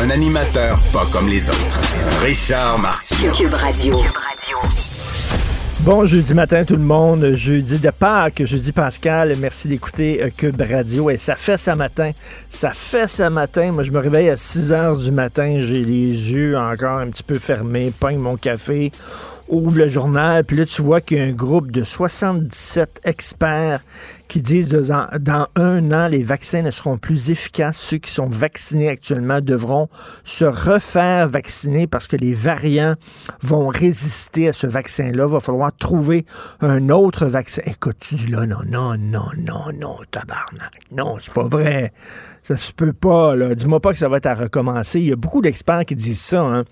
Un animateur pas comme les autres. Richard Martineau. Cube Radio. Bon jeudi matin tout le monde, jeudi de Pâques, jeudi Pascal, merci d'écouter euh, Cube Radio. Et ça fait ça matin, ça fait ça matin, moi je me réveille à 6 heures du matin, j'ai les yeux encore un petit peu fermés, pogne mon café, ouvre le journal, puis là tu vois qu'il y a un groupe de 77 experts qui disent que dans, un an, les vaccins ne seront plus efficaces. Ceux qui sont vaccinés actuellement devront se refaire vacciner parce que les variants vont résister à ce vaccin-là. Il va falloir trouver un autre vaccin. Écoute, tu dis là, non, non, non, non, non, tabarnak. Non, c'est pas vrai. Ça se peut pas, là. Dis-moi pas que ça va être à recommencer. Il y a beaucoup d'experts qui disent ça, hein,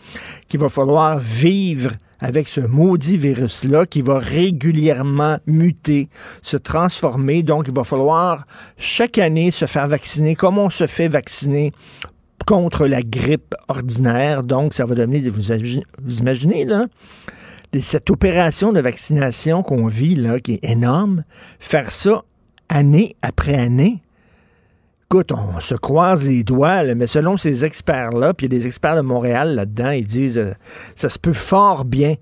qu'il va falloir vivre avec ce maudit virus-là qui va régulièrement muter, se transformer. Donc, il va falloir chaque année se faire vacciner comme on se fait vacciner contre la grippe ordinaire. Donc, ça va devenir, vous vous imaginez là, cette opération de vaccination qu'on vit, là, qui est énorme, faire ça année après année, Écoute, on se croise les doigts, mais selon ces experts-là, puis il y a des experts de Montréal là-dedans, ils disent euh, ça se peut fort bien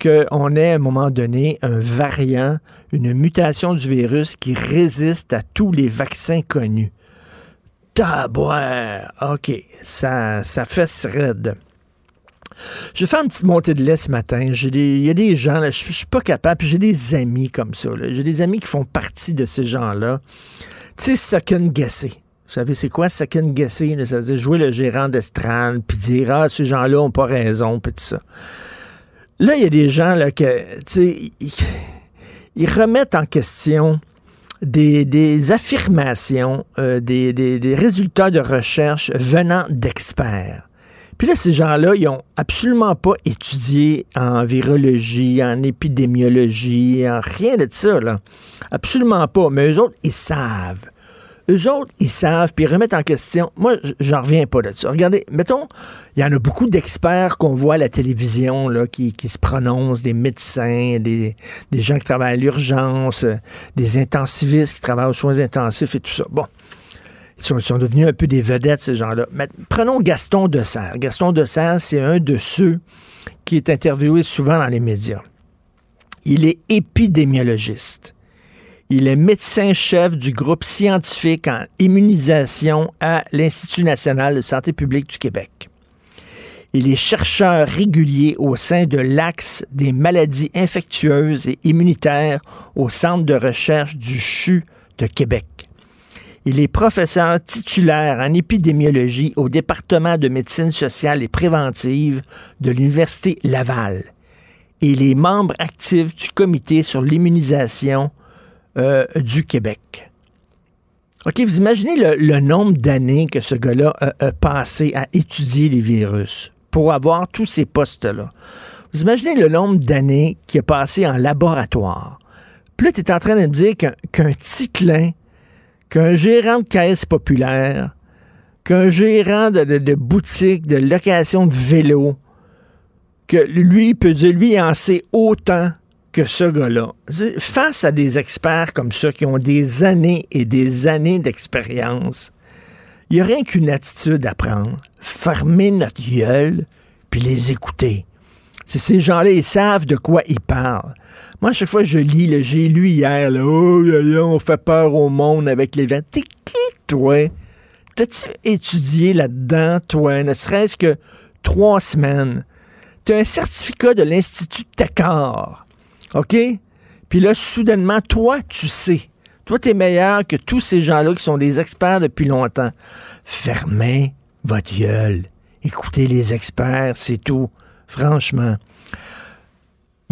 qu'on ait à un moment donné un variant, une mutation du virus qui résiste à tous les vaccins connus. Tabouin! OK, ça, ça fait raide. Je vais faire une petite montée de lait ce matin. Il y a des gens, là, je je suis pas capable, puis j'ai des amis comme ça. J'ai des amis qui font partie de ces gens-là. Tu sais, second guesser. Vous savez, c'est quoi second guesser? là? Ça veut dire jouer le gérant d'estrade, puis dire, ah, ces gens-là ont pas raison, puis tout ça. Là, il y a des gens, là, ils, remettent en question des, des affirmations, euh, des, des- résultats de recherche venant d'experts. Puis là, ces gens-là, ils ont absolument pas étudié en virologie, en épidémiologie, en rien de ça, là. Absolument pas. Mais eux autres, ils savent. Eux autres, ils savent, puis ils remettent en question. Moi, j'en reviens pas de ça. Regardez, mettons, il y en a beaucoup d'experts qu'on voit à la télévision là, qui, qui se prononcent, des médecins, des, des gens qui travaillent à l'urgence, euh, des intensivistes qui travaillent aux soins intensifs et tout ça. Bon. Ils sont, ils sont devenus un peu des vedettes, ces gens-là. Mais prenons Gaston Dessert. Gaston Dessert, c'est un de ceux qui est interviewé souvent dans les médias. Il est épidémiologiste. Il est médecin-chef du groupe scientifique en immunisation à l'Institut national de santé publique du Québec. Il est chercheur régulier au sein de l'Axe des maladies infectieuses et immunitaires au Centre de recherche du CHU de Québec. Il est professeur titulaire en épidémiologie au département de médecine sociale et préventive de l'Université Laval. Il est membre actif du comité sur l'immunisation euh, du Québec. OK, vous imaginez le, nombre d'années que ce gars-là a, a passé à étudier les virus pour avoir tous ces postes-là. Vous imaginez le nombre d'années qu'il a passé en laboratoire. Puis là, tu es en train de me dire qu'un ticlin, qu'un gérant de caisse populaire, qu'un gérant de boutique, de location de vélo, que lui peut dire, lui, il en sait autant que ce gars-là. Face à des experts comme ça qui ont des années et des années d'expérience, il n'y a rien qu'une attitude à prendre. Fermer notre gueule, puis les écouter. Ces gens-là, ils savent de quoi ils parlent. Moi, à chaque fois je lis, j'ai lu hier, là, oh, là, là, on fait peur au monde avec les vents. T'es qui, toi? T'as-tu étudié là-dedans, toi, ne serait-ce que trois semaines? T'as un certificat de l'Institut Técart, OK? Puis là, soudainement, toi, tu sais. Toi, t'es meilleur que tous ces gens-là qui sont des experts depuis longtemps. Fermez votre gueule. Écoutez les experts, c'est tout. Franchement.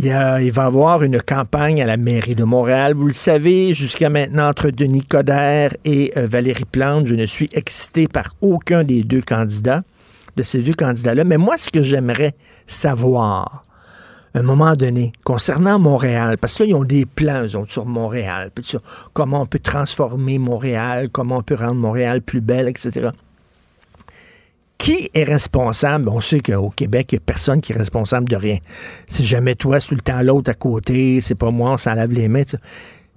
Il, va y avoir une campagne à la mairie de Montréal. Vous le savez, jusqu'à maintenant, entre Denis Coderre et euh, Valérie Plante, je ne suis excité par aucun des deux candidats, de ces deux candidats-là. Mais moi, ce que j'aimerais savoir, un moment donné, concernant Montréal, parce que ils ont des plans, sur Montréal, sur comment on peut transformer Montréal, comment on peut rendre Montréal plus belle, etc. Qui est responsable? On sait qu'au Québec, il n'y a personne qui est responsable de rien. C'est jamais toi, c'est tout le temps l'autre à côté, c'est pas moi, on s'en lave les mains.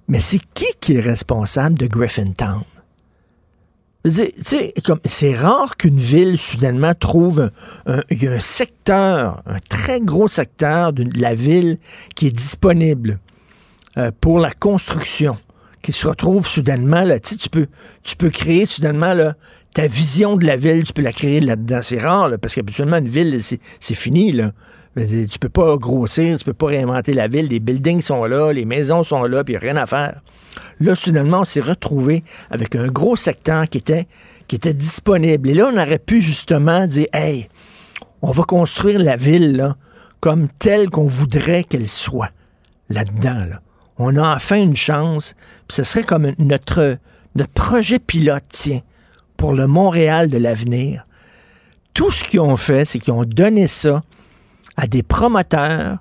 Mais c'est qui qui est responsable de Griffintown? Je veux dire, tu sais, comme- C'est rare qu'une ville, soudainement, trouve un, y a un secteur, un très gros secteur de la ville qui est disponible euh, pour la construction, qui se retrouve soudainement, là, tu peux, tu peux créer soudainement là, ta vision de la ville, tu peux la créer là-dedans. C'est rare, là, parce qu'habituellement, une ville, c'est c'est fini. Là. Tu peux pas grossir, tu peux pas réinventer la ville. Les buildings sont là, les maisons sont là, puis rien à faire. Là, soudainement, on s'est retrouvé avec un gros secteur qui était, qui était disponible. Et là, on aurait pu justement dire, hey, on va construire la ville là, comme telle qu'on voudrait qu'elle soit là-dedans. Là. On a enfin une chance. Puis ce serait comme notre, notre projet pilote, tiens, pour le Montréal de l'avenir. Tout ce qu'ils ont fait, c'est qu'ils ont donné ça à des promoteurs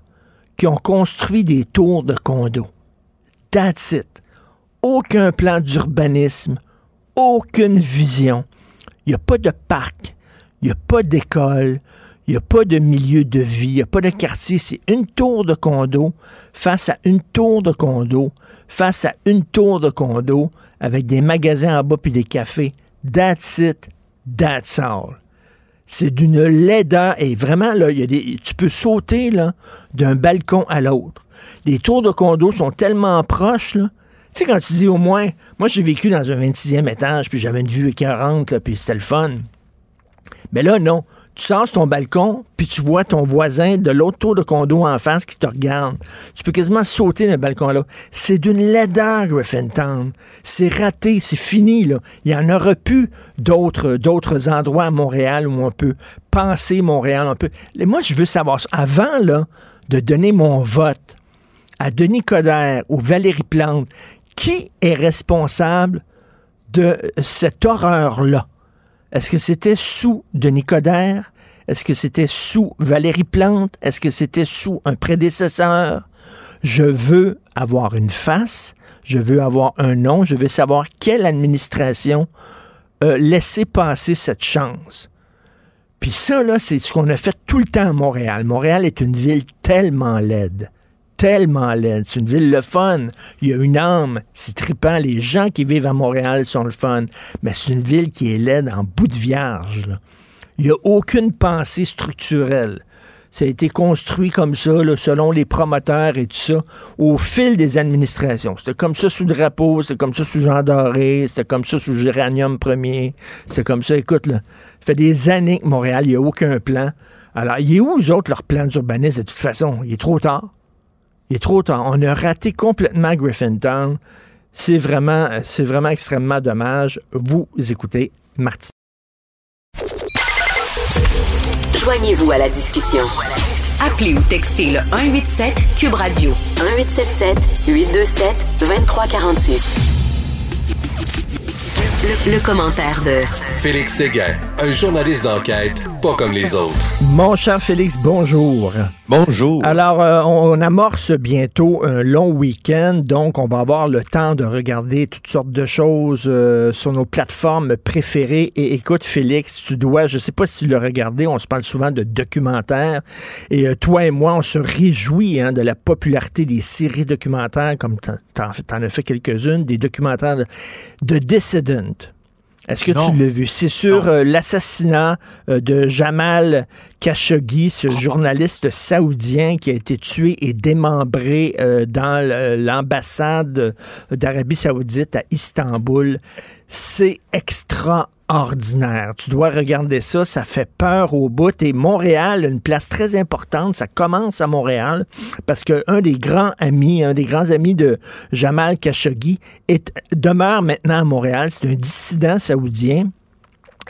qui ont construit des tours de condos. That's it. Aucun plan d'urbanisme, aucune vision. Il n'y a pas de parc, il n'y a pas d'école, il n'y a pas de milieu de vie, il n'y a pas de quartier. C'est une tour de condo face à une tour de condo face à une tour de condo avec des magasins en bas puis des cafés. That's it, that's all. C'est d'une laideur. Et vraiment, là, y a des, tu peux sauter là, d'un balcon à l'autre. Les tours de condo sont tellement proches, là. Tu sais, quand tu dis au moins, moi j'ai vécu dans un 26e étage, puis j'avais une vue écœurante, là, puis c'était le fun. Mais là, non. Tu sors ton balcon, puis tu vois ton voisin de l'autre tour de condo en face qui te regarde. Tu peux quasiment sauter d'un balcon-là. C'est d'une laideur, Griffintown. C'est raté, c'est fini, là. Il y en aura plus d'autres, d'autres endroits à Montréal où on peut penser Montréal, on peut... Et moi, je veux savoir. Avant, là, de donner mon vote à Denis Coderre ou Valérie Plante, qui est responsable de cette horreur-là? Est-ce que c'était sous Denis Coderre? Est-ce que c'était sous Valérie Plante? Est-ce que c'était sous un prédécesseur? Je veux avoir une face, je veux avoir un nom, je veux savoir quelle administration a laissé passer cette chance. Puis ça, là, c'est ce qu'on a fait tout le temps à Montréal. Montréal est une ville tellement laide tellement laide. C'est une ville le fun. Il y a une âme. C'est trippant. Les gens qui vivent à Montréal sont le fun. Mais c'est une ville qui est laide en bout de vierge. Il n'y a aucune pensée structurelle. Ça a été construit comme ça, selon les promoteurs et tout ça, au fil des administrations. C'était comme ça sous drapeau, c'était comme ça sous Jean Doré, c'était comme ça sous Géranium Premier, c'était comme ça. Écoute, là, ça fait des années que Montréal, il n'y a aucun plan. Alors, il est où, eux autres, leur plan d'urbanisme, de toute façon? Il est trop tard. Il est trop tard. On a raté complètement Griffintown. C'est vraiment, c'est vraiment extrêmement dommage. Vous écoutez Martin. Joignez-vous à la discussion. Appelez ou textez le 187 Cube Radio. 1877 827 2346. Le, le commentaire de Félix Séguin, un journaliste d'enquête pas comme les autres. Mon cher Félix, bonjour. Bonjour. Alors, euh, on, on amorce bientôt un long week-end, donc on va avoir le temps de regarder toutes sortes de choses euh, sur nos plateformes préférées. Et écoute, Félix, tu dois, je sais pas si tu l'as regardé, on se parle souvent de documentaires, et euh, toi et moi, on se réjouit hein, de la popularité des séries documentaires, comme t'en, t'en as fait quelques-unes, des documentaires de, de Est-ce que Non. tu l'as vu? C'est sur euh, l'assassinat euh, de Jamal Khashoggi, ce journaliste saoudien qui a été tué et démembré euh, dans l'ambassade d'Arabie saoudite à Istanbul. C'est extraordinaire. Tu dois regarder ça, ça fait peur au bout. Et Montréal, une place très importante, ça commence à Montréal parce qu'un des grands amis, un des grands amis de Jamal Khashoggi est, demeure maintenant à Montréal. C'est un dissident saoudien.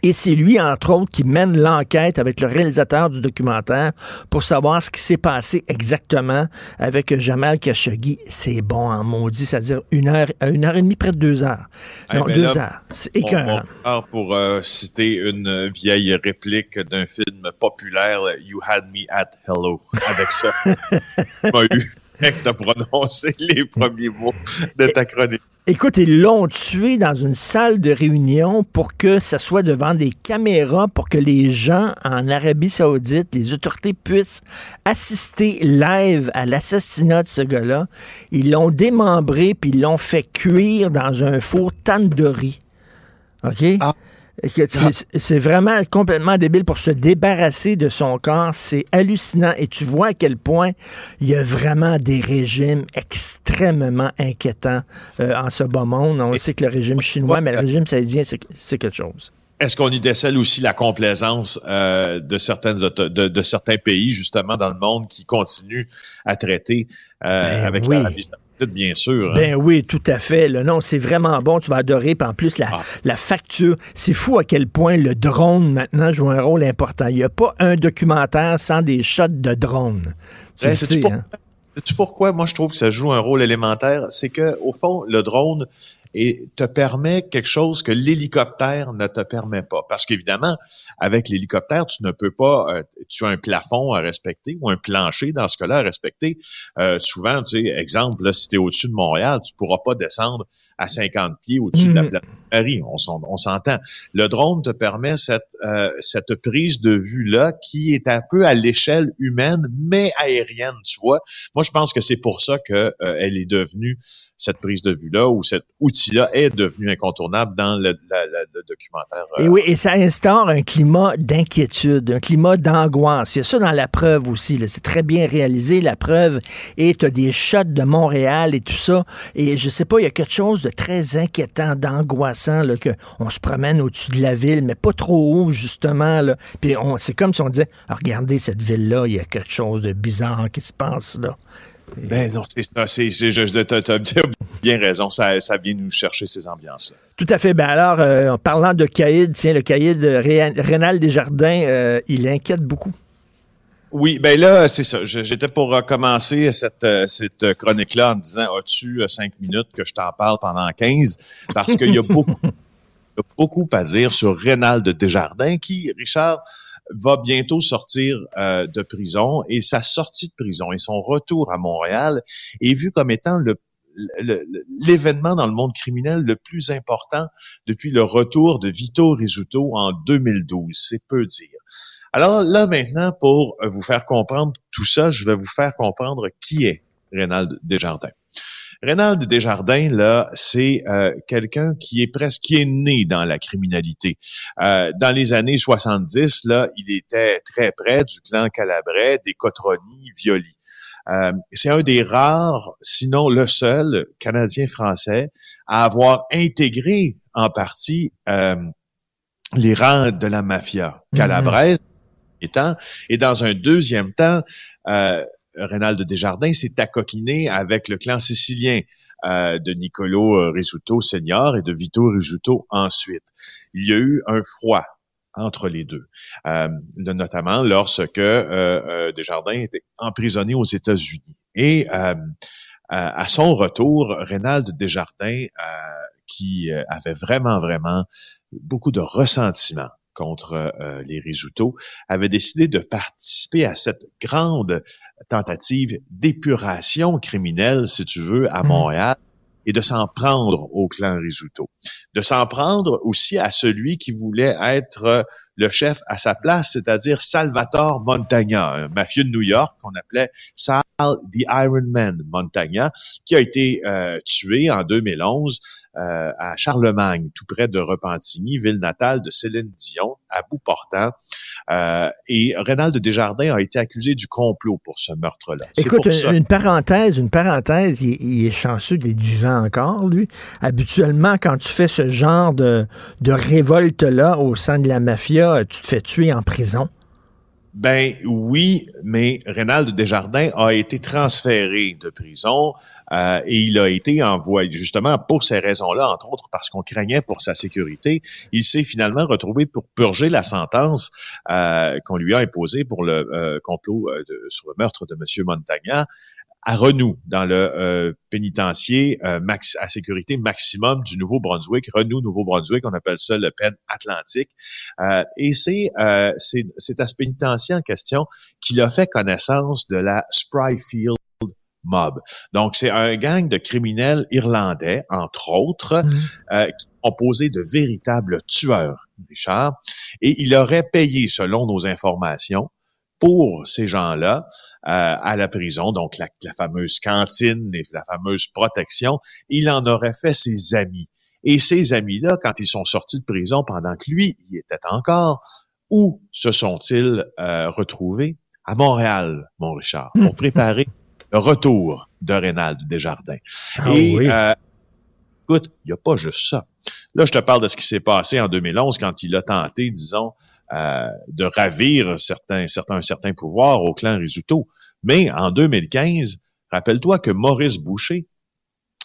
Et c'est lui, entre autres, qui mène l'enquête avec le réalisateur du documentaire pour savoir ce qui s'est passé exactement avec Jamal Khashoggi. C'est bon en maudit, c'est-à-dire une heure, une heure et demie, près de deux heures. Eh non, ben deux là, heures. C'est écœurant. On, pour euh, citer une vieille réplique d'un film populaire, You Had Me at Hello. Avec ça, m'a eu de prononcer les premiers mots de ta chronique. Écoute, ils l'ont tué dans une salle de réunion pour que ça soit devant des caméras, pour que les gens en Arabie Saoudite, les autorités puissent assister live à l'assassinat de ce gars-là. Ils l'ont démembré puis ils l'ont fait cuire dans un four tandoori. OK? Ah. Écoute, C'est vraiment complètement débile pour se débarrasser de son corps. C'est hallucinant. Et tu vois à quel point il y a vraiment des régimes extrêmement inquiétants euh, en ce bas monde. On sait que le régime chinois, mais le régime saoudien, c'est quelque chose. Est-ce qu'on y décèle aussi la complaisance euh, de certaines de, de certains pays justement dans le monde qui continuent à traiter euh, Ben avec oui. l'Arabie Bien sûr. hein? Ben oui, tout à fait. Le nom, c'est vraiment bon. Tu vas adorer. Puis en plus, la, Ah. la facture. C'est fou à quel point le drone, maintenant, joue un rôle important. Il n'y a pas un documentaire sans des shots de drone. Tu Ben, le sais, pour- hein? Pourquoi moi je trouve que ça joue un rôle élémentaire? C'est que au fond, le drone et te permet quelque chose que l'hélicoptère ne te permet pas. Parce qu'évidemment, avec l'hélicoptère, tu ne peux pas, euh, tu as un plafond à respecter ou un plancher dans ce cas-là à respecter. Euh, souvent, tu sais, exemple, là, si tu es au-dessus de Montréal, tu pourras pas descendre à 50 pieds au-dessus de la Mhm. Paris. On s'en- on s'entend. Le drone te permet cette, euh, cette prise de vue-là qui est un peu à l'échelle humaine, mais aérienne, tu vois. Moi, je pense que c'est pour ça que euh, elle est devenue cette prise de vue-là ou cet outil-là est devenu incontournable dans le, documentaire. euh, Et oui, et ça instaure un climat d'inquiétude, un climat d'angoisse. Il y a ça dans la preuve aussi. C'est très bien réalisé, la preuve. Et tu as des shots de Montréal et tout ça. Et je sais pas, il y a quelque chose de très inquiétant, d'angoissant, là, que on se promène au-dessus de la ville, mais pas trop haut, justement. Là. Puis on, c'est comme si on disait, Ah, regardez cette ville-là, il y a quelque chose de bizarre qui se passe là. Ben non, c'est ça. C'est, c'est, je, je, t'as, t'as bien raison. Ça, ça vient nous chercher ces ambiances-là. Tout à fait. Ben alors, euh, en parlant de caïd, tiens, le caïd euh, Ré- Rénal Desjardins, euh, il inquiète beaucoup. Oui, ben là, c'est ça. J'étais pour euh, commencer cette, euh, cette chronique-là en disant As-tu euh, cinq minutes que je t'en parle pendant 15? Parce qu'il y a beaucoup, il y a beaucoup à dire sur Rénal de Desjardins, qui, Richard, va bientôt sortir euh, de prison et sa sortie de prison et son retour à Montréal est vu comme étant le le- le- l'événement dans le monde criminel le plus important depuis le retour de Vito Rizzuto en 2012. C'est peu dire. Alors là maintenant, pour euh, vous faire comprendre tout ça, je vais vous faire comprendre qui est Rénald Desjardins. Rénald Desjardins, là, c'est euh, quelqu'un qui est presque qui est né dans la criminalité. Euh, dans les années 70, là, il était très près du clan Calabrais, des Cotroni, Violi. Euh, c'est un des rares, sinon le seul, Canadien-Français à avoir intégré en partie euh, les rangs de la mafia calabraise et dans un deuxième temps, euh, Desjardins s'est accoquiné avec le clan sicilien euh, de Nicolo Risuto senior et de Vito Risuto ensuite. Il y a eu un froid entre les deux, euh, notamment lorsque euh, euh, Desjardins était emprisonné aux États-Unis. Et euh, à son retour, Reynald Desjardins, euh, qui euh, avait vraiment, vraiment beaucoup de ressentiment contre euh, les Risuto, avait décidé de participer à cette grande tentative d'épuration criminelle, si tu veux, à Montréal, et de s'en prendre au clan Risuto. De s'en prendre aussi à celui qui voulait être le chef à sa place, c'est-à-dire Salvatore Montagna, un mafieux de New York qu'on appelait Sal the Iron Man Montagna, qui a été euh, tué en 2011 euh, à Charlemagne, tout près de Repentigny, ville natale de Céline Dion, à bout portant. Euh, et Reynald Desjardins a été accusé du complot pour ce meurtre-là. Écoute, ça- une, parenthèse, une parenthèse, il, il est chanceux d'être vivant encore, lui. Habituellement, quand tu fais ce genre de, de révolte-là au sein de la mafia, tu te fais tuer en prison? Ben oui, mais Rénald Desjardins a été transféré de prison euh, et il a été envoyé justement pour ces raisons-là, entre autres parce qu'on craignait pour sa sécurité. Il s'est finalement retrouvé pour purger la sentence euh, qu'on lui a imposée pour le euh, complot sur le meurtre de M. Montagna à Renou, dans le euh, pénitencier euh, max, à sécurité maximum du Nouveau-Brunswick, Renou Nouveau-Brunswick, on appelle ça le Pen Atlantique. Euh, et c'est euh, c'est à ce pénitencier en question qu'il a fait connaissance de la Spryfield Mob. Donc, c'est un gang de criminels irlandais, entre autres, mmh. qui composé de véritables tueurs, Richard, et il aurait payé, selon nos informations, pour ces gens-là euh, à la prison, donc la, fameuse cantine et la fameuse protection, il en aurait fait ses amis. Et ces amis-là, quand ils sont sortis de prison pendant que lui y était encore, où se sont-ils euh, retrouvés? À Montréal, mon Richard, pour préparer le retour de Rénald Desjardins. Ah, et euh, écoute, il n'y a pas juste ça. Là, je te parle de ce qui s'est passé en 2011 quand il a tenté, disons, euh, de ravir certains, certains, certains pouvoirs au clan Risuto. Mais en 2015, rappelle-toi que Maurice Boucher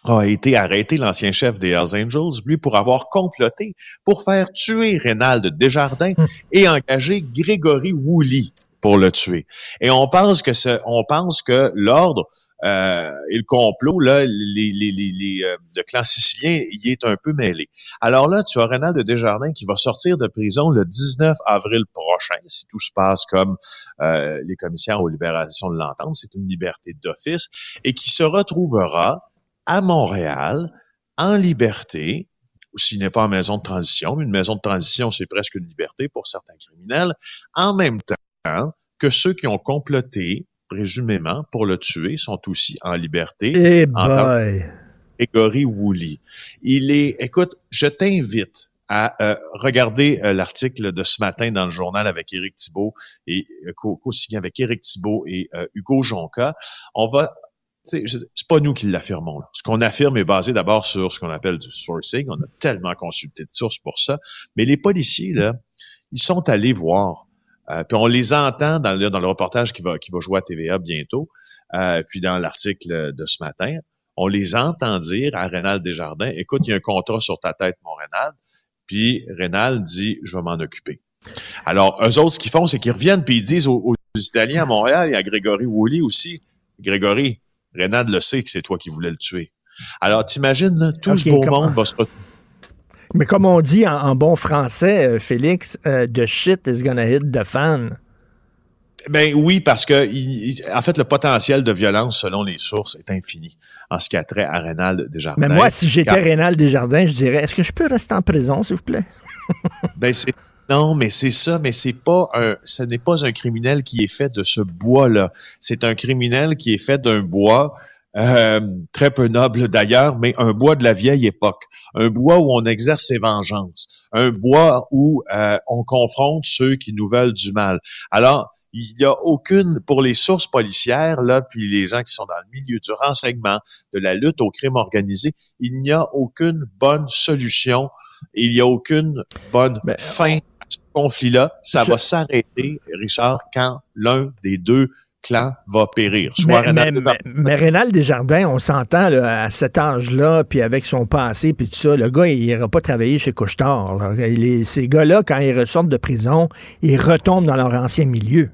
a été arrêté, l'ancien chef des Hells Angels, lui, pour avoir comploté pour faire tuer Rénald Desjardins hum. et engager Grégory Woolley pour le tuer. Et on pense que ce, on pense que l'ordre euh, et le complot, là, les, les, les, euh, le clan sicilien y est un peu mêlé. Alors là, tu as de Desjardins qui va sortir de prison le 19 avril prochain, si tout se passe comme euh, les commissaires aux libérations de l'entente, c'est une liberté d'office, et qui se retrouvera à Montréal en liberté, s'il n'est pas en maison de transition, mais une maison de transition, c'est presque une liberté pour certains criminels, en même temps que ceux qui ont comploté présumément, pour le tuer, sont aussi en liberté. Eh en boy. Grégory Woolley. Il est, écoute, je t'invite à euh, regarder euh, l'article de ce matin dans le journal avec Éric Thibault et euh, co-signé avec Éric Thibault et Hugo Jonca. On va c'est pas nous qui l'affirmons. Ce qu'on affirme est basé d'abord sur ce qu'on appelle du sourcing. On a tellement consulté de sources pour ça. Mais les policiers, là, ils sont allés voir euh, puis on les entend dans le, dans le reportage qui va, qui va jouer à TVA bientôt, euh, puis dans l'article de ce matin, on les entend dire à Rénal Desjardins, écoute, il y a un contrat sur ta tête, mon Rénal. Puis Rénal dit, je vais m'en occuper. Alors, eux autres, ce qu'ils font, c'est qu'ils reviennent puis ils disent aux, Italiens à Montréal et à Grégory Woolley aussi, Grégory, Rénal le sait que c'est toi qui voulais le tuer. Alors, t'imagines, tout ce beau monde va se retrouver mais comme on dit en, bon français, euh, Félix, euh, the shit is gonna hit the fan. Ben oui, parce que en fait, le potentiel de violence, selon les sources, est infini en ce qui a trait à Rénal Desjardins. Mais moi, si j'étais Rénal Desjardins, je dirais est-ce que je peux rester en prison, s'il vous plaît? ben c'est non, mais c'est ça, mais c'est pas un, ce n'est pas un criminel qui est fait de ce bois-là. C'est un criminel qui est fait d'un bois euh, très peu noble d'ailleurs, mais un bois de la vieille époque, un bois où on exerce ses vengeances, un bois où euh, on confronte ceux qui nous veulent du mal. Alors, il n'y a aucune, pour les sources policières, là, puis les gens qui sont dans le milieu du renseignement, de la lutte au crime organisé, il n'y a aucune bonne solution, il n'y a aucune bonne fin à ce conflit-là. Ça va s'arrêter, Richard, quand l'un des deux clan va périr. mais, Rénal Desjardins, on s'entend à cet âge-là, puis avec son passé, puis tout ça, le gars, il n'ira pas travailler chez Couchetard. ces gars-là, quand ils ressortent de prison, ils retombent dans leur ancien milieu.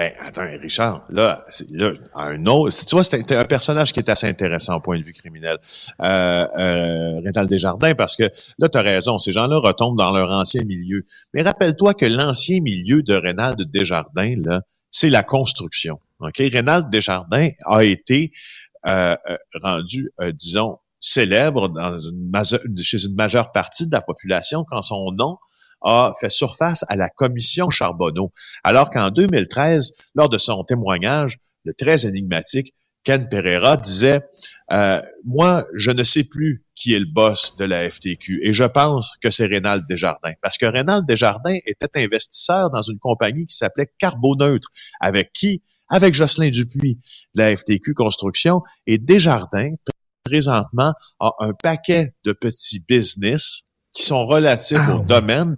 Ben, attends, Richard, là, là un autre, tu vois, c'est un personnage qui est assez intéressant au point de vue criminel. Euh, euh, Rénal Desjardins, parce que là, tu as raison, ces gens-là retombent dans leur ancien milieu. Mais rappelle-toi que l'ancien milieu de Rénal Desjardins, là, c'est la construction. OK? Rénal Desjardins a été euh, euh, rendu, euh, disons, célèbre une chez une majeure partie de la population quand son nom a fait surface à la commission Charbonneau. Alors qu'en 2013, lors de son témoignage, le très énigmatique Ken Pereira disait euh, Moi, je ne sais plus qui est le boss de la FTQ et je pense que c'est Rénal Desjardins. Parce que Rénal Desjardins était investisseur dans une compagnie qui s'appelait Carboneutre, avec qui Avec Jocelyn Dupuis de la FTQ Construction. Et Desjardins, présentement, a un paquet de petits business qui sont relatifs ah au domaine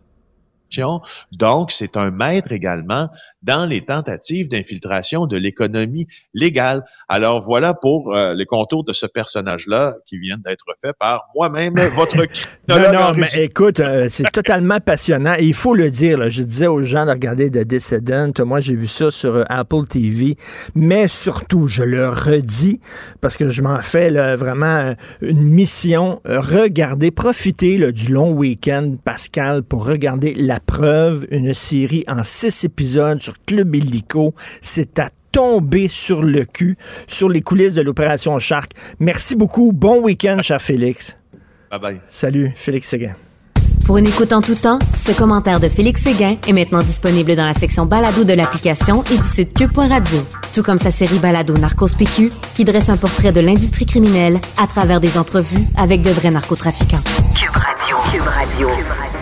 Donc, c'est un maître également dans les tentatives d'infiltration de l'économie légale. Alors voilà pour euh, les contours de ce personnage-là qui vient d'être fait par moi-même, votre Non, non, mais écoute, euh, c'est totalement passionnant. il faut le dire, là, je disais aux gens de regarder The Dissident. Moi, j'ai vu ça sur euh, Apple TV. Mais surtout, je le redis, parce que je m'en fais là, vraiment une mission. Regardez, profitez du long week-end, Pascal, pour regarder La Preuve, une série en six épisodes sur Club Illico. C'est à tomber sur le cul, sur les coulisses de l'opération Shark. Merci beaucoup. Bon week-end, cher Félix. Bye bye. Salut, Félix Séguin. Pour une écoute en tout temps, ce commentaire de Félix Séguin est maintenant disponible dans la section balado de l'application et du site cube.radio. Tout comme sa série balado Narcos PQ, qui dresse un portrait de l'industrie criminelle à travers des entrevues avec de vrais narcotrafiquants. Cube Radio. Cube Radio. Cube Radio.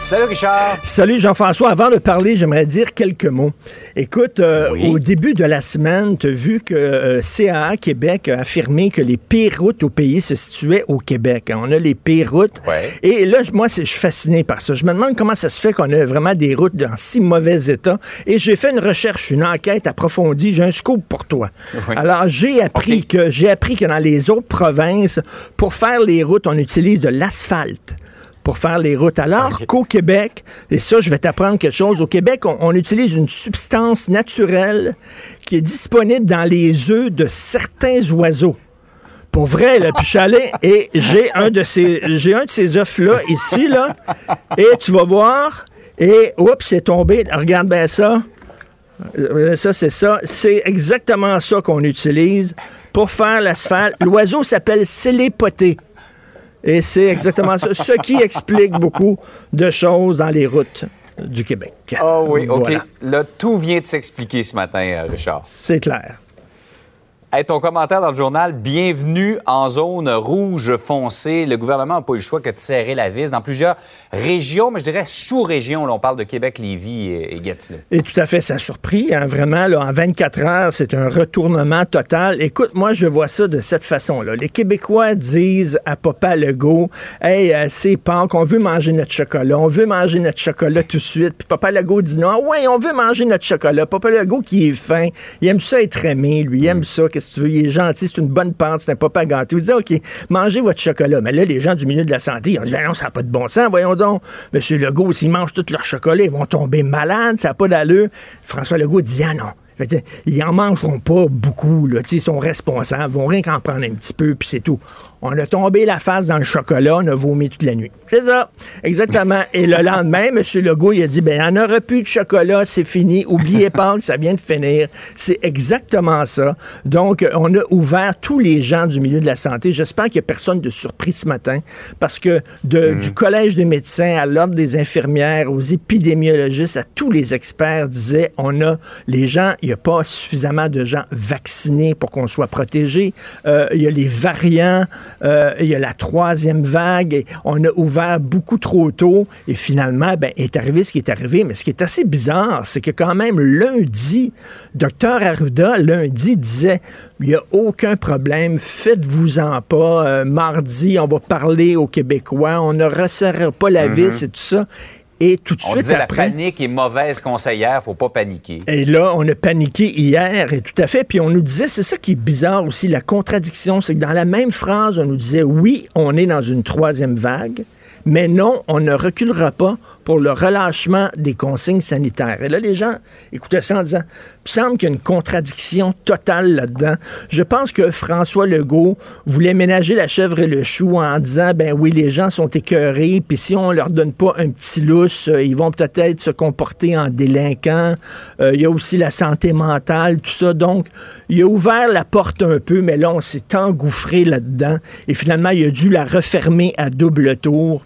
Salut Richard. Salut Jean-François. Avant de parler, j'aimerais dire quelques mots. Écoute, euh, au début de la semaine, tu as vu que euh, CAA Québec a affirmé que les pires routes au pays se situaient au Québec. On a les pires routes. Et là, moi, je suis fasciné par ça. Je me demande comment ça se fait qu'on a vraiment des routes dans si mauvais état. Et j'ai fait une recherche, une enquête approfondie. J'ai un scoop pour toi. Alors, j'ai appris que j'ai appris que dans les autres provinces, pour faire les routes, on utilise de l'asphalte pour faire les routes. Alors qu'au Québec, et ça, je vais t'apprendre quelque chose, au Québec, on, utilise une substance naturelle qui est disponible dans les œufs de certains oiseaux. Pour vrai, là, puis je suis allé et j'ai un de ces, j'ai un de ces œufs-là ici, là, et tu vas voir, et oups, c'est tombé. Regarde bien ça. Euh, ça, c'est ça. C'est exactement ça qu'on utilise pour faire l'asphalte. L'oiseau s'appelle célépoté. Et c'est exactement ça. Ce qui explique beaucoup de choses dans les routes du Québec. Ah oui, OK. Là, tout vient de s'expliquer ce matin, euh, Richard. C'est clair. Hey, ton commentaire dans le journal, bienvenue en zone rouge foncée. Le gouvernement n'a pas eu le choix que de serrer la vis dans plusieurs régions, mais je dirais sous-régions. on parle de Québec, Lévis et, Gatineau. Et tout à fait, ça a surpris. Hein, vraiment, là, en 24 heures, c'est un retournement total. Écoute, moi, je vois ça de cette façon-là. Les Québécois disent à Papa Legault, « Hey, euh, c'est Pâques, on veut manger notre chocolat. On veut manger notre chocolat tout de suite. » Puis Papa Legault dit, « Non, ouais, on veut manger notre chocolat. » Papa Legault qui est fin, il aime ça être aimé, lui, il aime ça si tu veux, il est gentil, c'est une bonne pente, c'est un papa gâté. Vous dites, OK, mangez votre chocolat. Mais là, les gens du milieu de la santé, ils ont dit, ben non, ça n'a pas de bon sens, voyons donc. Monsieur Legault, s'ils mangent tout leur chocolat, ils vont tomber malades, ça n'a pas d'allure. François Legault dit, ah non, ils en mangeront pas beaucoup. Là. Ils sont responsables. Ils vont rien qu'en prendre un petit peu, puis c'est tout. On a tombé la face dans le chocolat, on a vomi toute la nuit. C'est ça, exactement. Et le lendemain, M. Legault, il a dit, ben, il n'y en aura plus de chocolat, c'est fini. Oubliez pas que ça vient de finir. C'est exactement ça. Donc, on a ouvert tous les gens du milieu de la santé. J'espère qu'il n'y a personne de surpris ce matin, parce que de, du collège des médecins à l'ordre des infirmières, aux épidémiologistes, à tous les experts disaient, on a les gens, n'y a pas suffisamment de gens vaccinés pour qu'on soit protégé. Euh, il y a les variants. Euh, il y a la troisième vague. Et on a ouvert beaucoup trop tôt. Et finalement, ben, est arrivé ce qui est arrivé. Mais ce qui est assez bizarre, c'est que quand même lundi, docteur Arruda, lundi, disait il n'y a aucun problème, faites-vous-en pas. Euh, mardi, on va parler aux Québécois, on ne resserre pas la mm-hmm. vis et tout ça. Et tout de on suite disait, après. La panique est mauvaise conseillère, faut pas paniquer. Et là, on a paniqué hier, et tout à fait. Puis on nous disait, c'est ça qui est bizarre aussi, la contradiction, c'est que dans la même phrase, on nous disait, oui, on est dans une troisième vague. Mais non, on ne reculera pas pour le relâchement des consignes sanitaires. Et là, les gens écoutaient ça en disant, il semble qu'il y a une contradiction totale là-dedans. Je pense que François Legault voulait ménager la chèvre et le chou en disant, ben oui, les gens sont écœurés, puis si on leur donne pas un petit lousse, euh, ils vont peut-être se comporter en délinquants. Euh, il y a aussi la santé mentale, tout ça. Donc, il a ouvert la porte un peu, mais là, on s'est engouffré là-dedans. Et finalement, il a dû la refermer à double tour.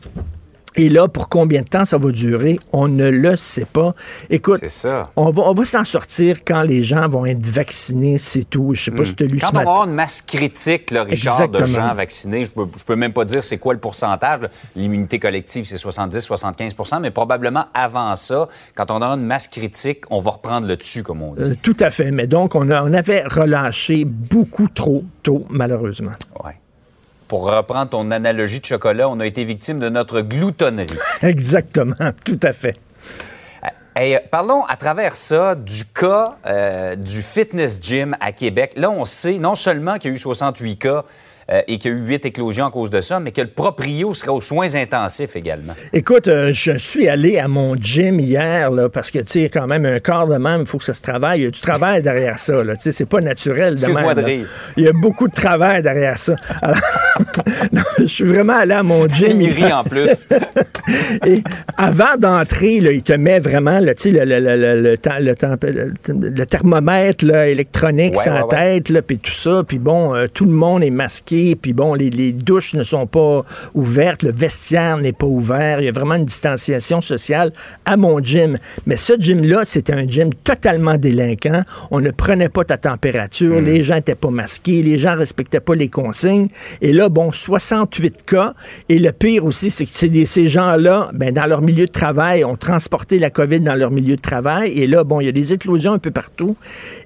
Et là, pour combien de temps ça va durer, on ne le sait pas. Écoute, ça. on va, on va s'en sortir quand les gens vont être vaccinés, c'est tout. Je sais pas si tu as lu Quand ce on va avoir une masse critique, là, Richard, de gens vaccinés, je peux, je peux même pas dire c'est quoi le pourcentage. L'immunité collective, c'est 70-75% mais probablement avant ça, quand on aura une masse critique, on va reprendre le dessus, comme on dit. Euh, tout à fait. Mais donc, on, a- on avait relâché beaucoup trop tôt, malheureusement. Ouais. Pour reprendre ton analogie de chocolat, on a été victime de notre gloutonnerie. Exactement. Tout à fait. Hey, euh, parlons à travers ça du cas euh, du fitness gym à Québec. Là, on sait non seulement qu'il y a eu 68 cas euh, et qu'il y a eu 8 éclosions à cause de ça, mais que le proprio serait aux soins intensifs également. Écoute, euh, je suis allé à mon gym hier, là, parce que, tu sais, quand même, un corps de même, il faut que ça se travaille. Il y a du travail derrière ça, là. Tu sais, c'est pas naturel de même. de rire. Il y a beaucoup de travail derrière ça. Alors, non, je suis vraiment allé à mon gym. Il rit en plus. Et avant d'entrer, il te met vraiment le, le, le, le, le, temps- le temps- le- le thermomètre électronique sur la ouais. tête, puis tout ça. Puis bon, euh, tout le monde est masqué. Puis bon, les, douches ne sont pas ouvertes. Le vestiaire n'est pas ouvert. Il y a vraiment une distanciation sociale à mon gym. Mais ce gym-là, c'était un gym totalement délinquant. On ne prenait pas ta température. Hmm. Les gens n'étaient pas masqués. Les gens respectaient pas les consignes. Et là, bon, 68 cas. Et le pire aussi, c'est que ces gens-là, ben, dans leur milieu de travail, ont transporté la COVID dans leur milieu de travail. Et là, bon, il y a des éclosions un peu partout.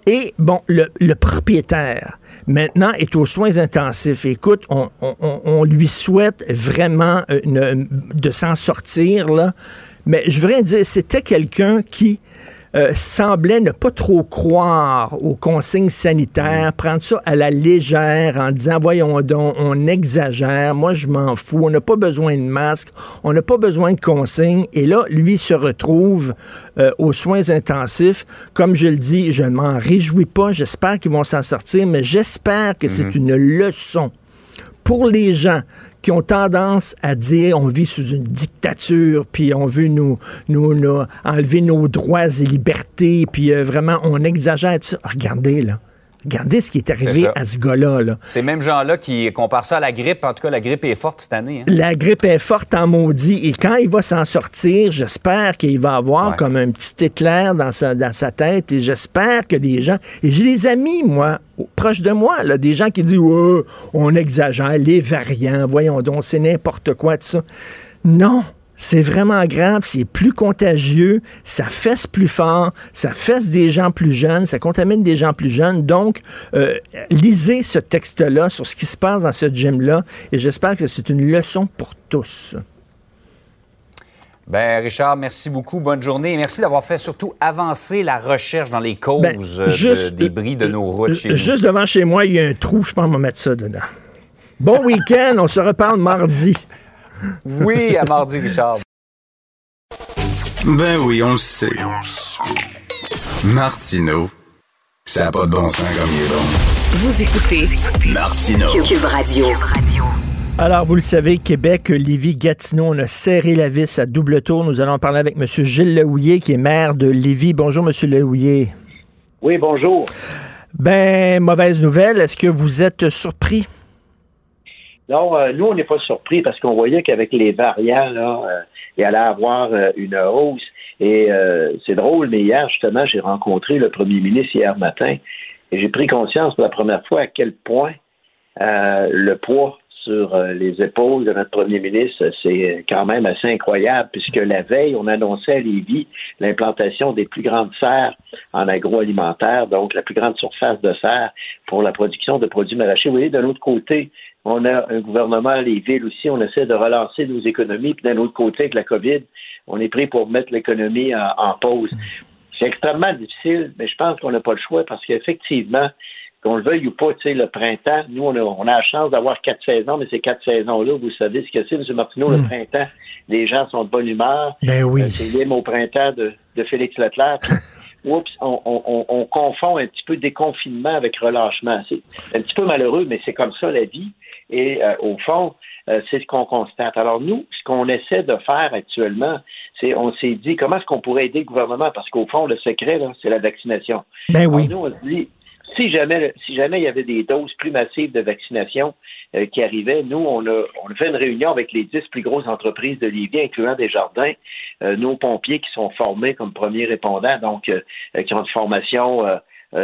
Et bon, le, propriétaire, maintenant, est aux soins intensifs. Écoute, on, on- on- lui souhaite vraiment euh, de s'en sortir, là. Mais je voudrais dire, c'était quelqu'un qui euh, semblait ne pas trop croire aux consignes sanitaires, prendre ça à la légère en disant, voyons donc, on exagère, moi je m'en fous, on n'a pas besoin de masque, on n'a pas besoin de consignes. Et là, lui se retrouve euh, aux soins intensifs. Comme je le dis, je ne m'en réjouis pas, j'espère qu'ils vont s'en sortir, mais j'espère que c'est une leçon pour les gens ont tendance à dire on vit sous une dictature, puis on veut nous, nous, enlever nos droits et libertés, puis euh, vraiment on exagère. Regardez là. Regardez ce qui est arrivé à ce gars-là. là. Ces mêmes gens-là qui comparent ça à la grippe. En tout cas, la grippe est forte cette année. hein. La grippe est forte en maudit et quand il va s'en sortir, j'espère qu'il va avoir Ouais. comme un petit éclair dans sa, dans sa tête et j'espère que des gens, et j'ai des amis, moi, proches de moi, là, des gens qui disent, Ouais, on exagère, les variants, voyons donc, c'est n'importe quoi, tout ça. Non. C'est vraiment grave, c'est plus contagieux, ça fesse plus fort, ça fesse des gens plus jeunes, ça contamine des gens plus jeunes. Donc, euh, lisez ce texte-là sur ce qui se passe dans ce gym-là et j'espère que c'est une leçon pour tous. Ben, Richard, merci beaucoup. Bonne journée. Et merci d'avoir fait surtout avancer la recherche dans les causes Ben, euh, de- des bris de nos routes chez nous. Juste devant chez moi, il y a un trou, je pense qu'on va mettre ça dedans. Bon week-end, on se reparle mardi. Oui, à mardi, Richard. Ben oui, on le sait. Martineau, ça n'a pas de bon sens comme il est bon. Vous écoutez Martineau. Cube Radio. Alors, vous le savez, Québec, Lévis, Gatineau, on a serré la vis à double tour. Nous allons parler avec M. Gilles Lehouillier, qui est maire de Lévis. Bonjour, M. Lehouillier. Oui, bonjour. Ben, mauvaise nouvelle. Est-ce que vous êtes surpris? Non, euh, nous, on n'est pas surpris parce qu'on voyait qu'avec les variants, là, euh, il allait avoir euh, une hausse. Et c'est drôle, mais hier, justement, j'ai rencontré le premier ministre hier matin et j'ai pris conscience pour la première fois à quel point le poids sur euh, les épaules de notre premier ministre, c'est quand même assez incroyable, puisque la veille, on annonçait à Lévis l'implantation des plus grandes serres en agroalimentaire, donc la plus grande surface de serre pour la production de produits maraîchers. Vous voyez, d'un autre côté, on a un gouvernement, les villes aussi, on essaie de relancer nos économies, puis d'un autre côté, avec la COVID, on est pris pour mettre l'économie en pause. C'est extrêmement difficile, mais je pense qu'on n'a pas le choix parce qu'effectivement, qu'on le veuille ou pas, tu sais, le printemps, nous, on a, on a la chance d'avoir quatre saisons, mais ces quatre saisons-là, vous savez ce que c'est, M. Martineau, le printemps, les gens sont de bonne humeur. Ben oui. Euh, c'est l'hymne au printemps de, de Félix Leclerc. Oups, on, on, on, on confond un petit peu déconfinement avec relâchement. C'est un petit peu malheureux, mais c'est comme ça la vie. Et euh, au fond, euh, c'est ce qu'on constate. Alors nous, ce qu'on essaie de faire actuellement, c'est on s'est dit comment est-ce qu'on pourrait aider le gouvernement? Parce qu'au fond, le secret, là, c'est la vaccination. Ben Alors, oui. nous, on se dit, si jamais, si jamais il y avait des doses plus massives de vaccination, euh, qui arrivait. Nous, on a, on fait une réunion avec les dix plus grosses entreprises de Lévis, incluant des jardins, euh, nos pompiers qui sont formés comme premiers répondants, donc qui ont une formation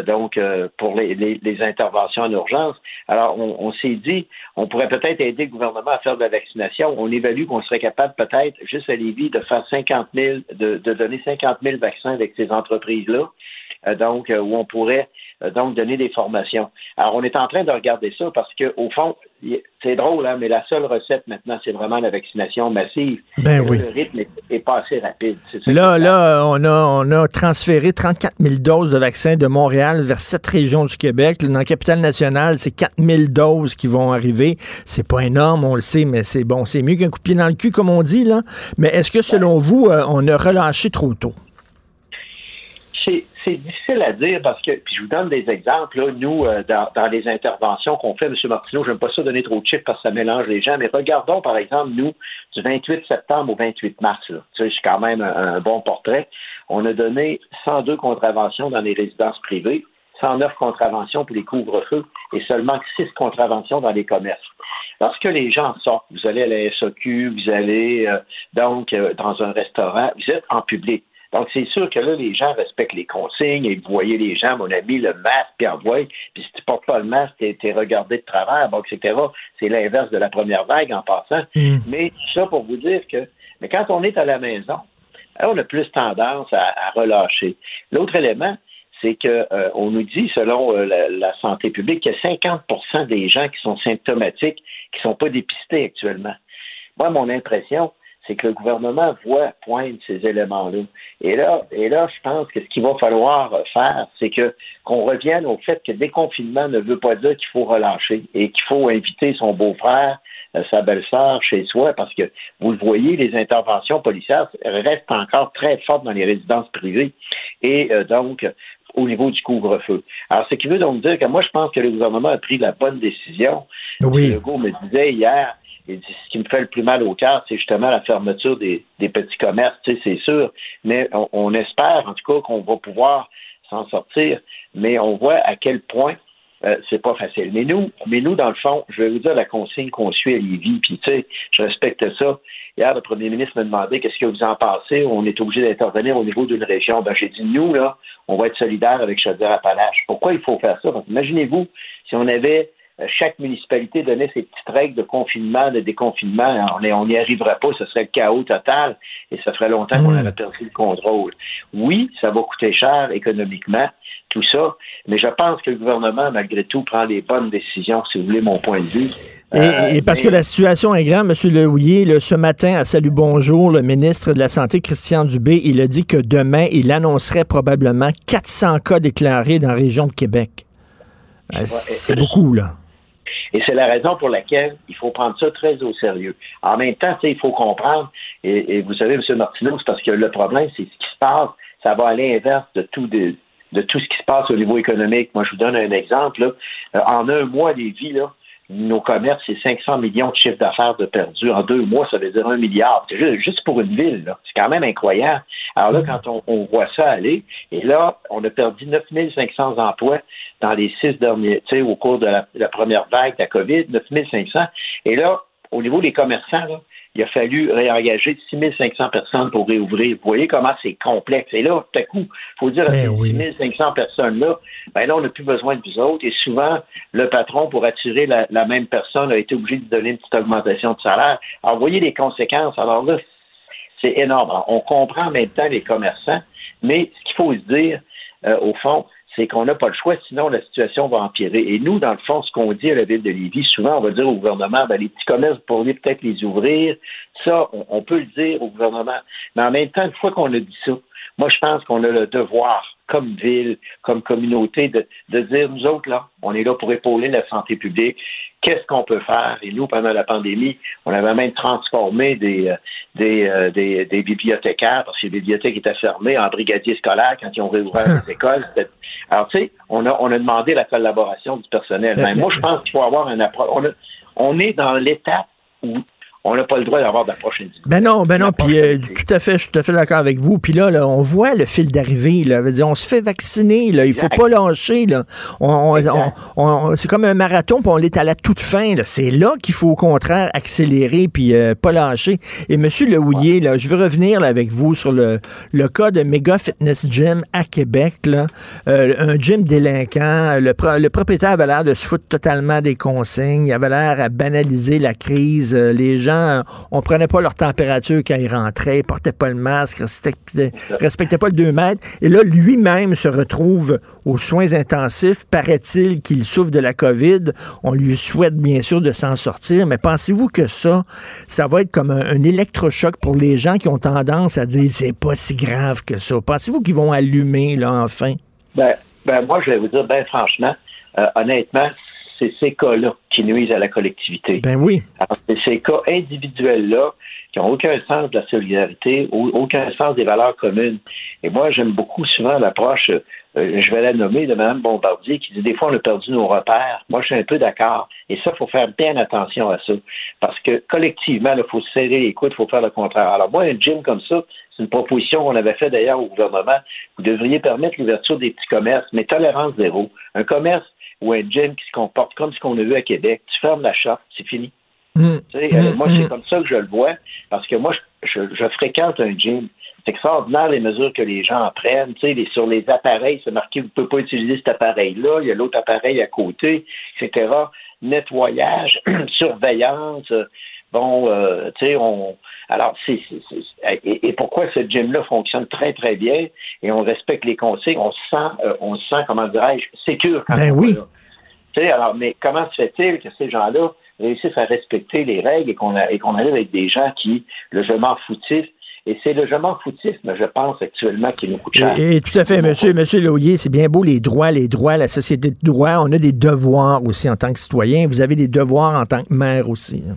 donc pour les, les, interventions en urgence. Alors, on, on s'est dit, on pourrait peut-être aider le gouvernement à faire de la vaccination. On évalue qu'on serait capable peut-être, juste à Lévis, de faire 50 000, de, de donner 50 000 vaccins avec ces entreprises-là. Donc, où on pourrait euh, donc donner des formations. Alors, on est en train de regarder ça parce que, au fond, c'est drôle, hein, mais la seule recette maintenant, c'est vraiment la vaccination massive. Ben oui. Le rythme est, pas assez rapide. là, là, on a, on a transféré 34 000 doses de vaccins de Montréal vers sept régions du Québec. Dans la capitale nationale, c'est 4 000 doses qui vont arriver. C'est pas énorme, on le sait, mais c'est bon. C'est mieux qu'un coup de pied dans le cul, comme on dit, là. Mais est-ce que, selon vous, euh, on a relâché trop tôt? C'est difficile à dire parce que, puis je vous donne des exemples, là, nous, euh, dans, dans, les interventions qu'on fait, M. Martineau, je n'aime pas ça donner trop de chiffres parce que ça mélange les gens, mais regardons, par exemple, nous, du 28 septembre au 28 mars, là, tu sais, c'est quand même un, bon portrait, on a donné 102 contraventions dans les résidences privées, 109 contraventions pour les couvre-feux et seulement 6 contraventions dans les commerces. Lorsque les gens sortent, vous allez à la SOQ, vous allez euh, donc euh, dans un restaurant, vous êtes en public donc, c'est sûr que là, les gens respectent les consignes et vous voyez les gens, mon ami, le masque, puis envoie, puis si tu portes pas le masque, t'es es regardé de travers, bon, etc. C'est l'inverse de la première vague en passant. Mm. Mais ça pour vous dire que, mais quand on est à la maison, on a plus tendance à, relâcher. L'autre élément, c'est que euh, nous dit, selon euh, la, la, santé publique, qu'il y a 50% des gens qui sont symptomatiques qui ne sont pas dépistés actuellement. Moi, mon impression, c'est que le gouvernement voit poindre ces éléments-là. Et là, et là, je pense que ce qu'il va falloir faire, c'est que qu'on revienne au fait que déconfinement ne veut pas dire qu'il faut relâcher et qu'il faut inviter son beau-frère, euh, sa belle-sœur chez soi, parce que vous le voyez, les interventions policières restent encore très fortes dans les résidences privées. Et euh, donc, au niveau du couvre-feu. Alors, ce qui veut donc dire que moi, je pense que le gouvernement a pris la bonne décision. Oui. Legault me disait hier, ce qui me fait le plus mal au cœur, c'est justement la fermeture des, petits commerces, tu sais, c'est sûr. Mais on, espère, en tout cas, qu'on va pouvoir s'en sortir. Mais on voit à quel point euh, c'est pas facile. Mais nous, mais nous, dans le fond, je vais vous dire la consigne qu'on suit à Lévis, puis tu sais, je respecte ça. Hier, le premier ministre m'a demandé qu'est-ce que vous en pensez. On est obligé d'intervenir au niveau d'une région. Ben, j'ai dit, nous, là, on va être solidaires avec Chaudière-Appalaches. Pourquoi il faut faire ça? Imaginez-vous si on avait chaque municipalité donnait ses petites règles de confinement, de déconfinement. On n'y arriverait pas, ce serait le chaos total et ça ferait longtemps qu'on aurait perdu le contrôle. Oui, ça va coûter cher économiquement, tout ça, mais je pense que le gouvernement, malgré tout, prend les bonnes décisions, si vous voulez mon point de vue. Et, euh, parce que la situation est grave, M. Lehouillier, ce matin à Salut Bonjour, le ministre de la Santé, Christian Dubé, il a dit que demain, il annoncerait probablement 400 cas déclarés dans la région de Québec. Euh, c'est beaucoup, là. Et c'est la raison pour laquelle il faut prendre ça très au sérieux. En même temps, il faut comprendre, et, vous savez, M. Martineau, c'est parce que le problème, c'est ce qui se passe, ça va à l'inverse de tout de, tout ce qui se passe au niveau économique. Moi, je vous donne un exemple. Euh, en un mois, les vies, là, nos commerces, c'est 500 millions de chiffres d'affaires de perdus. En deux mois, ça veut dire un milliard. C'est juste, pour une ville. C'est quand même incroyable. Alors là, quand on, voit ça aller, et là, on a perdu 9500 emplois dans les six derniers, tu sais, au cours de la, la, première vague de la COVID, 9500. Et là, au niveau des commerçants, là, il a fallu réengager 6500 personnes pour réouvrir. Vous voyez comment c'est complexe. Et là, tout à coup, il faut dire à ces 6500 personnes-là, ben là, on n'a plus besoin de vous autres. Et souvent, le patron, pour attirer la, même personne, a été obligé de donner une petite augmentation de salaire. Alors, vous voyez les conséquences. Alors là, c'est énorme. on comprend en même temps les commerçants, mais ce qu'il faut se dire, euh, au fond, c'est qu'on n'a pas le choix, sinon la situation va empirer. Et nous, dans le fond, ce qu'on dit à la ville de Lévis, souvent, on va dire au gouvernement, ben, les petits commerces, vous pourriez peut-être les ouvrir. Ça, on, peut le dire au gouvernement. Mais en même temps, une fois qu'on a dit ça, moi, je pense qu'on a le devoir, comme ville, comme communauté, de, de dire, nous autres, là, on est là pour épauler la santé publique qu'est-ce qu'on peut faire? Et nous, pendant la pandémie, on avait même transformé des, euh, euh, des, des, bibliothécaires, parce que les bibliothèques étaient fermées, en brigadiers scolaires quand ils ont réouvert les écoles. Alors, tu sais, on a, on a demandé la collaboration du personnel. Mais moi, je pense qu'il faut avoir un approche. On, on est dans l'étape où on n'a pas le droit d'avoir d'approche individuelle. Ben non, ben non, puis euh, tout à fait, je suis tout à fait d'accord avec vous. Puis là, là, on voit le fil d'arrivée. Là, dire, on se fait vacciner. Là, il faut Exact. pas lâcher. Là, on, on- on- c'est comme un marathon, puis on est à la toute fin. Là. C'est là qu'il faut au contraire accélérer puis euh, pas lâcher. Et Monsieur Le Houillet, là, je veux revenir là, avec vous sur le, le cas de Mega Fitness Gym à Québec. Là, Euh, un gym délinquant. Le, pro- le propriétaire avait l'air de se foutre totalement des consignes. Il avait l'air à banaliser la crise. Euh, Les gens, euh, on prenait pas leur température quand ils rentraient, ils portaient pas le masque, respectaient, respectaient pas le 2 mètres. Et là, lui-même se retrouve aux soins intensifs. Paraît-il qu'il souffre de la COVID. On lui souhaite bien sûr de s'en sortir, mais pensez-vous que ça, ça va être comme un, un électrochoc pour les gens qui ont tendance à dire c'est pas si grave que ça? Pensez-vous qu'ils vont allumer, là, enfin? Ben, ben, moi, je vais vous dire, ben franchement, euh, honnêtement, c'est ces cas-là qui nuisent à la collectivité. Ben oui. C'est ces cas individuels-là qui n'ont aucun sens de la solidarité, au- aucun sens des valeurs communes. Et moi, j'aime beaucoup souvent l'approche, euh, je vais la nommer, de Mme Bombardier, qui dit des fois, on a perdu nos repères. Moi, je suis un peu d'accord. Et ça, il faut faire bien attention à ça. Parce que collectivement, il faut se serrer les coudes, il faut faire le contraire. Alors, moi, un gym comme ça, c'est une proposition qu'on avait faite d'ailleurs au gouvernement. Vous devriez permettre l'ouverture des petits commerces, mais tolérance zéro. Un commerce ou un gym qui se comporte comme ce qu'on a vu à Québec, tu fermes la charte, c'est fini. Mm. Euh, Mm, moi, mm. c'est comme ça que je le vois, parce que moi, je, je- je fréquente un gym. C'est extraordinaire les mesures que les gens prennent. Les- sur les appareils, c'est marqué vous ne pouvez pas utiliser cet appareil-là, il y a l'autre appareil à côté, etc. Nettoyage, surveillance. euh, Bon, euh, tu sais, on. Alors, c'est. Et, et pourquoi ce gym-là fonctionne très, très bien et on respecte les consignes, on se sent, euh, on se sent, comment dirais-je, sécure quand Ben on oui. Tu sais, alors, mais comment se fait-il que ces gens-là réussissent à respecter les règles et qu'on et qu'on arrive avec des gens qui, le je m'en foutisme, et c'est le je m'en foutisme, je pense, actuellement, qui nous coûte cher. Et, et tout à fait, monsieur, monsieur Loyer, c'est bien beau les droits, les droits, la société de droit. On a des devoirs aussi en tant que citoyen. Vous avez des devoirs en tant que maire aussi. hein.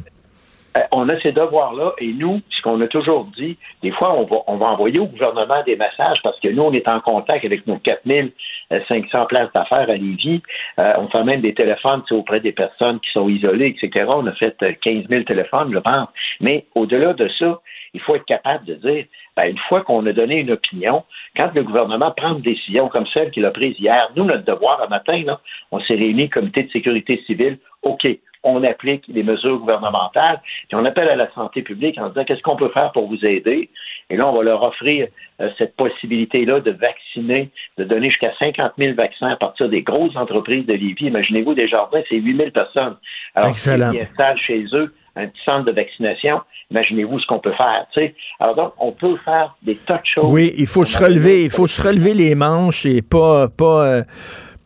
Euh, on a ces devoirs-là, et nous, ce qu'on a toujours dit, des fois, on va, on va envoyer au gouvernement des messages parce que nous, on est en contact avec nos 4500 places d'affaires à Lévis. Euh, on fait même des téléphones auprès des personnes qui sont isolées, etc. On a fait euh, 15 000 téléphones, je pense. Mais au-delà de ça, il faut être capable de dire, ben, une fois qu'on a donné une opinion, quand le gouvernement prend une décision comme celle qu'il a prise hier, nous, notre devoir un matin, on s'est réunis, comité de sécurité civile, OK, on applique les mesures gouvernementales, puis on appelle à la santé publique en disant qu'est-ce qu'on peut faire pour vous aider? Et là, on va leur offrir euh, cette possibilité-là de vacciner, de donner jusqu'à 50 000 vaccins à partir des grosses entreprises de Lévis. Imaginez-vous, des jardins, c'est 8 000 personnes. Alors, Excellent. s'ils installent chez eux un petit centre de vaccination, imaginez-vous ce qu'on peut faire. Alors donc, on peut faire des tas de choses. Oui, il faut se relever, il faut se relever les manches et pas pas euh,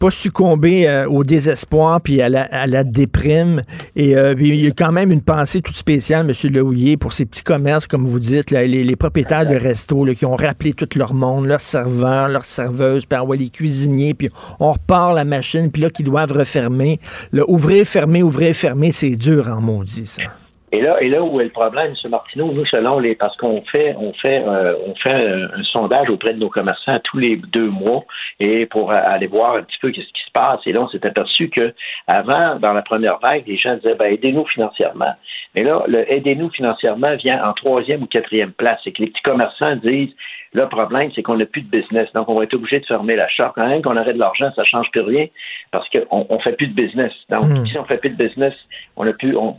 pas succomber euh, au désespoir puis à la, déprime. Et euh, il y a quand même une pensée toute spéciale, Monsieur Lehouillier, pour ces petits commerces, comme vous dites, là, les, les propriétaires de restos qui ont rappelé tout leur monde, leurs serveurs, leurs serveuses, puis envoyer les cuisiniers, puis on repart la machine, puis là, qu'ils doivent refermer. Là, ouvrir, fermer, ouvrir, fermer, c'est dur en maudit, ça. Et là, et là où est le problème, M. Martineau, nous, selon les, parce qu'on fait, on fait, euh, on fait un, un sondage auprès de nos commerçants tous les deux mois et pour aller voir un petit peu qu'est-ce qui se passe. Et là, on s'est aperçu que avant, dans la première vague, les gens disaient, ben, aidez-nous financièrement. Mais là, le aidez-nous financièrement vient en troisième ou quatrième place. C'est que les petits commerçants disent, le problème, c'est qu'on n'a plus de business. Donc, on va être obligé de fermer la shop. Quand même qu'on aurait de l'argent, ça change plus rien parce qu'on on fait plus de business. Donc, Mm. si on fait plus de business, on a plus, on,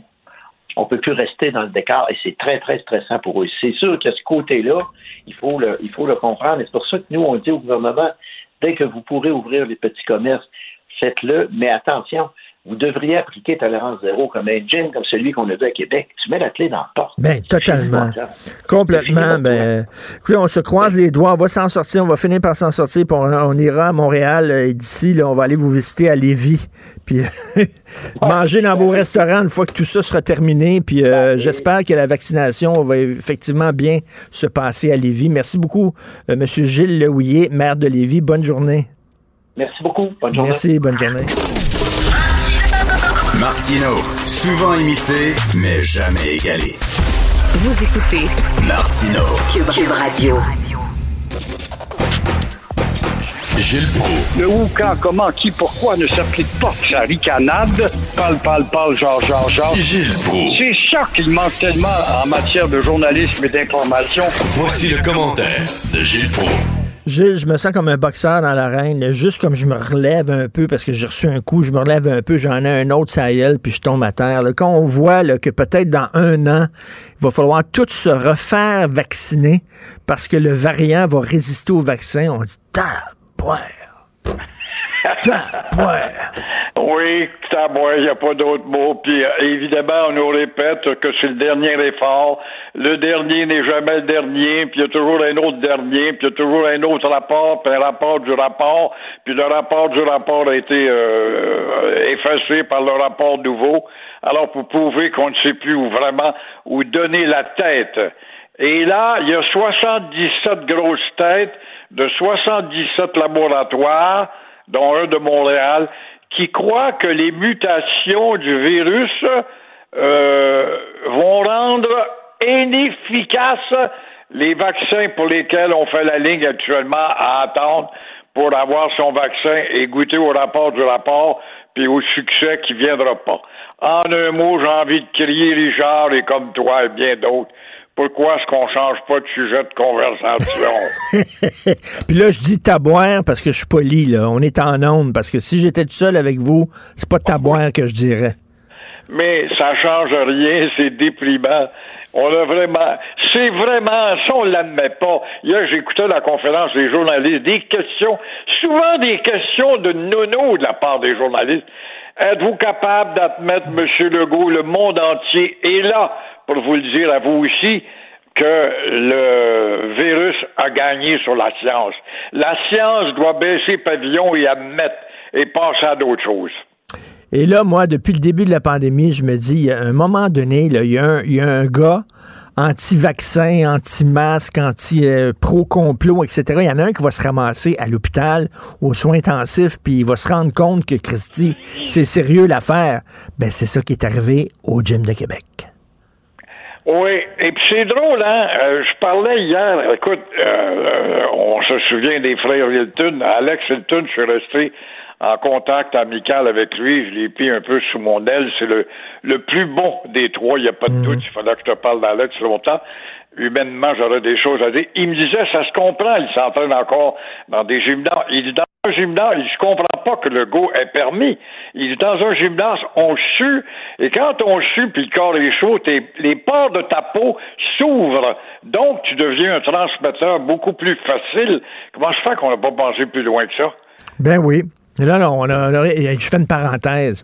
on peut plus rester dans le décor et c'est très, très stressant pour eux. C'est sûr que ce côté-là, il faut le, il faut le comprendre. Et c'est pour ça que nous, on dit au gouvernement, dès que vous pourrez ouvrir les petits commerces, faites-le, mais attention, vous devriez appliquer tolérance zéro comme un gym comme celui qu'on a vu à Québec. Tu mets la clé dans la porte. Ben, totalement. là. Complètement. Ben, écoutez, on se croise les doigts, on va s'en sortir, on va finir par s'en sortir, puis on, on ira à Montréal euh, et d'ici, là, on va aller vous visiter à Lévis, puis manger dans vos restaurants une fois que tout ça sera terminé, puis euh, j'espère que la vaccination va effectivement bien se passer à Lévis. Merci beaucoup, euh, M. Gilles Lehouillier, maire de Lévis. Bonne journée. Merci beaucoup. Bonne journée. Merci, bonne journée. Martino, souvent imité, mais jamais égalé. Vous écoutez Martino, Cube, Cube Radio. Gilles Proulx. Le où, quand, comment, qui, pourquoi ne s'applique pas sa ricanade? Parle, parle, parle, genre, genre, genre. Gilles Proulx. C'est ça qu'il manque tellement en matière de journalisme et d'information. Voici le commentaire de Gilles Proulx. Je me sens comme un boxeur dans l'arène. Juste comme je me relève un peu parce que j'ai reçu un coup, je me relève un peu, j'en ai un autre, ça y est, puis je tombe à terre. Là, quand on voit que peut-être dans un an, il va falloir tout se refaire vacciner parce que le variant va résister au vaccin, on dit taboire. Oui, il n'y a pas d'autre mot. Puis euh, évidemment, on nous répète que c'est le dernier effort. Le dernier n'est jamais le dernier, puis il y a toujours un autre dernier, puis il y a toujours un autre rapport, puis un rapport du rapport, puis le rapport du rapport a été euh, effacé par le rapport nouveau. Alors, pour prouver qu'on ne sait plus où vraiment où donner la tête. Et là, il y a 77 grosses têtes de 77 laboratoires, dont un de Montréal, qui croient que les mutations du virus euh, vont rendre inefficaces les vaccins pour lesquels on fait la ligne actuellement à attendre pour avoir son vaccin et goûter au rapport du rapport puis au succès qui viendra pas. En un mot, j'ai envie de crier Richard et comme toi et bien d'autres. Pourquoi est-ce qu'on change pas de sujet de conversation? Puis là, je dis taboire parce que je suis poli, là. On est en onde, parce que si j'étais tout seul avec vous, c'est pas taboire que je dirais. Mais ça change rien, c'est déprimant. On a vraiment, c'est vraiment, ça on l'admet pas. Hier, j'écoutais la conférence des journalistes, des questions, souvent des questions de nono de la part des journalistes. Êtes-vous capable d'admettre, M. Legault, le monde entier est là pour vous le dire à vous aussi, que le virus a gagné sur la science? La science doit baisser pavillon et admettre et passer à d'autres choses. Et là, moi, depuis le début de la pandémie, je me dis, à un moment donné, il, y a un, gars anti-vaccin, anti-masque, anti-pro-complot, etc. Il y en a un qui va se ramasser à l'hôpital, aux soins intensifs, puis il va se rendre compte que, Christy, c'est sérieux l'affaire. Ben, c'est ça qui est arrivé au Gym de Québec. Oui, et puis c'est drôle, hein? Euh, je parlais hier, écoute, euh, on se souvient des frères Hilton. Alex Hilton, je suis resté en contact amical avec lui. Je l'ai pris un peu sous mon aile. C'est le, le plus bon des trois, il n'y a pas de doute. Il faudra que je te parle d'Alex longtemps. Humainement, j'aurais des choses à dire. Il me disait, ça se comprend, il s'entraîne encore dans des gymnases. Il dit, dans un gymnase, je comprends pas que le go est permis. Il dit, dans un gymnase, on sue, et quand on sue, puis le corps est chaud, les pores de ta peau s'ouvrent. Donc, tu deviens un transmetteur beaucoup plus facile. Comment se fait qu'on n'a pas pensé plus loin que ça? Ben oui. Là, là, on a, on a- je fais une parenthèse.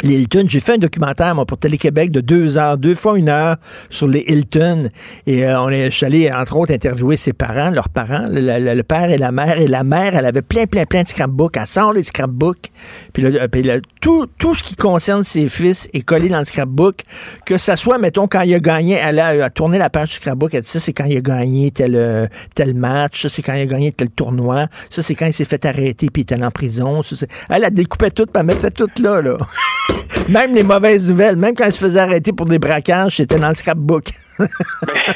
Les Hilton, j'ai fait un documentaire moi, pour Télé-Québec de deux heures, deux fois une heure sur les Hilton. Et euh, on est, je suis allé, entre autres, interviewer ses parents, leurs parents, le, père et la mère. Et la mère, elle avait plein, plein, plein de scrapbooks. Elle sort les scrapbooks. Puis, le- puis le- tout, tout ce qui concerne ses fils est collé dans le scrapbook. Que ça soit, mettons, quand il a gagné, elle a, tourné la page du scrapbook. Elle dit ça, c'est quand il a gagné tel, euh, tel match. Ça, c'est quand il a gagné tel tournoi. Ça, c'est quand il s'est fait arrêter puis il était en prison. Ça, elle a découpé tout, puis elle mettait tout là, là. même les mauvaises nouvelles, même quand elle se faisait arrêter pour des braquages, c'était dans le scrapbook.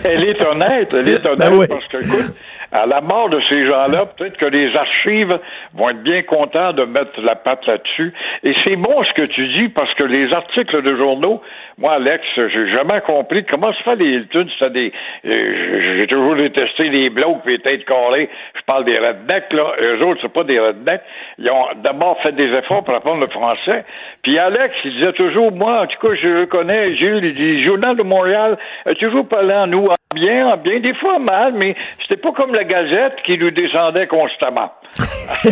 elle est honnête, elle est honnête, Ben oui. parce que, écoute, à la mort de ces gens-là, peut-être que les archives vont être bien contents de mettre la patte là-dessus. Et c'est bon ce que tu dis, parce que les articles de journaux, moi, Alex, j'ai jamais compris comment se fait les Hilton, c'était des, euh, j'ai toujours détesté les blocs et les têtes. Je parle des rednecks, là. Eux autres, c'est pas des rednecks. Ils ont d'abord fait des efforts pour apprendre le français. Puis Alex, il disait toujours, moi, en tout cas, je le connais, Gilles, il dit, Journal de Montréal toujours parlé en nous, en bien, en bien, des fois mal, mais c'était pas comme la Gazette qui nous descendait constamment.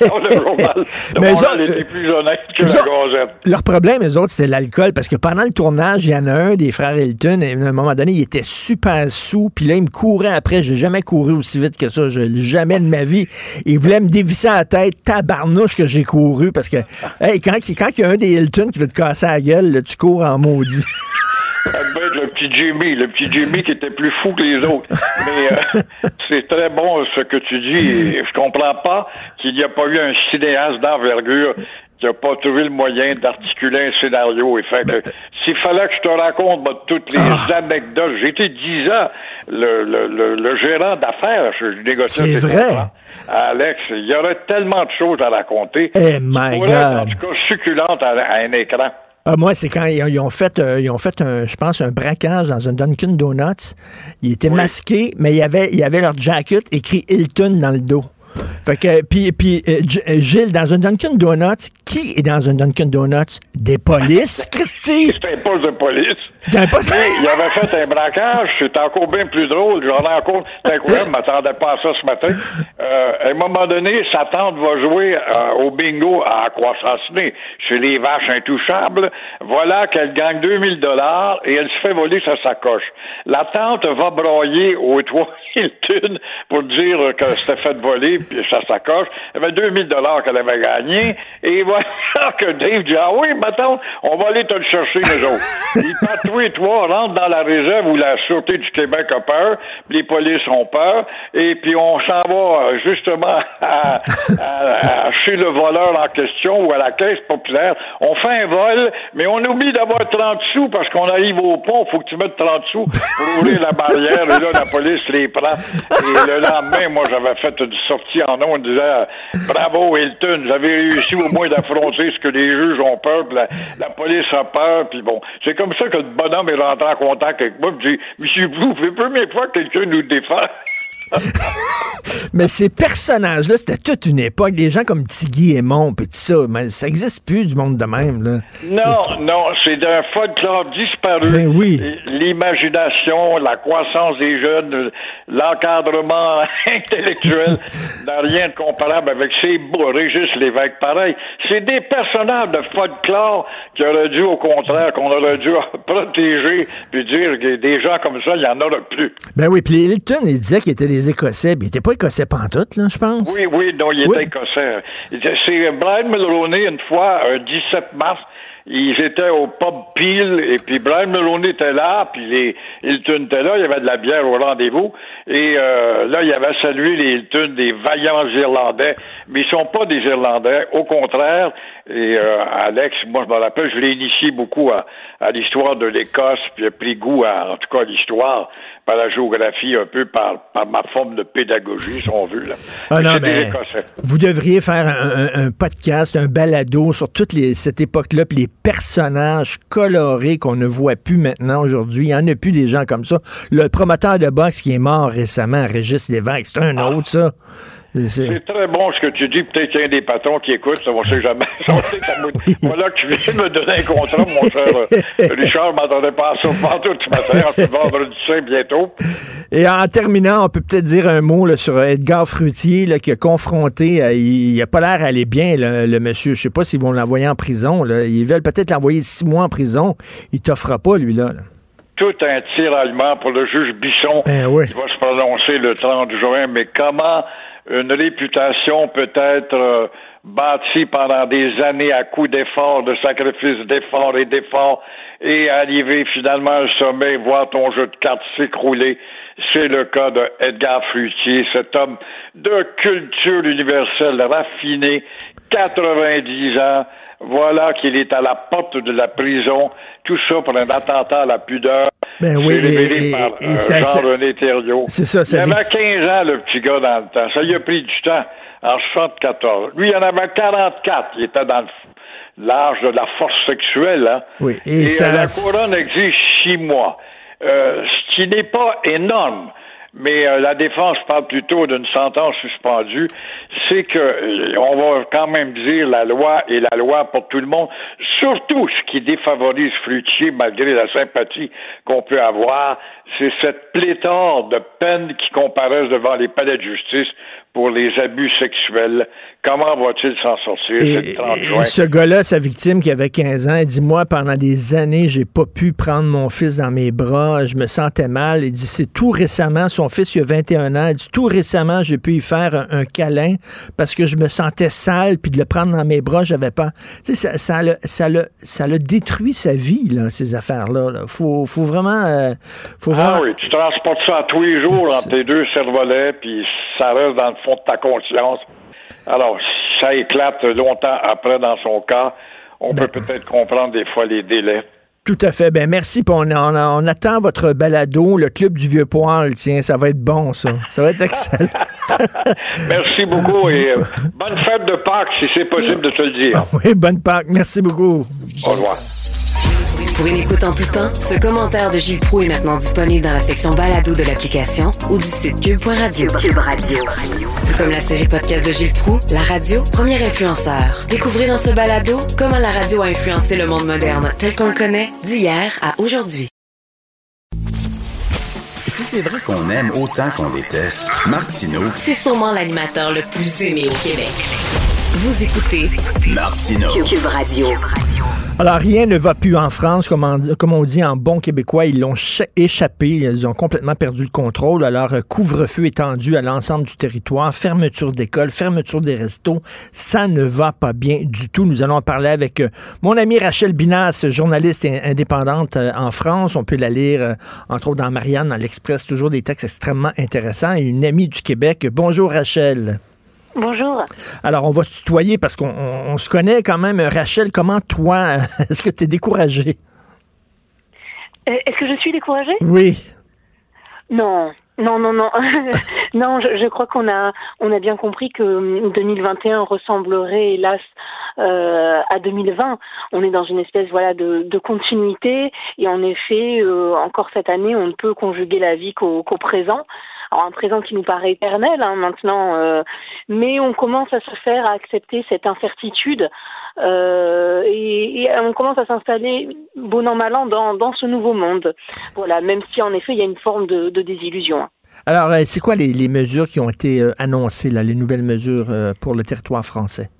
Le Mais Montréal eux était autres- plus honnête que la autres- Gazette. Leur problème, eux autres, c'était l'alcool, parce que pendant le tournage, il y en a un des frères Hilton, et à un moment donné, il était super sous, puis là, il me courait après. J'ai jamais couru aussi vite que ça, je, jamais de ma vie. Il voulait me dévisser la tête, tabarnouche que j'ai couru, parce que, hey, quand, quand il y a un des Hilton qui veut te casser la gueule, là, tu cours en maudit. Ça devait être le petit Jimmy, le petit Jimmy qui était plus fou que les autres. Mais euh, c'est très bon ce que tu dis. Et je comprends pas qu'il n'y a pas eu un cinéaste d'envergure qui n'a pas trouvé le moyen d'articuler un scénario. Et fait que, s'il fallait que je te raconte moi, toutes les Ah. anecdotes, été dix ans le, le, le, le gérant d'affaires, je, négociais C'est ces vrai. Alex, il y aurait tellement de choses à raconter. Eh, my être, en God. tout cas, succulente à, à un écran. Ah, moi, c'est quand ils, ils ont fait, euh, ils ont fait un, je pense, un braquage dans un Dunkin' Donuts. Ils étaient masqués, mais il y avait, il y avait leur jacket écrit Hilton dans le dos. Fait que, puis, puis euh, euh, Gilles, dans un Dunkin' Donuts, qui est dans un Dunkin' Donuts? Des polices, Christy! C'était un poste de police. Il avait fait un braquage, c'était encore bien plus drôle. J'en ai encore, c'est incroyable, je m'attendais pas à ça ce matin. Euh, à un moment donné, sa tante va jouer euh, au bingo à Croissance-Nez, chez les vaches intouchables. Voilà qu'elle gagne 2000 dollars et elle se fait voler sa sacoche. La tante va broyer au toit Hilton pour dire que c'était fait voler puis sa sacoche. Il y avait 2000 dollars qu'elle avait gagné. Et voilà que Dave dit, ah oui, ma on va aller te le chercher, nous autres. Tous les trois, rentrent dans la réserve où la Sûreté du Québec a peur, les polices ont peur, et puis on s'en va euh, justement à, chez le voleur en question ou à la caisse populaire. On fait un vol, mais on oublie d'avoir 30 sous parce qu'on arrive au pont, faut que tu mettes 30 sous pour ouvrir la barrière, et là, la police les prend. Et le lendemain, moi, j'avais fait une sortie en nom en disant Bravo, Hilton, vous avez réussi au moins d'affronter ce que les juges ont peur, puis la, la police a peur, puis bon. C'est comme ça que le bonhomme est rentré en contact avec moi, puis dit Monsieur Blou, c'est la première fois que quelqu'un nous défend? Mais ces personnages-là, c'était toute une époque. Des gens comme Tiggy et Mon, puis tout ça. Mais ça existe plus du monde de même, là. Non, non, c'est d'un folklore disparu. Ben oui. L'imagination, la croissance des jeunes, l'encadrement intellectuel n'a rien de comparable avec ces beaux Régis Lévesque. Pareil, c'est des personnages de folklore qui auraient dû, au contraire, qu'on aurait dû protéger puis dire que des gens comme ça, il y en aura plus. Ben oui, puis Hilton, il disait qu'il était des Écossais. mais il était pas Écossais pantoute, là, je pense. Oui, oui, non, il Oui. était écossais. C'est Brian Mulroney, une fois, un 17 mars, ils étaient au pub Peel, et puis Brian Mulroney était là, puis les Hilton étaient là, il y avait de la bière au rendez-vous, et euh, là, il avait salué les Hilton, des vaillants Irlandais, mais ils sont pas des Irlandais, au contraire, et euh, Alex, moi, je me rappelle, je l'ai initié beaucoup à, à l'histoire de l'Écosse, puis j'ai pris goût à, en tout cas, à l'histoire, par la géographie, un peu par, par ma forme de pédagogie, si on veut, là. Ah non, mais vous devriez faire un, un- un podcast, un balado sur toute les, cette époque-là, puis les personnages colorés qu'on ne voit plus maintenant aujourd'hui. Il n'y en a plus des gens comme ça. Le promoteur de boxe qui est mort récemment, Régis Lévesque, c'est un Ah. autre, ça. C'est- très bon ce que tu dis. Peut-être qu'il y a des patrons qui écoutent, ça, on sait jamais. Ça, sait Voilà que tu viens de me donner un contrat, mon cher euh, Richard. Je m'attendais pas à ça partout ce matin. On se vendredi saint bientôt. Et en terminant, on peut peut-être dire un mot là, sur Edgar Fruitier là, qui a confronté, euh, il n'a pas l'air aller bien, le, le monsieur. Je sais pas s'ils vont l'envoyer en prison. Là. Ils veulent peut-être l'envoyer six mois en prison. Il t'offrera pas, lui, là. là. Tout un tir allemand pour le juge Bisson Ben oui. qui va se prononcer le 30 juin. Mais comment une réputation peut être euh, bâtie pendant des années à coups d'efforts, de sacrifices, d'efforts et d'efforts, et arriver finalement à un sommet, voir ton jeu de cartes s'écrouler. C'est le cas de Edgar Fruitier, cet homme de culture universelle raffiné, 90 ans. Voilà qu'il est à la porte de la prison. Tout ça pour un attentat à la pudeur. Ben oui, et- et- par et euh, ça- ça-. C'est ça, Il avait vit- 15 ans, le petit gars, dans le temps. Ça lui a pris du temps. En 74. Lui, il en avait 44. Il était dans l'âge de la force sexuelle. Hein? Oui, et Et, ça- euh, la couronne exige six mois. Euh, ce qui n'est pas énorme. Mais euh, la défense parle plutôt d'une sentence suspendue. C'est que euh, on va quand même dire la loi est la loi pour tout le monde. Surtout ce qui défavorise Fruitier, malgré la sympathie qu'on peut avoir, c'est cette pléthore de peines qui comparaissent devant les palais de justice pour les abus sexuels. Comment va-t-il s'en sortir? Et, C'est le 30 et juin? ce gars-là, sa victime qui avait 15 ans, il dit Moi, pendant des années, j'ai pas pu prendre mon fils dans mes bras, je me sentais mal. Il dit C'est tout récemment, son fils, il a 21 ans, il dit Tout récemment, j'ai pu y faire un, un câlin parce que je me sentais sale, puis de le prendre dans mes bras, j'avais pas. Tu sais, ça, ça, l'a- ça, l'a- ça l'a détruit sa vie, là, ces affaires-là. là. Faut, faut vraiment. euh, faut Ah vraiment oui, tu transportes ça tous les jours entre tes deux cervelets, puis ça reste dans le fond de ta conscience. Alors, ça éclate longtemps après dans son cas, on peut peut-être comprendre des fois les délais. Tout à fait. Ben merci. On, on, attend votre balado, le club du vieux poil. Tiens, ça va être bon, ça. Ça va être excellent. merci beaucoup et euh, bonne fête de Pâques, si c'est possible de te le dire. Oui, bonne Pâques. Merci beaucoup. Au revoir. Pour une écoute en tout temps, ce commentaire de Gilles Proux est maintenant disponible dans la section balado de l'application ou du site cube.radio. Cube Radio. Tout comme la série podcast de Gilles Proux, la radio, premier influenceur. Découvrez dans ce balado comment la radio a influencé le monde moderne tel qu'on le connaît d'hier à aujourd'hui. Si c'est vrai qu'on aime autant qu'on déteste, Martineau, c'est sûrement l'animateur le plus aimé au Québec. Vous écoutez Martineau. Cube Radio. Alors, rien ne va plus en France, comme on, dit en bon québécois. Ils l'ont échappé. Ils ont complètement perdu le contrôle. Alors, euh, couvre-feu étendu à l'ensemble du territoire, fermeture d'écoles, fermeture des restos. Ça ne va pas bien du tout. Nous allons en parler avec euh, mon amie Rachel Binas, journaliste indépendante euh, en France. On peut la lire, entre autres, dans Marianne, dans l'Express. Toujours des textes extrêmement intéressants. Et une amie du Québec. Bonjour, Rachel. Bonjour. Alors, on va se tutoyer parce qu'on se connaît quand même. Rachel, comment toi, est-ce que tu es découragée? Euh, est-ce que je suis découragée? Oui. Non, non, non, non. non, je, crois qu'on a, on a bien compris que 2021 ressemblerait, hélas, euh, à 2020. On est dans une espèce, voilà, de, de continuité. Et en effet, euh, encore cette année, on ne peut conjuguer la vie qu'au présent. Alors un présent qui nous paraît éternel hein, maintenant, euh, mais on commence à se faire à accepter cette incertitude euh, et, on commence à s'installer bon an mal an dans, dans ce nouveau monde. Voilà, même si en effet il y a une forme de, désillusion. Alors, euh, c'est quoi les, les, mesures qui ont été annoncées, là, les nouvelles mesures pour le territoire français?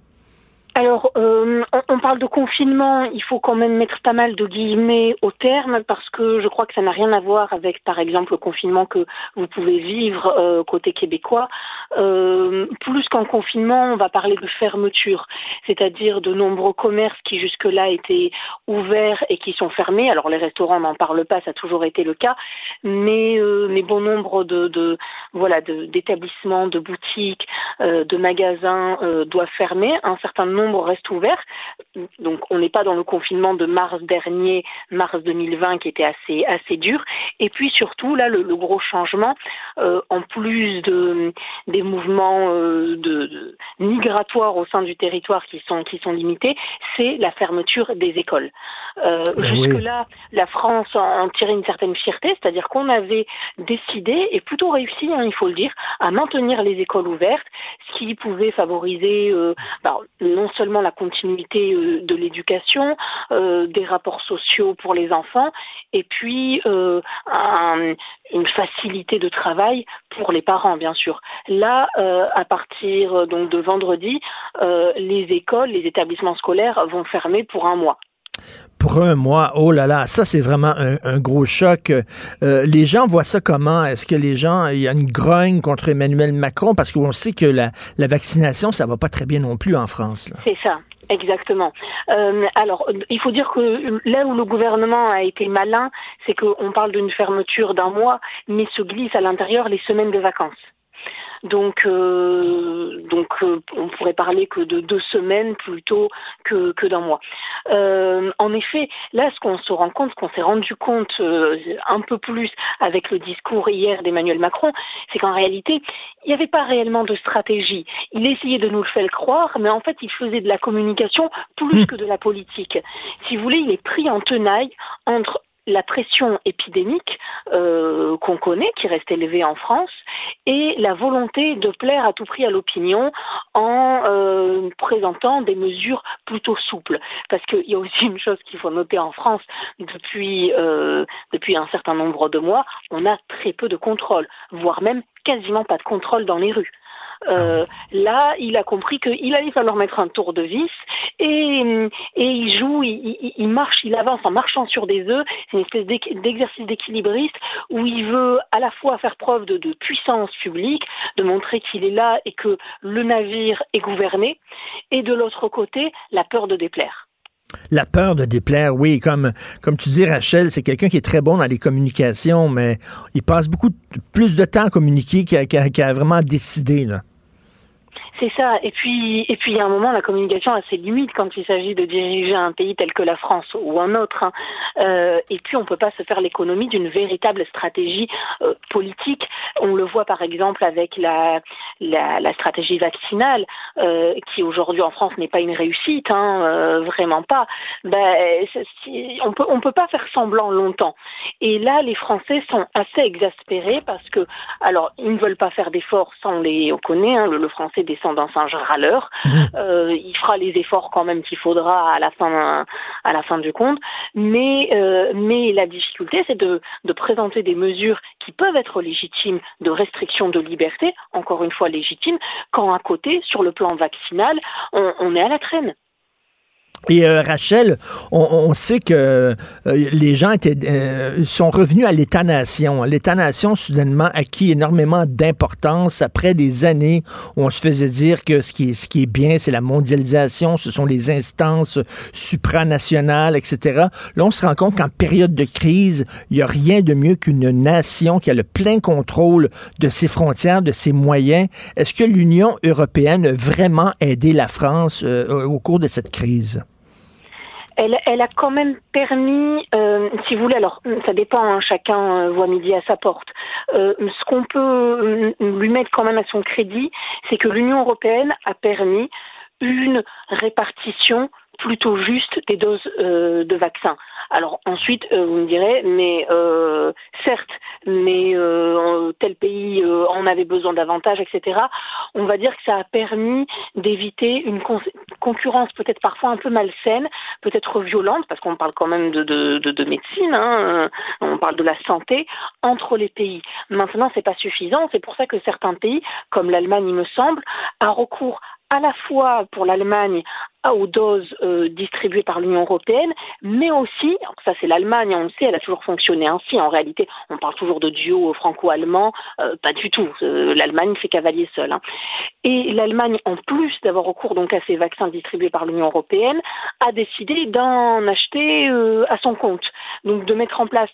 Alors, euh, on, parle de confinement, il faut quand même mettre pas mal de guillemets au terme parce que je crois que ça n'a rien à voir avec, par exemple, le confinement que vous pouvez vivre euh, côté québécois. Euh, plus qu'en confinement, on va parler de fermeture, c'est-à-dire de nombreux commerces qui jusque-là étaient ouverts et qui sont fermés. Alors, les restaurants n'en parlent pas, ça a toujours été le cas, mais, mais bon nombre de, d'établissements, de, boutiques, de magasins doivent fermer. Un certain nombre reste ouvert. Donc on n'est pas dans le confinement de mars dernier, mars 2020 qui était assez assez dur. Et puis surtout là le, gros changement, euh, en plus de des mouvements euh, de, migratoires au sein du territoire qui sont qui sont limités, c'est la fermeture des écoles. Euh, ben jusque là, la France en tirait une certaine fierté, c'est-à-dire qu'on avait décidé et plutôt réussi, hein, il faut le dire, à maintenir les écoles ouvertes, ce qui pouvait favoriser bah, non seulement la continuité euh, de l'éducation, euh, des rapports sociaux pour les enfants, et puis euh, une facilité de travail pour les parents, bien sûr. Là, à partir donc de vendredi, les écoles, les établissements scolaires vont fermer pour un mois pour un mois. Oh là là, ça c'est vraiment un, gros choc. Euh, les gens voient ça comment? Est-ce que les gens, il y a une grogne contre Emmanuel Macron? Parce qu'on sait que la, vaccination, ça va pas très bien non plus en France. C'est ça. Exactement. Euh, alors, il faut dire que là où le gouvernement a été malin, c'est qu'on parle d'une fermeture d'un mois, mais se glisse à l'intérieur les semaines de vacances. Donc, euh, donc euh, on pourrait parler que de deux semaines plutôt que, que d'un mois. Euh, en effet, là, ce qu'on se rend compte, ce qu'on s'est rendu compte un peu plus avec le discours hier d'Emmanuel Macron, c'est qu'en réalité, il n'y avait pas réellement de stratégie. Il essayait de nous le faire croire, mais en fait, il faisait de la communication plus hmm. que de la politique. Si vous voulez, il est pris en tenaille entre la pression épidémique euh, qu'on connaît, qui reste élevée en France, et la volonté de plaire à tout prix à l'opinion en euh, présentant des mesures plutôt souples. Parce qu'il y a aussi une chose qu'il faut noter en France depuis, euh, depuis un certain nombre de mois, on a très peu de contrôle, voire même quasiment pas de contrôle dans les rues. Euh, là, il a compris qu'il allait falloir mettre un tour de vis et, et il joue, il, marche, il avance en marchant sur des œufs. C'est une espèce d'exercice d'équilibriste où il veut à la fois faire preuve de puissance publique, de montrer qu'il est là et que le navire est gouverné, et de l'autre côté, la peur de déplaire. La peur de déplaire, oui, comme, comme tu dis, Rachel, c'est quelqu'un qui est très bon dans les communications, mais il passe beaucoup plus de temps à communiquer qu'à vraiment décider. Là. C'est ça. Et puis, et puis, il y a un moment, la communication a ses limites quand il s'agit de diriger un pays tel que la France ou un autre. Hein. Euh, et puis, on peut pas se faire l'économie d'une véritable stratégie euh, politique. On le voit par exemple avec la, la, stratégie vaccinale, euh, qui aujourd'hui en France n'est pas une réussite, hein, vraiment pas. Ben, on peut, on peut pas faire semblant longtemps. Et là, les Français sont assez exaspérés parce que, alors, ils ne veulent pas faire d'efforts, on les on connaît, hein, le Français descend d'un singe râleur. Mmh. Euh, il fera les efforts quand même qu'il faudra à la fin, à la fin du compte. Mais, euh, mais la difficulté, c'est de, de présenter des mesures qui peuvent être légitimes de restriction de liberté, encore une fois légitimes, quand à côté, sur le plan vaccinal, on, on est à la traîne. Et euh, Rachel, on, sait que euh, les gens étaient, euh, sont revenus à l'État-nation. L'État-nation, soudainement, acquis énormément d'importance après des années où on se faisait dire que ce qui ce qui est bien, c'est la mondialisation, ce sont les instances supranationales, etc. Là, on se rend compte qu'en période de crise, il n'y a rien de mieux qu'une nation qui a le plein contrôle de ses frontières, de ses moyens. Est-ce que l'Union européenne a vraiment aidé la France au cours de cette crise? Elle, a quand même permis, euh, si vous voulez, alors ça dépend, hein, chacun euh, voit midi à sa porte. Euh, ce qu'on peut lui mettre quand même à son crédit, c'est que l'Union européenne a permis une répartition plutôt juste des doses de vaccins. Alors ensuite, euh, vous me direz, mais euh, certes, mais euh, tel pays en avait besoin davantage, etc. On va dire que ça a permis d'éviter une concurrence peut-être parfois un peu malsaine, peut-être violente, parce qu'on parle quand même de, de, de, de médecine, hein, on parle de la santé entre les pays. Maintenant, c'est pas suffisant. C'est pour ça que certains pays, comme l'Allemagne, il me semble, a recours à la fois pour l'Allemagne aux doses euh, distribuées par l'Union européenne, mais aussi, ça c'est l'Allemagne, on le sait, elle a toujours fonctionné ainsi. En réalité, on parle toujours de duo franco-allemand, euh, pas du tout. Euh, L'Allemagne fait cavalier seul. Hein. Et l'Allemagne, en plus d'avoir recours donc à ces vaccins distribués par l'Union européenne, a décidé d'en acheter à son compte, donc de mettre en place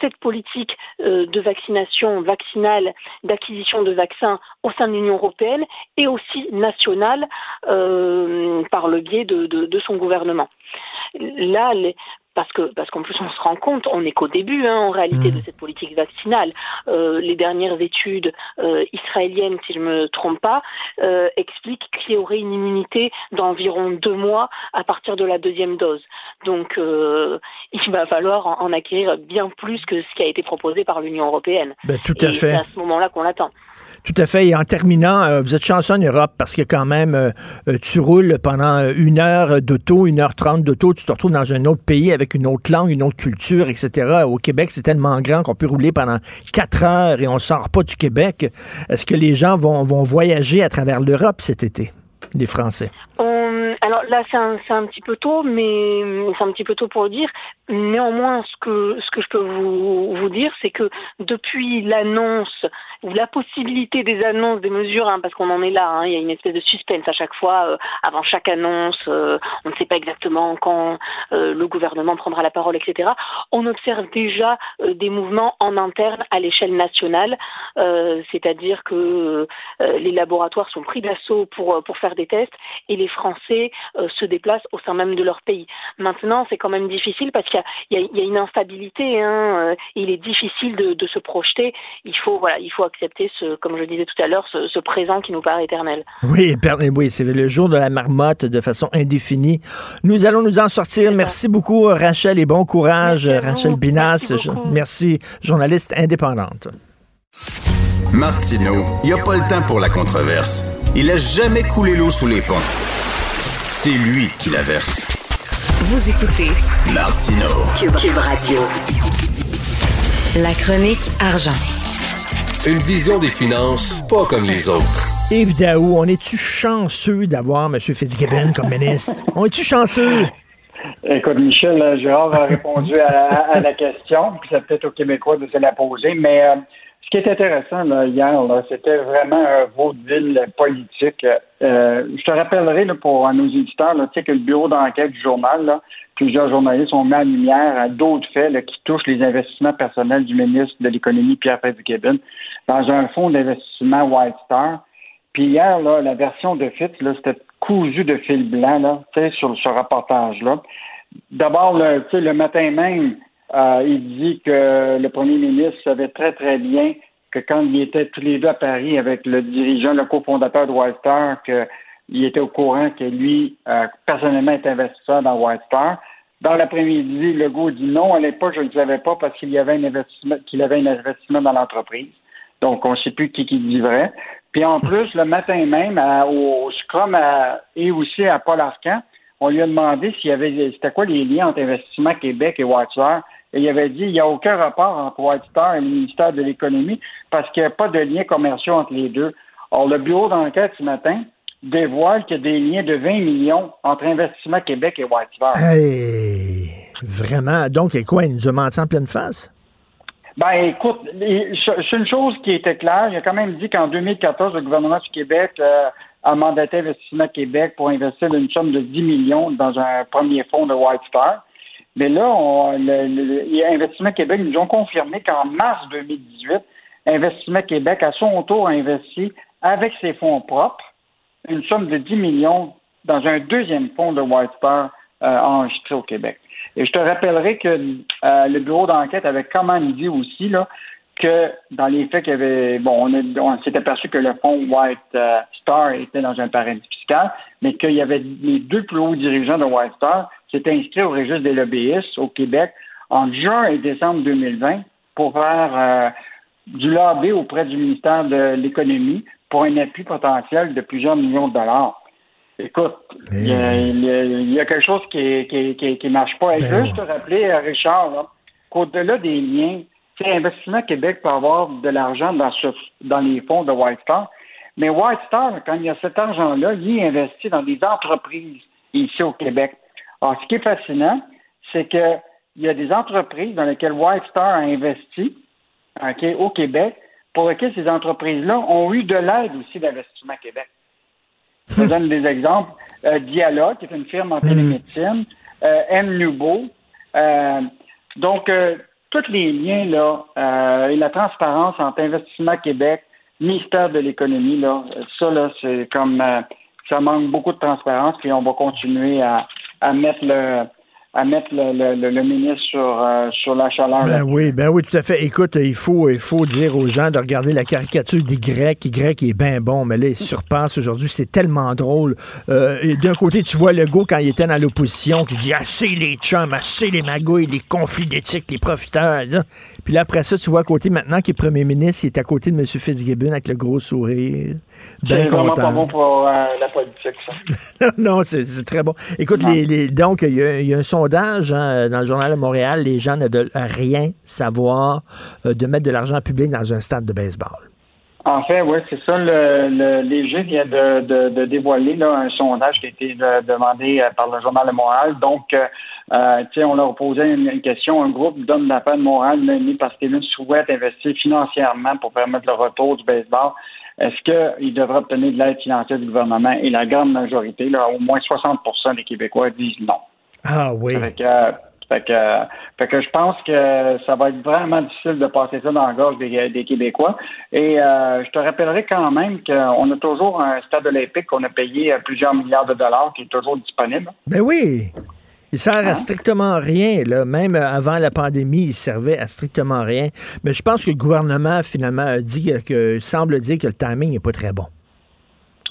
cette politique euh, de vaccination vaccinale, d'acquisition de vaccins au sein de l'Union européenne et aussi nationale euh, par le biais de, de, son gouvernement. Là, parce que parce qu'en plus on se rend compte, on n'est qu'au début hein, en réalité de mmh. cette politique vaccinale. Euh, les dernières études euh, israéliennes, si je me trompe pas, euh, expliquent qu'il y aurait une immunité d'environ deux mois à partir de la deuxième dose. Donc il va falloir en, acquérir bien plus que ce qui a été proposé par l'Union européenne. Ben, tout à fait. C'est à ce moment-là qu'on l'attend. Tout à fait. Et en terminant, vous êtes chanceux en Europe parce que quand même, tu roules pendant une heure d'auto, une heure trente d'auto, tu te retrouves dans un autre pays avec une autre langue, une autre culture, etc. Au Québec, c'est tellement grand qu'on peut rouler pendant quatre heures et on sort pas du Québec. Est-ce que les gens vont, vont voyager à travers l'Europe cet été, les Français? Alors là, c'est un, un, petit peu tôt, mais c'est un petit peu tôt pour le dire. Néanmoins, ce que, ce que je peux vous, vous dire, c'est que depuis l'annonce ou la possibilité des annonces des mesures, hein, parce qu'on en est là, hein, il y a une espèce de suspense à chaque fois, euh, avant chaque annonce, euh, on ne sait pas exactement quand euh, le gouvernement prendra la parole, etc. On observe déjà des mouvements en interne à l'échelle nationale, c'est-à-dire que les laboratoires sont pris d'assaut pour, pour faire des tests et les Français se déplacent au sein même de leur pays. Maintenant, c'est quand même difficile parce qu'il y, y, y, a une instabilité, hein, il est difficile de, de se projeter. Il faut, voilà, il faut accepter ce, comme je disais tout à l'heure, ce, présent qui nous paraît éternel. Oui, oui, c'est le jour de la marmotte de façon indéfinie. Nous allons nous en sortir. Merci beaucoup, Rachel, et bon courage, Rachel Binas. Merci, journaliste indépendante. Martineau, il n'y a pas le temps pour la controverse. Il a jamais coulé l'eau sous les ponts. C'est lui qui la verse. Vous écoutez Martino Cube Radio. La chronique argent. Une vision des finances pas comme les autres. Yves Daou, on est-tu chanceux d'avoir M. Fitzgibbon comme ministre? On est-tu chanceux? Écoute, Michel, Gérard a répondu à, la question, puis c'est peut-être aux Québécois de se la poser, mais euh, ce qui est intéressant là, hier, c'était vraiment un vaudeville politique. Euh, je te rappellerai là, pour nos éditeurs là, que le bureau d'enquête du journal, là, plusieurs journalistes ont mis en lumière à d'autres faits qui touchent les investissements personnels du ministre de l'Économie, Pierre Fitzgibbon, dans un fonds d'investissement White Star. Puis hier, là, la version de FIT, là, c'était cousu de fil blanc, là, sur ce reportage-là. D'abord, le matin même, euh, il dit que le premier ministre savait très, très bien que quand il était tous les deux à Paris avec le dirigeant, le cofondateur de White Star, qu'il était au courant que lui, euh, personnellement, était investisseur dans White Star. Dans l'après-midi, Legault dit non, à l'époque, je ne le savais pas parce qu'il y avait un investissement, qu'il avait un investissement dans l'entreprise. Donc, on ne sait plus qui qui dit vrai. Puis en plus, le matin même, au Scrum et aussi à Paul Arcan, on lui a demandé s'il y avait c'était quoi les liens entre Investissement Québec et Star. Et il avait dit il n'y a aucun rapport entre White Star et le ministère de l'Économie parce qu'il n'y a pas de lien commerciaux entre les deux. Or, le bureau d'enquête ce matin dévoile qu'il y a des liens de 20 millions entre Investissement Québec et White Star. Hey, vraiment? Donc, et quoi? Il nous a menti en pleine face? Ben, écoute, c'est une chose qui était claire. Il a quand même dit qu'en 2014, le gouvernement du Québec euh, a mandaté Investissement Québec pour investir une somme de 10 millions dans un premier fonds de White Star. Mais là, on, le, Investissement Québec nous ont confirmé qu'en mars 2018, Investissement Québec, à son tour, a investi avec ses fonds propres une somme de 10 millions dans un deuxième fonds de White Star euh, enregistré au Québec. Et je te rappellerai que euh, le bureau d'enquête avait comment dit aussi là, que dans les faits qu'il y avait, bon, on, s'est aperçu que le fonds White euh, Star était dans un paradis mais qu'il y avait les deux plus hauts dirigeants de White Star s'étaient inscrits au registre des lobbyistes au Québec en juin et décembre 2020 pour faire euh, du lobby auprès du ministère de l'Économie pour un appui potentiel de plusieurs millions de dollars. Écoute, il y, a, quelque chose qui ne qui, marche pas. Et je veux ben juste te rappeler, euh, Richard, qu'au-delà des liens, Investissement Québec peut avoir de l'argent dans, dans les fonds de White Star, mais White Star, quand il y a cet argent-là, il investit dans des entreprises ici au Québec. Alors, ce qui est fascinant, c'est qu'il y a des entreprises dans lesquelles White Star a investi au Québec, pour lesquelles ces entreprises-là ont eu de l'aide aussi d'Investissement Québec. Je vous donne des exemples. Euh, Dialogue, qui est une firme en hmm. télémédecine, euh, M. Nubo. Euh, donc, euh, tous les liens là, et la transparence entre Investissement Québec, ministère de l'économie, là, ça, là, c'est comme ça manque beaucoup de transparence, puis on va continuer à, à mettre le à mettre le, le, le ministre sur, euh, sur la chaleur. Ben oui, ben oui, tout à fait. Écoute, il faut, il faut dire aux gens de regarder la caricature des Grecs. Grec est bien bon, mais là, il surpasse aujourd'hui. C'est tellement drôle. Euh, D'un côté, tu vois le go quand il était dans l'opposition qui dit assez les chums, assez les magouilles, les conflits d'éthique, les profiteurs. Puis là, après ça, tu vois à côté maintenant qui est premier ministre, il est à côté de M. Fitzgibbon avec le gros sourire. C'est vraiment pas bon pour euh, la politique, ça. non, c'est très bon. Écoute, les, les, donc, y, il y a un son hein, dans le journal de Montréal, les gens ne veulent rien savoir euh, de mettre de l'argent public dans un stade de baseball. En fait, oui, c'est ça. Le, le de, dévoiler un sondage qui a été demandé euh, par le Journal de Montréal. Donc, euh, euh on leur posait une, question. Un groupe d'hommes d'affaires de Montréal mené par Steven souhaite investir financièrement pour permettre le retour du baseball. Est-ce qu'il devrait obtenir de l'aide financière du gouvernement? Et la grande majorité, au moins 60% des Québécois disent non. Ah oui. Fait que, je pense que ça va être vraiment difficile de passer ça dans la gorge des, Québécois. Et euh, je te rappellerai quand même qu'on a toujours un stade olympique qu'on a payé plusieurs milliards de dollars qui est toujours disponible. Ben oui. Il sert à hein? strictement rien. Là. Même avant la pandémie, il servait à strictement rien. Mais je pense que le gouvernement, finalement, a dit que, semble dire que le timing n'est pas très bon.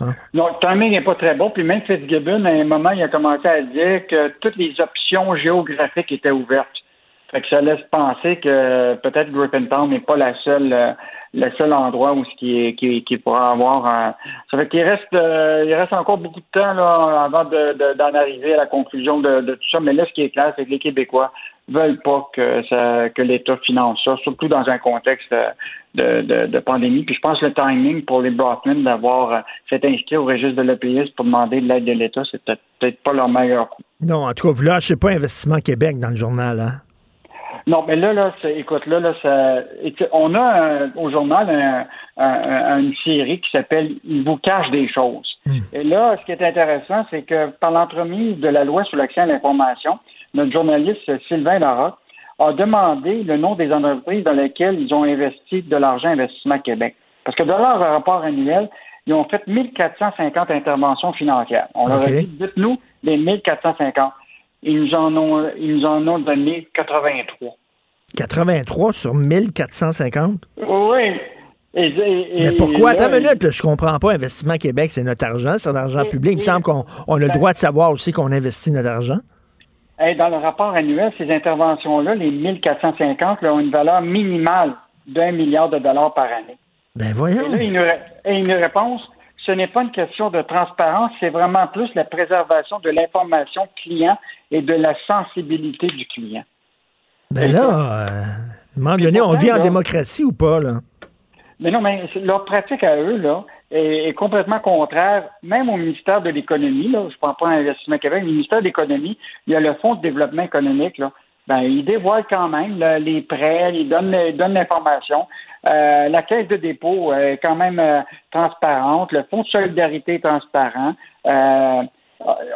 Hein? Non, le timing n'est pas très bon. Puis même Fitzgibbon, à un moment, il a commencé à dire que toutes les options géographiques étaient ouvertes. Fait que ça laisse penser que peut-être Griffintown n'est pas la seule, euh, le seul endroit où ce qui, pourra avoir. Ça fait qu'il reste, euh, il reste encore beaucoup de temps là, avant d'en arriver à la conclusion de, de, tout ça. Mais là, ce qui est clair, c'est que les Québécois veulent pas que, ça, que l'État finance ça, surtout dans un contexte de, de, de, pandémie. Puis je pense que le timing pour les Brockman d'avoir euh, s'être inscrit au registre de l'EPS pour demander de l'aide de l'État, c'est peut-être pas leur meilleur coup. Non, en tout cas, vous lâchez pas Investissement Québec dans le journal, hein? Non, mais là, là, écoute, là, là, ça, on a au journal une série qui s'appelle Il vous cache des choses. Hmm. Et là, ce qui est intéressant, c'est que par l'entremise de la loi sur l'accès à l'information, notre journaliste Sylvain Larocque a demandé le nom des entreprises dans lesquelles ils ont investi de l'argent Investissement Québec. Parce que dans leur rapport annuel, ils ont fait 1450 interventions financières. On leur a dit, dites-nous les 1450. Ils nous en ont, ils nous en ont donné 83. 83 sur 1450? Oui. Mais pourquoi? Attends une minute, je comprends pas. Investissement Québec, c'est notre argent, c'est notre argent public. Il me semble qu'on a le ben droit de savoir aussi qu'on investit notre argent. Dans le rapport annuel, ces interventions-là, les 1450, ont une valeur minimale d'un milliard de dollars par année. Ben voyons. Et, là, une, une réponse, ce n'est pas une question de transparence, c'est vraiment plus la préservation de l'information client et de la sensibilité du client. Ben là, euh, on vit en démocratie ou pas, là? Mais non, mais leur pratique à eux, là, est, complètement contraire, même au ministère de l'Économie, là, je ne prends pas investissement Québec, le ministère de l'Économie, il y a le Fonds de développement économique, là, ben, il dévoile quand même les prêts, il donne, donne l'information. Euh, la caisse de dépôt est quand même euh, transparente, le fonds de solidarité est transparent. Euh,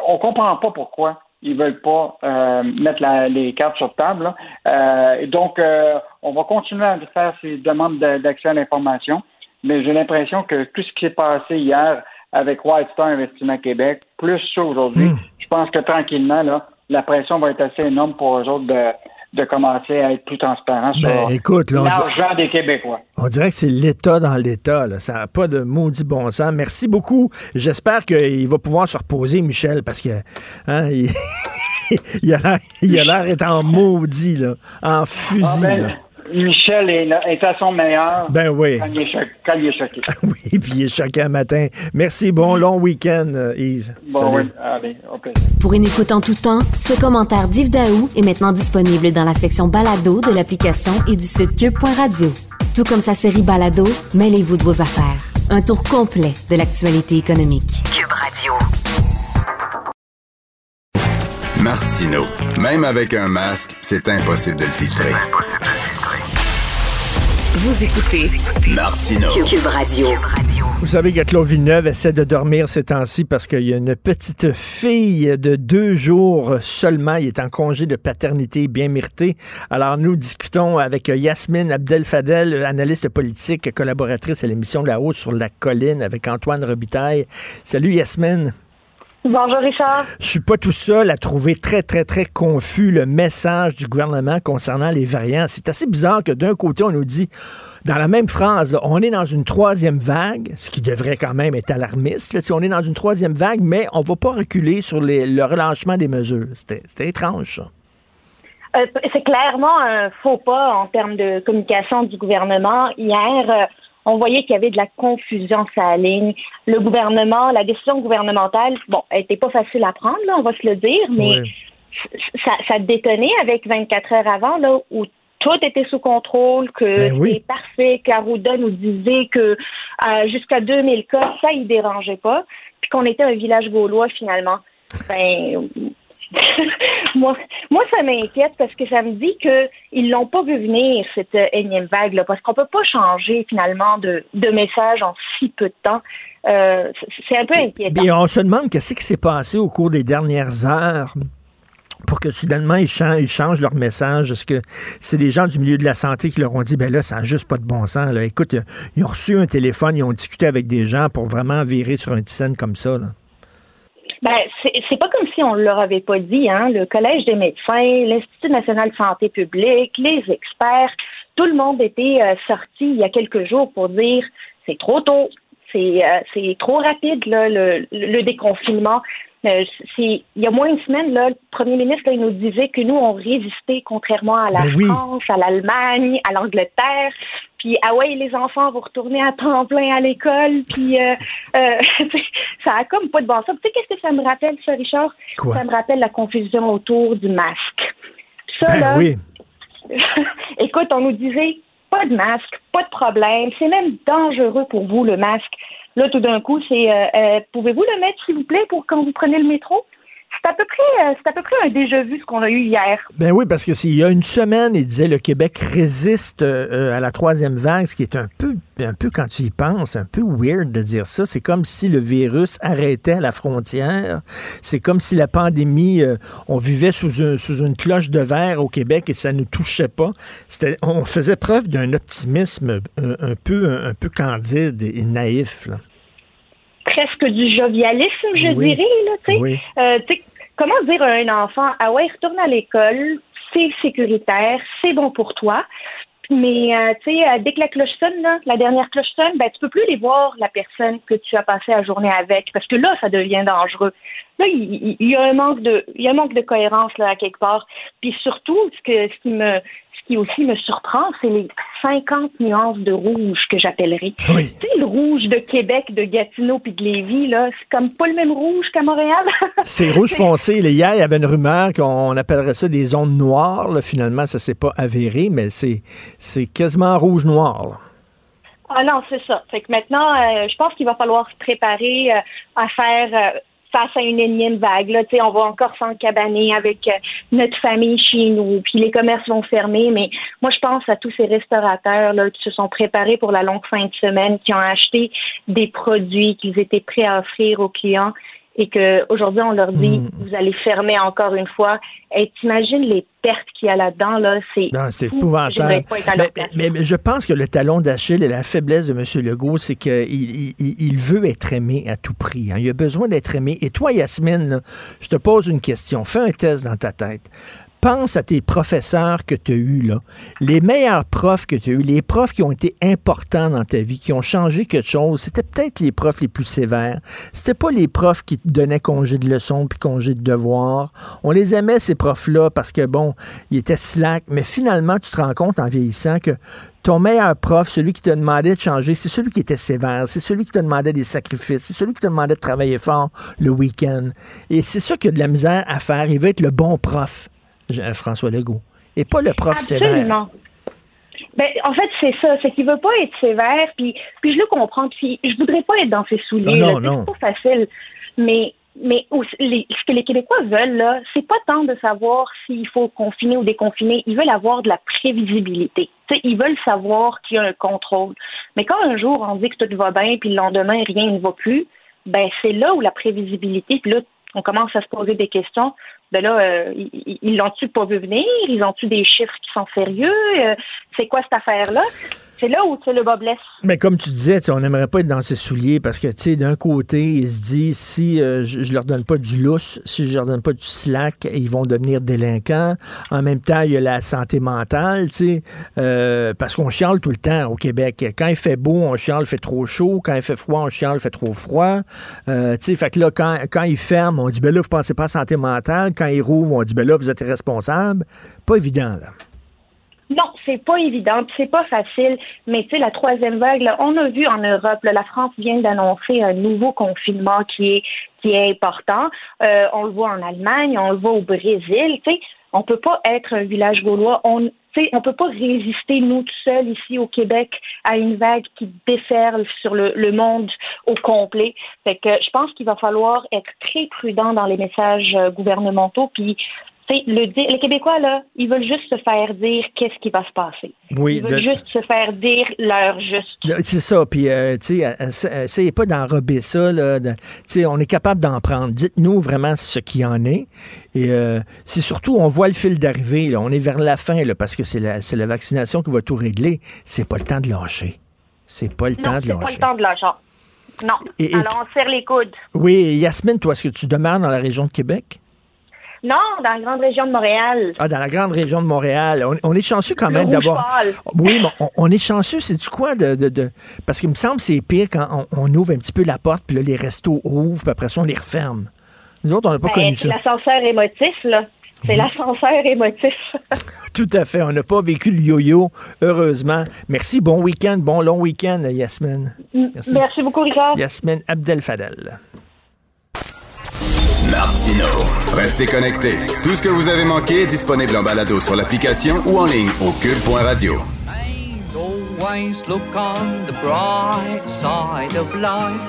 on comprend pas pourquoi ils veulent pas euh, mettre les cartes sur table. Euh, donc, euh, on va continuer à faire ces demandes d'accès à l'information, mais j'ai l'impression que tout ce qui s'est passé hier avec White Star Investissement Québec, plus ça aujourd'hui, hmm. je pense que tranquillement, là, la pression va être assez énorme pour eux autres de, de commencer à être plus transparent ben, sur l'argent des Québécois. On dirait que c'est l'État dans l'État. Ça n'a pas de maudit bon sens. Merci beaucoup. J'espère qu'il va pouvoir se reposer, Michel, parce que hein, il, a l'air en maudit, là, en fusil. Ah, ben, Michel est, à son meilleur. Ben oui. Quand il est, choqué. oui, puis il est choqué un matin. Merci. Bon long week-end, euh, Yves. Bon, oui. Allez, OK. Pour une écoute en tout temps, ce commentaire d'Yves Daou est maintenant disponible dans la section balado de l'application et du site cube.radio. Tout comme sa série balado, mêlez-vous de vos affaires. Un tour complet de l'actualité économique. Cube Radio. Martino. Même avec un masque, c'est impossible de le filtrer. Vous écoutez Martino. Cube Radio. Vous savez que Claude Villeneuve essaie de dormir ces temps-ci parce qu'il y a une petite fille de deux jours seulement. Il est en congé de paternité bien mérité. Alors, nous discutons avec Yasmine Abdel-Fadel, analyste politique, collaboratrice à l'émission de la Haute sur la colline avec Antoine Robitaille. Salut Yasmine. Bonjour Richard. Je suis pas tout seul à trouver très, très, très confus le message du gouvernement concernant les variants. C'est assez bizarre que d'un côté, on nous dit, dans la même phrase, on est dans une troisième vague, ce qui devrait quand même être alarmiste. si on est dans une troisième vague, mais on va pas reculer sur le relâchement des mesures. C'était étrange, ça. Euh, c'est clairement un faux pas en termes de communication du gouvernement. Hier, euh, on voyait qu'il y avait de la confusion sur la ligne. Le gouvernement, la décision gouvernementale, bon, elle n'était pas facile à prendre, là, on va se le dire, mais ça, ça détonnait avec 24 heures avant, là, où tout était sous contrôle, que ben c'était parfait, qu'Arruda nous disait que euh, jusqu'à 2000 cas, ça, il dérangeait pas, puis qu'on était un village gaulois finalement. Ben, moi, moi, ça m'inquiète parce que ça me dit qu'ils l'ont pas vu venir, cette euh, énième vague-là, parce qu'on peut pas changer finalement de, de message en si peu de temps. Euh, c'est un peu inquiétant. Et on se demande qu'est-ce qui s'est passé au cours des dernières heures pour que soudainement ils changent, leur message. Est-ce que c'est les gens du milieu de la santé qui leur ont dit, ben là, ça n'a juste pas de bon sens. Là. Écoute, ils ont reçu un téléphone, ils ont discuté avec des gens pour vraiment virer sur un scène comme ça. Là. Ben, c'est pas comme si on ne leur avait pas dit, hein. Le Collège des médecins, l'Institut national de santé publique, les experts, tout le monde était euh, sorti il y a quelques jours pour dire c'est trop tôt, c'est euh, trop rapide là, le, le déconfinement. Euh, il y a moins d'une semaine, là, le premier ministre il nous disait que nous, on résistait contrairement à la ben France, à l'Allemagne, à l'Angleterre. Puis, ah ouais, les enfants vont retourner à temps plein à l'école. Puis, euh, euh, ça a comme pas de bon sens. Tu sais, qu'est-ce que ça me rappelle, ça, Richard? Ça me rappelle la confusion autour du masque. Ça, ben là, oui. écoute, on nous disait pas de masque, pas de problème. C'est même dangereux pour vous, le masque. Là, tout d'un coup, c'est euh, euh, pouvez-vous le mettre, s'il vous plaît, pour quand vous prenez le métro? C'est à peu près, euh, c'est à peu près un déjà vu ce qu'on a eu hier. Ben oui, parce que s'il y a une semaine, il disait le Québec résiste à la troisième vague, ce qui est un peu, un peu quand tu y penses, un peu weird de dire ça. C'est comme si le virus arrêtait à la frontière. C'est comme si la pandémie, on vivait sous, sous une cloche de verre au Québec et ça ne touchait pas. C'était, on faisait preuve d'un optimisme un, peu, un, peu candide et naïf. Là. presque du jovialisme, je dirais. Là. Comment dire à un enfant, ah ouais, retourne à l'école, c'est sécuritaire, c'est bon pour toi. Mais euh, tu sais, euh, dès que la cloche sonne, là, la dernière cloche sonne, ben tu peux plus les voir la personne que tu as passé la journée avec, parce que là, ça devient dangereux. Là, il, y a un manque de, il y a un manque de cohérence là à quelque part. Puis surtout, ce que, ce qui me, qui aussi me surprend, c'est les 50 nuances de rouge que j'appellerais. Tu sais, le rouge de Québec, de Gatineau puis de Lévis, là, c'est comme pas le même rouge qu'à Montréal. c'est rouge foncé. Hier, il y avait une rumeur qu'on appellerait ça des zones noires. Finalement, ça s'est pas avéré, mais c'est, c'est quasiment rouge-noir. Ah non, c'est ça. Fait que maintenant, euh, je pense qu'il va falloir se préparer euh, à faire euh, face à une énième vague. Là, on va encore s'encabaner avec euh, notre famille chez nous, puis les commerces vont fermer. Mais moi, je pense à tous ces restaurateurs là, qui se sont préparés pour la longue fin de semaine, qui ont acheté des produits qu'ils étaient prêts à offrir aux clients et qu'aujourd'hui, on leur dit, hmm. vous allez fermer encore une fois. Et t'imagines les pertes qu'il y a là-dedans, là, c'est... Non, c'est épouvantable. Mais, mais, je pense que le talon d'Achille et la faiblesse de M. Legault, c'est qu'il il, veut être aimé à tout prix. Hein. Il a besoin d'être aimé. Et toi, Yasmine, je te pose une question. Fais un test dans ta tête pense à tes professeurs que tu as eus, là. Les meilleurs profs que tu as eus, les profs qui ont été importants dans ta vie, qui ont changé quelque chose, c'était peut-être les profs les plus sévères. C'était pas les profs qui te donnaient congé de leçons puis congé de devoirs. On les aimait, ces profs-là, parce que, bon, ils étaient slack, mais finalement, tu te rends compte en vieillissant que ton meilleur prof, celui qui te demandait de changer, c'est celui qui était sévère, c'est celui qui te demandait des sacrifices, c'est celui qui te demandait de travailler fort le week-end. Et c'est ça qu'il y a de la misère à faire. Il veut être le bon prof. François Legault. Et pas le prof Absolument. Ben, en fait, c'est ça, c'est qu'il veut pas être sévère, puis, puis je le comprends, puis je voudrais pas être dans ses souliers. Non, non, C'est pas facile. Mais, mais ce que les Québécois veulent, là, c'est pas tant de savoir s'il faut confiner ou déconfiner. Ils veulent avoir de la prévisibilité. ils veulent savoir qu'il y a un contrôle. Mais quand un jour on dit que tout va bien, puis le lendemain rien ne va plus, ben c'est là où la prévisibilité, puis là on commence à se poser des questions ben là, euh, ils l'ont-tu pas vu venir? Ils ont-tu des chiffres qui sont sérieux? Euh, c'est quoi cette affaire-là? C'est là où le bas blesse. Mais comme tu disais, on n'aimerait pas être dans ses souliers parce que, tu sais, d'un côté, il se dit si euh, je, leur donne pas du lousse, si je leur donne pas du slack, ils vont devenir délinquants. En même temps, il y a la santé mentale, tu sais, euh, parce qu'on chiale tout le temps au Québec. Quand il fait beau, on chiale, il fait trop chaud. Quand il fait froid, on chiale, il fait trop froid. Euh, tu sais, fait que là, quand, quand il ferme, on dit, ben là, vous pensez pas à santé mentale. Quand il rouvre, on dit, ben là, vous êtes responsable. Pas évident, là. Non, c'est pas évident, c'est pas facile, mais tu sais, la troisième vague, on a vu en Europe, la France vient d'annoncer un nouveau confinement qui est qui est important. Euh, on le voit en Allemagne, on le voit au Brésil. Tu sais, on peut pas être un village gaulois. On on peut pas résister nous tout seuls ici au Québec à une vague qui déferle sur le, le monde au complet. Fait que je pense qu'il va falloir être très prudent dans les messages euh, gouvernementaux, puis le, les Québécois, là, ils veulent juste se faire dire qu'est-ce qui va se passer. Oui, ils veulent juste se faire dire leur juste. C'est ça. Puis, euh, tu sais, essayez pas d'enrober ça. Là, tu sais, on est capable d'en prendre. Dites-nous vraiment ce qu'il en est. Et euh, c'est surtout, on voit le fil d'arrivée. On est vers la fin, là, parce que c'est la, la vaccination qui va tout régler. C'est pas le temps de lâcher. C'est pas le temps de lâcher. c'est pas le temps de lâcher. Non. Alors, on serre les coudes. Oui, Yasmine, toi, est-ce que tu demeures dans la région de Québec? Non, dans la grande région de Montréal. Ah, dans la grande région de Montréal. On, est chanceux quand même d'avoir. Oui, mais on, est chanceux, c'est du quoi de, de, Parce qu'il me semble que c'est pire quand on, ouvre un petit peu la porte, puis là, les restos ouvrent, puis après ça, on les referme. Nous autres, on n'a pas ben, connu ça. C'est l'ascenseur émotif, là. C'est l'ascenseur émotif. Tout à fait. On n'a pas vécu le yo-yo, heureusement. Merci. Bon week-end, bon long week-end, Yasmine. Merci. Merci beaucoup, Richard. Yasmine Abdel-Fadel. Martino. Restez connectés. Tout ce que vous avez manqué est disponible en balado sur l'application ou en ligne au cube.radio. Always look on the bright side of life.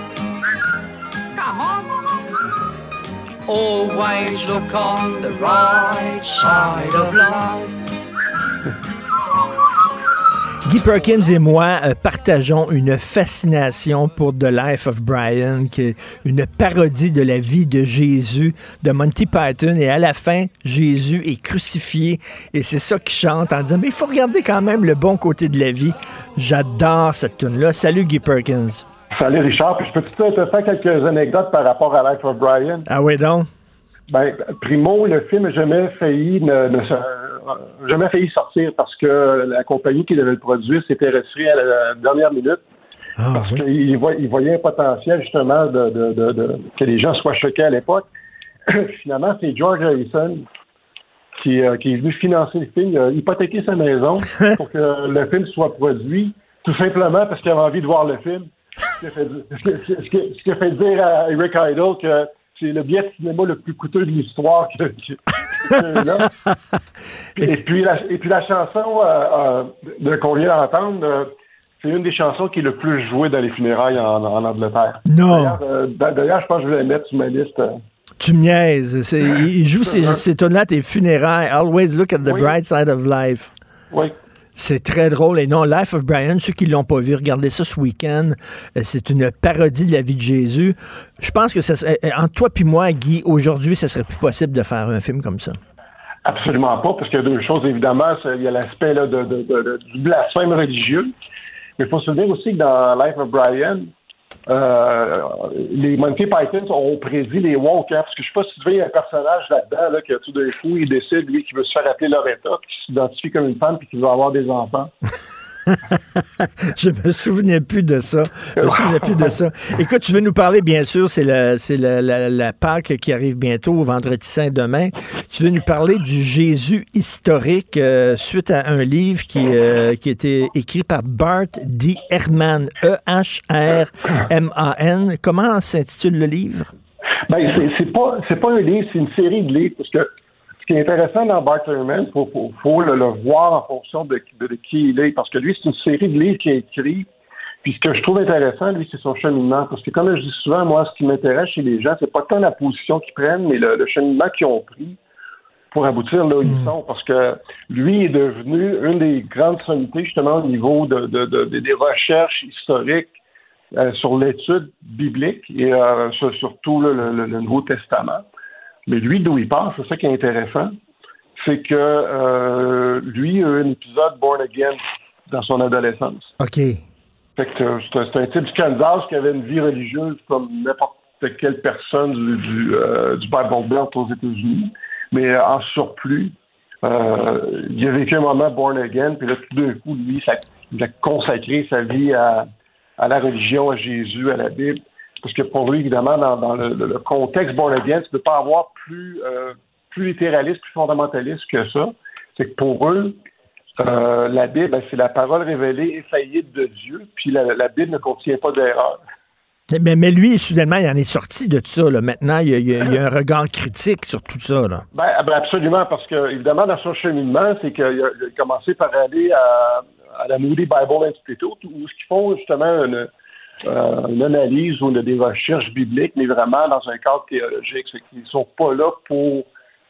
Come on. Always look on the right side of life. Guy Perkins et moi euh, partageons une fascination pour The Life of Brian, qui est une parodie de la vie de Jésus de Monty Python. Et à la fin, Jésus est crucifié et c'est ça qu'il chante en disant, mais il faut regarder quand même le bon côté de la vie. J'adore cette tune là Salut Guy Perkins. Salut Richard, puis je peux te faire quelques anecdotes par rapport à Life of Brian? Ah oui, donc? Ben, primo, le film n'a jamais failli ne, ne, jamais failli sortir parce que la compagnie qui devait le produire s'était retirée à la dernière minute. Ah, parce qu'il voyait un potentiel justement de, de, de, que les gens soient choqués à l'époque. Finalement, c'est George Harrison qui, euh, qui, est venu financer le film. Il a hypothéqué sa maison pour que le film soit produit, tout simplement parce qu'il avait envie de voir le film. Ce qui a fait, dire à Eric Idle que c'est le billet de cinéma le plus coûteux de l'histoire que. Et, puis la, et puis la chanson euh, euh, qu'on vient d'entendre, euh, c'est une des chansons qui est le plus jouée dans les funérailles en, Angleterre. Non. D'ailleurs, je pense que je vais la mettre sur ma liste. Tu me niaises. Il joue ces, ces là tes funérailles. Always look at the bright side of life. Oui. C'est très drôle. Et non, Life of Brian, ceux qui ne l'ont pas vu, regardez ça ce week-end. Euh, c'est une parodie de la vie de Jésus. Je pense que ça euh, entre toi et moi, Guy, aujourd'hui, ce serait plus possible de faire un film comme ça. Absolument pas, parce qu'il y a deux choses, évidemment. Il y a l'aspect du blasphème religieux. Mais il faut se dire aussi que dans Life of Brian, euh, les Monty Python ont prédit les woke, parce que je sais pas si tu veux, y a un personnage là-dedans là, qui tout d'un coup, il décide, lui, qui veut se faire appeler Loretta, qui s'identifie comme une femme, puis qui veut avoir des enfants. je me souvenais plus de ça. Je me souvenais plus de ça. Écoute, tu veux nous parler, bien sûr, c'est la, c'est la, Pâque qui arrive bientôt, vendredi saint demain. Tu veux nous parler du Jésus historique euh, suite à un livre qui, euh, qui a été écrit par Bart D. Herman, E-H-R-M-A-N. Comment s'intitule le livre? Ben, c'est, pas, c'est pas un livre, c'est une série de livres, qui est intéressant dans Bartleman, il faut, le, voir en fonction de, qui il est, parce que lui, c'est une série de livres qu'il a écrit. Puis ce que je trouve intéressant, lui, c'est son cheminement. Parce que comme je dis souvent, moi, ce qui m'intéresse chez les gens, c'est pas tant la position qu'ils prennent, mais le, cheminement qu'ils ont pris pour aboutir là où ils hmm. sont. Parce que lui est devenu une des grandes sommités, justement, au niveau de, des recherches historiques euh, sur l'étude biblique et euh, surtout le, Nouveau Testament. Mais lui, d'où il part, c'est ça qui est intéressant, c'est que euh, lui a eu un épisode Born Again dans son adolescence. OK. Fait que c'est un type du Kansas qui avait une vie religieuse comme n'importe quelle personne du, du, euh, du Bible Belt aux États-Unis. Mais euh, en surplus, euh, il a vécu un moment born again, puis là, tout d'un coup, lui, ça, il a consacré sa vie à, à la religion, à Jésus, à la Bible. Parce que pour lui, évidemment, dans, le, contexte born again, tu ne peux pas avoir plus, euh, plus littéraliste, plus fondamentaliste que ça. C'est que pour eux, euh, la Bible, ben, c'est la parole révélée et faillible de Dieu, puis la, Bible ne contient pas d'erreur. Mais, mais, lui, soudainement, il en est sorti de ça. Là. Maintenant, il y, a, un regard critique sur tout ça. Là. Ben, ben absolument, parce que, évidemment, dans son cheminement, c'est qu'il a, commencé par aller à, à la Moody Bible Institute, où ce qu'ils font justement une, euh, une ou des recherches bibliques, mais vraiment dans un cadre théologique. Ils ne sont pas là pour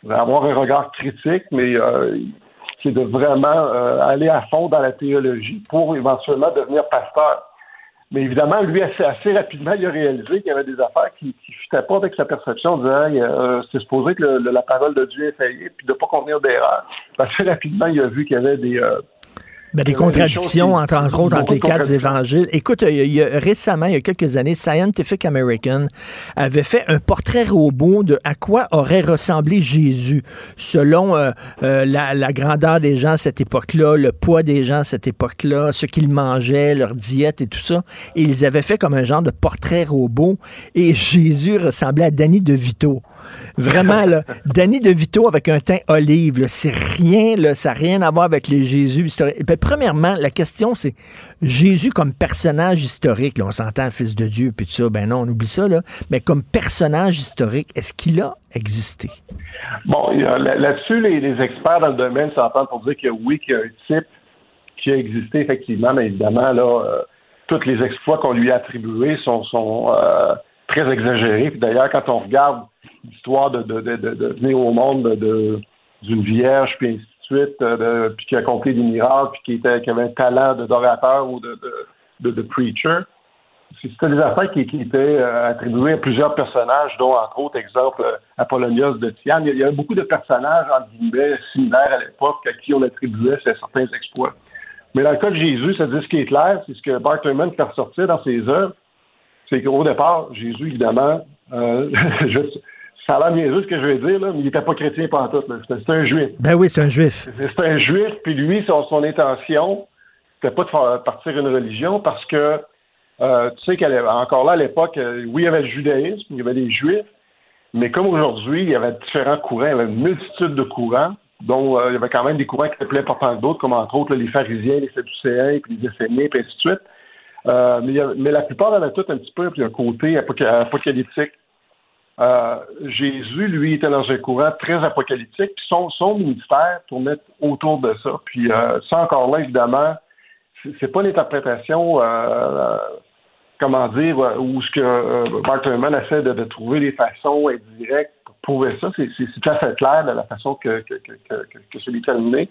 avoir un regard critique, mais euh, c'est de vraiment euh, aller à fond dans la théologie pour éventuellement devenir pasteur. Mais évidemment, lui, assez, rapidement, il a réalisé qu'il y avait des affaires qui ne fitaient pas avec sa perception, en disant c'est supposé que la parole de Dieu est faillie, puis de ne pas contenir d'erreur. Assez rapidement, il a vu qu'il y avait des, ben, des contradictions, entre, entre autres, entre les quatre évangiles. Écoute, il y a, récemment, il y a quelques années, Scientific American avait fait un portrait robot de à quoi aurait ressemblé Jésus selon euh, euh, la, la, grandeur des gens à cette époque-là, le poids des gens à cette époque-là, ce qu'ils mangeaient, leur diète et tout ça. Et ils avaient fait comme un genre de portrait robot. Et Jésus ressemblait à Danny DeVito. Vraiment, là, Danny DeVito avec un teint olive, c'est rien, là, ça n'a rien à voir avec les Jésus historiques. Ben, premièrement, la question, c'est Jésus comme personnage historique, là, on s'entend fils de Dieu, puis tout ça, ben non, on oublie ça, là, mais comme personnage historique, est-ce qu'il a existé? Bon, là-dessus, les, experts dans le domaine s'entendent pour dire que oui, qu'il y a un type qui a existé, effectivement, mais évidemment, là, euh, tous les exploits qu'on lui a attribués sont, sont euh, très exagérés. Puis d'ailleurs, quand on regarde l'histoire de, de, de, de, venir au monde d'une vierge, puis ainsi de suite, euh, puis qui a accompli des miracles, puis qui, était, qui avait un talent d'orateur ou de, preacher. C'était des affaires qui, qui étaient euh, attribuées à plusieurs personnages, dont entre autres, exemple, euh, Apollonios de Tiane. Il y avait beaucoup de personnages, en guillemets, similaires à l'époque à qui on attribuait certains exploits. Mais dans le cas de Jésus, ça dit ce qui est clair, c'est ce que Bartleman fait ressortir dans ses œuvres, c'est qu'au départ, Jésus, évidemment, euh, je, ça a l'air niaiseux ce que je vais dire, là, mais il n'était pas chrétien pendant tout. C'était un juif. Ben oui, c'est un juif. C'est un juif, puis lui, son, son intention, c'était pas de faire partir une religion parce que euh, tu sais qu'encore là, à l'époque, euh, oui, il y avait le judaïsme, il y avait les juifs, mais comme aujourd'hui, il y avait différents courants, il y avait une multitude de courants, dont euh, il y avait quand même des courants qui étaient plus importants que d'autres, comme entre autres les pharisiens, les sadducéens, puis les esséniens, puis ainsi de suite. Mais, mais, la plupart avaient tout un petit peu un côté apocalyptique. Jésus, lui, était dans un courant très apocalyptique, puis son, son ministère tournait autour de ça. Puis ça, encore là, évidemment, c'est pas l'interprétation comment dire, euh, où ce que euh, Mark essaie de, trouver des façons indirectes prouver ça, c'est tout à fait clair de la façon que, que, que, que, c'est déterminé.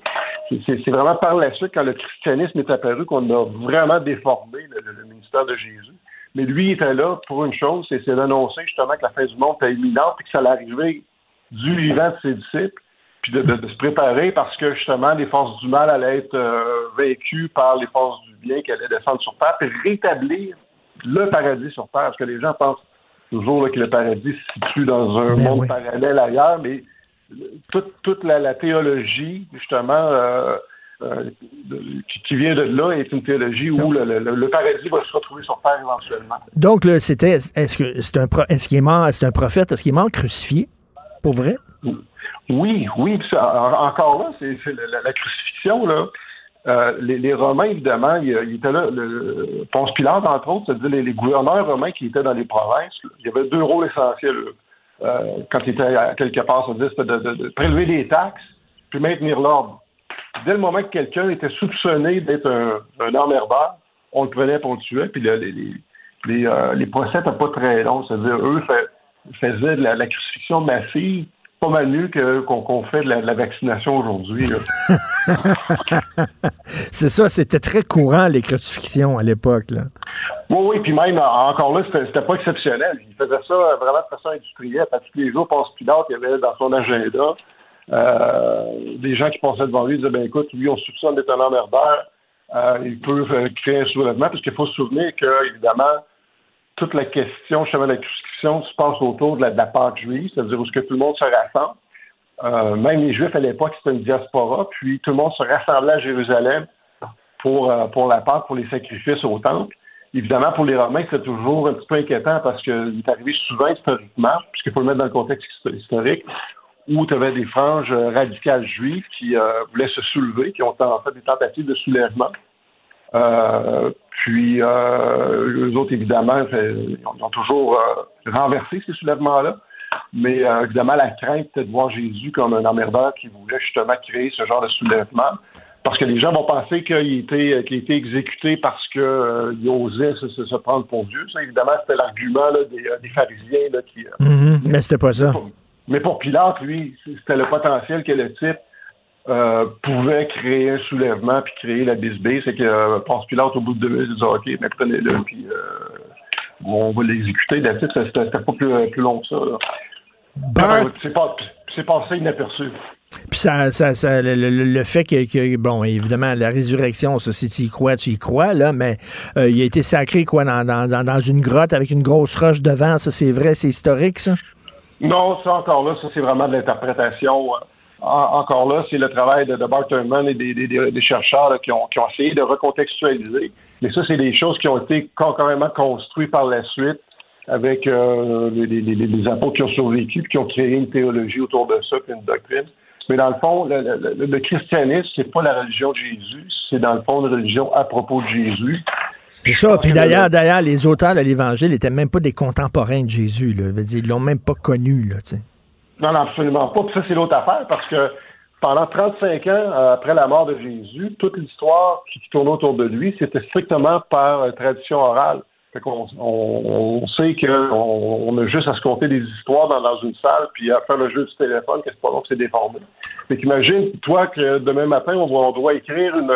C'est vraiment par la suite, quand le christianisme est apparu, qu'on a vraiment déformé le, ministère de Jésus. Mais lui était là pour une chose, c'est d'annoncer justement que la fin du monde était imminente et que ça allait arriver du vivant de ses disciples, puis de, se préparer parce que justement les forces du mal allaient être euh, vaincues par les forces du bien qui allaient descendre sur terre, puis rétablir le paradis sur Terre, parce que les gens pensent toujours que le paradis se situe dans un ben monde parallèle ailleurs, mais toute, la, théologie, justement, euh, euh, qui, vient de là est une théologie où le, paradis va se retrouver sur Terre éventuellement. Donc, c'était, est-ce que c'est un, est-ce qu'il est mort, c'est un prophète, est-ce qu'il est mort crucifié, pour vrai? Oui, oui, encore là, c'est, la, crucifixion, là. Euh, les, Romains, évidemment, il, il, était là, le, Ponce Pilate, entre autres, c'est-à-dire les, gouverneurs romains qui étaient dans les provinces, il y avait deux rôles essentiels euh, quand ils étaient à quelque part, c'est-à-dire de, prélever des taxes puis maintenir l'ordre. Dès le moment que quelqu'un était soupçonné d'être un, un emmerdeur, on le prenait pour le tuer, puis les, les, euh, procès n'étaient pas très longs, c'est-à-dire eux faisaient de la crucifixion massive pas mal mieux qu'on fait de la, vaccination aujourd'hui. c'est ça, c'était très courant, les crucifixions à l'époque. Oui, oui, puis même encore là, c'était pas exceptionnel. Il faisait ça vraiment de façon industrielle. Parce que tous les jours, Ponce Pilate, il y avait dans son agenda euh, des gens qui passaient devant lui disaient ben écoute, lui, on soupçonne d'être un emmerdeur. Euh, il peut euh, créer un soulèvement, parce qu'il faut se souvenir que, évidemment, toute la question, justement, de la crucifixion se passe autour de la, de Pâque juive, c'est-à-dire où ce que tout le monde se rassemble. Euh, même les Juifs à l'époque, c'était une diaspora, puis tout le monde se rassemblait à Jérusalem pour, euh, pour la Pâque, pour les sacrifices au temple. Évidemment, pour les Romains, c'est toujours un petit peu inquiétant parce qu'il est arrivé souvent historiquement, puisqu'il faut le mettre dans le contexte historique, où tu avais des franges radicales juives qui euh, voulaient se soulever, qui ont fait des tentatives de soulèvement. Euh, puis, euh, eux autres, évidemment, ils ont toujours euh, renversé ces soulèvements-là. Mais euh, évidemment, la crainte, c'était de voir Jésus comme un emmerdeur qui voulait justement créer ce genre de soulèvement. Parce que les gens vont penser qu'il était, qu'il était exécuté parce qu'il euh, osait se, prendre pour Dieu. Ça, évidemment, c'était l'argument des, des, pharisiens là, qui. Mm-hmm. mais c'était pas ça. Mais pour Pilate, lui, c'était le potentiel que le type euh, pouvait créer un soulèvement puis créer la bisbée, c'est que euh, Pilate, au bout de deux minutes, disait OK, mais prenez-le, puis euh, on va l'exécuter. D'habitude, c'était pas plus, plus, long que ça. Ben, c'est pas, passé inaperçu. Puis ça, ça, ça le, fait que, bon, évidemment, la résurrection, ça, si tu y crois, tu y crois, là, mais euh, il a été sacré, quoi, dans, dans, dans, une grotte avec une grosse roche devant, ça, c'est vrai, c'est historique, ça? Non, ça, encore là, ça, c'est vraiment de l'interprétation encore là, c'est le travail de, de Bart et des, chercheurs qui, ont, essayé de recontextualiser. Mais ça, c'est des choses qui ont été carrément construites par la suite avec euh, les, apôtres qui ont survécu et qui ont créé une théologie autour de ça, puis une doctrine. Mais dans le fond, le, le, le christianisme, c'est pas la religion de Jésus, c'est dans le fond une religion à propos de Jésus. C'est ça. Puis d'ailleurs, d'ailleurs, les auteurs de l'Évangile n'étaient même pas des contemporains de Jésus. Là. Ils l'ont même pas connu. Là. Non, non, absolument pas. Puis ça, c'est l'autre affaire, parce que pendant 35 ans euh, après la mort de Jésus, toute l'histoire qui tournait autour de lui, c'était strictement par euh, tradition orale. Fait qu'on on, sait qu'on on a juste à se compter des histoires dans, dans, une salle, puis à faire le jeu du téléphone, que c'est pas long que c'est déformé. Fait qu'imagine, toi, que demain matin, on doit, on doit écrire une,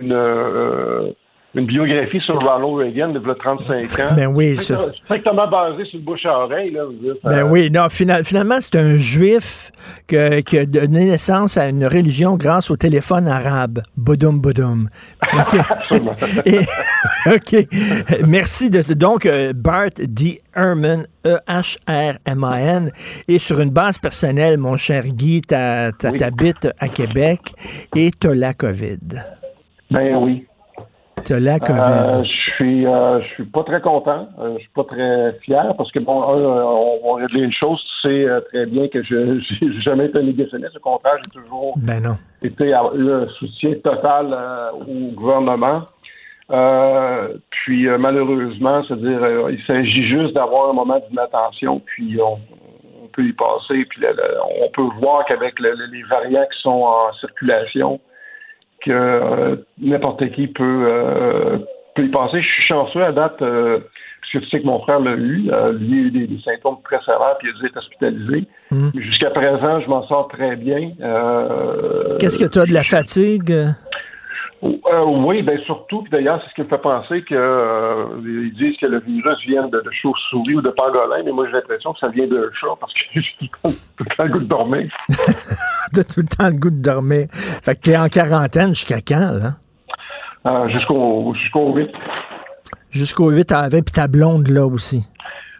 une, euh, une biographie sur Ronald Reagan de 35 ans. Ben oui, c'est Strictement basé sur le bouche à oreille. Là, ben oui, non, finalement, c'est un juif que, qui a donné naissance à une religion grâce au téléphone arabe. Bodoum, bodoum. OK. OK. Merci. De, donc, euh, Bart D. Herman, E-H-R-M-A-N. Et sur une base personnelle, mon cher Guy, t'habites à Québec et t'as la COVID. Ben oui. T'as la COVID. Euh, je suis, euh, je suis pas très content. Euh, je suis pas très fier parce que bon, on va régler une chose. Tu sais très bien que je n'ai jamais été un négationniste. Au contraire, j'ai toujours ben non. été le soutien total au gouvernement. puis malheureusement, c'est-à-dire, il s'agit juste d'avoir un moment d'inattention, puis on, peut y passer. Puis on peut voir qu'avec les variants qui sont en circulation, que euh, n'importe qui peut, euh, peut y passer. Je suis chanceux à date, euh, parce que tu sais que mon frère l'a eu. lui, a eu des, symptômes très sévères, puis il a dû être hospitalisé. Mmh. Jusqu'à présent, je m'en sors très bien. Qu'est-ce que tu as de la fatigue? Euh, oui, bien surtout, puis d'ailleurs, c'est ce qui me fait penser qu'ils euh, disent que le virus vient de, de chauve-souris ou de pangolin, mais moi j'ai l'impression que ça vient de chat parce que j'ai tout, le temps le goût de dormir. T'as tout le temps le goût de dormir. Fait que t'es en quarantaine jusqu'à quand, là? Euh, jusqu'au jusqu'au 8. Jusqu'au 8 avec puis ta blonde là aussi.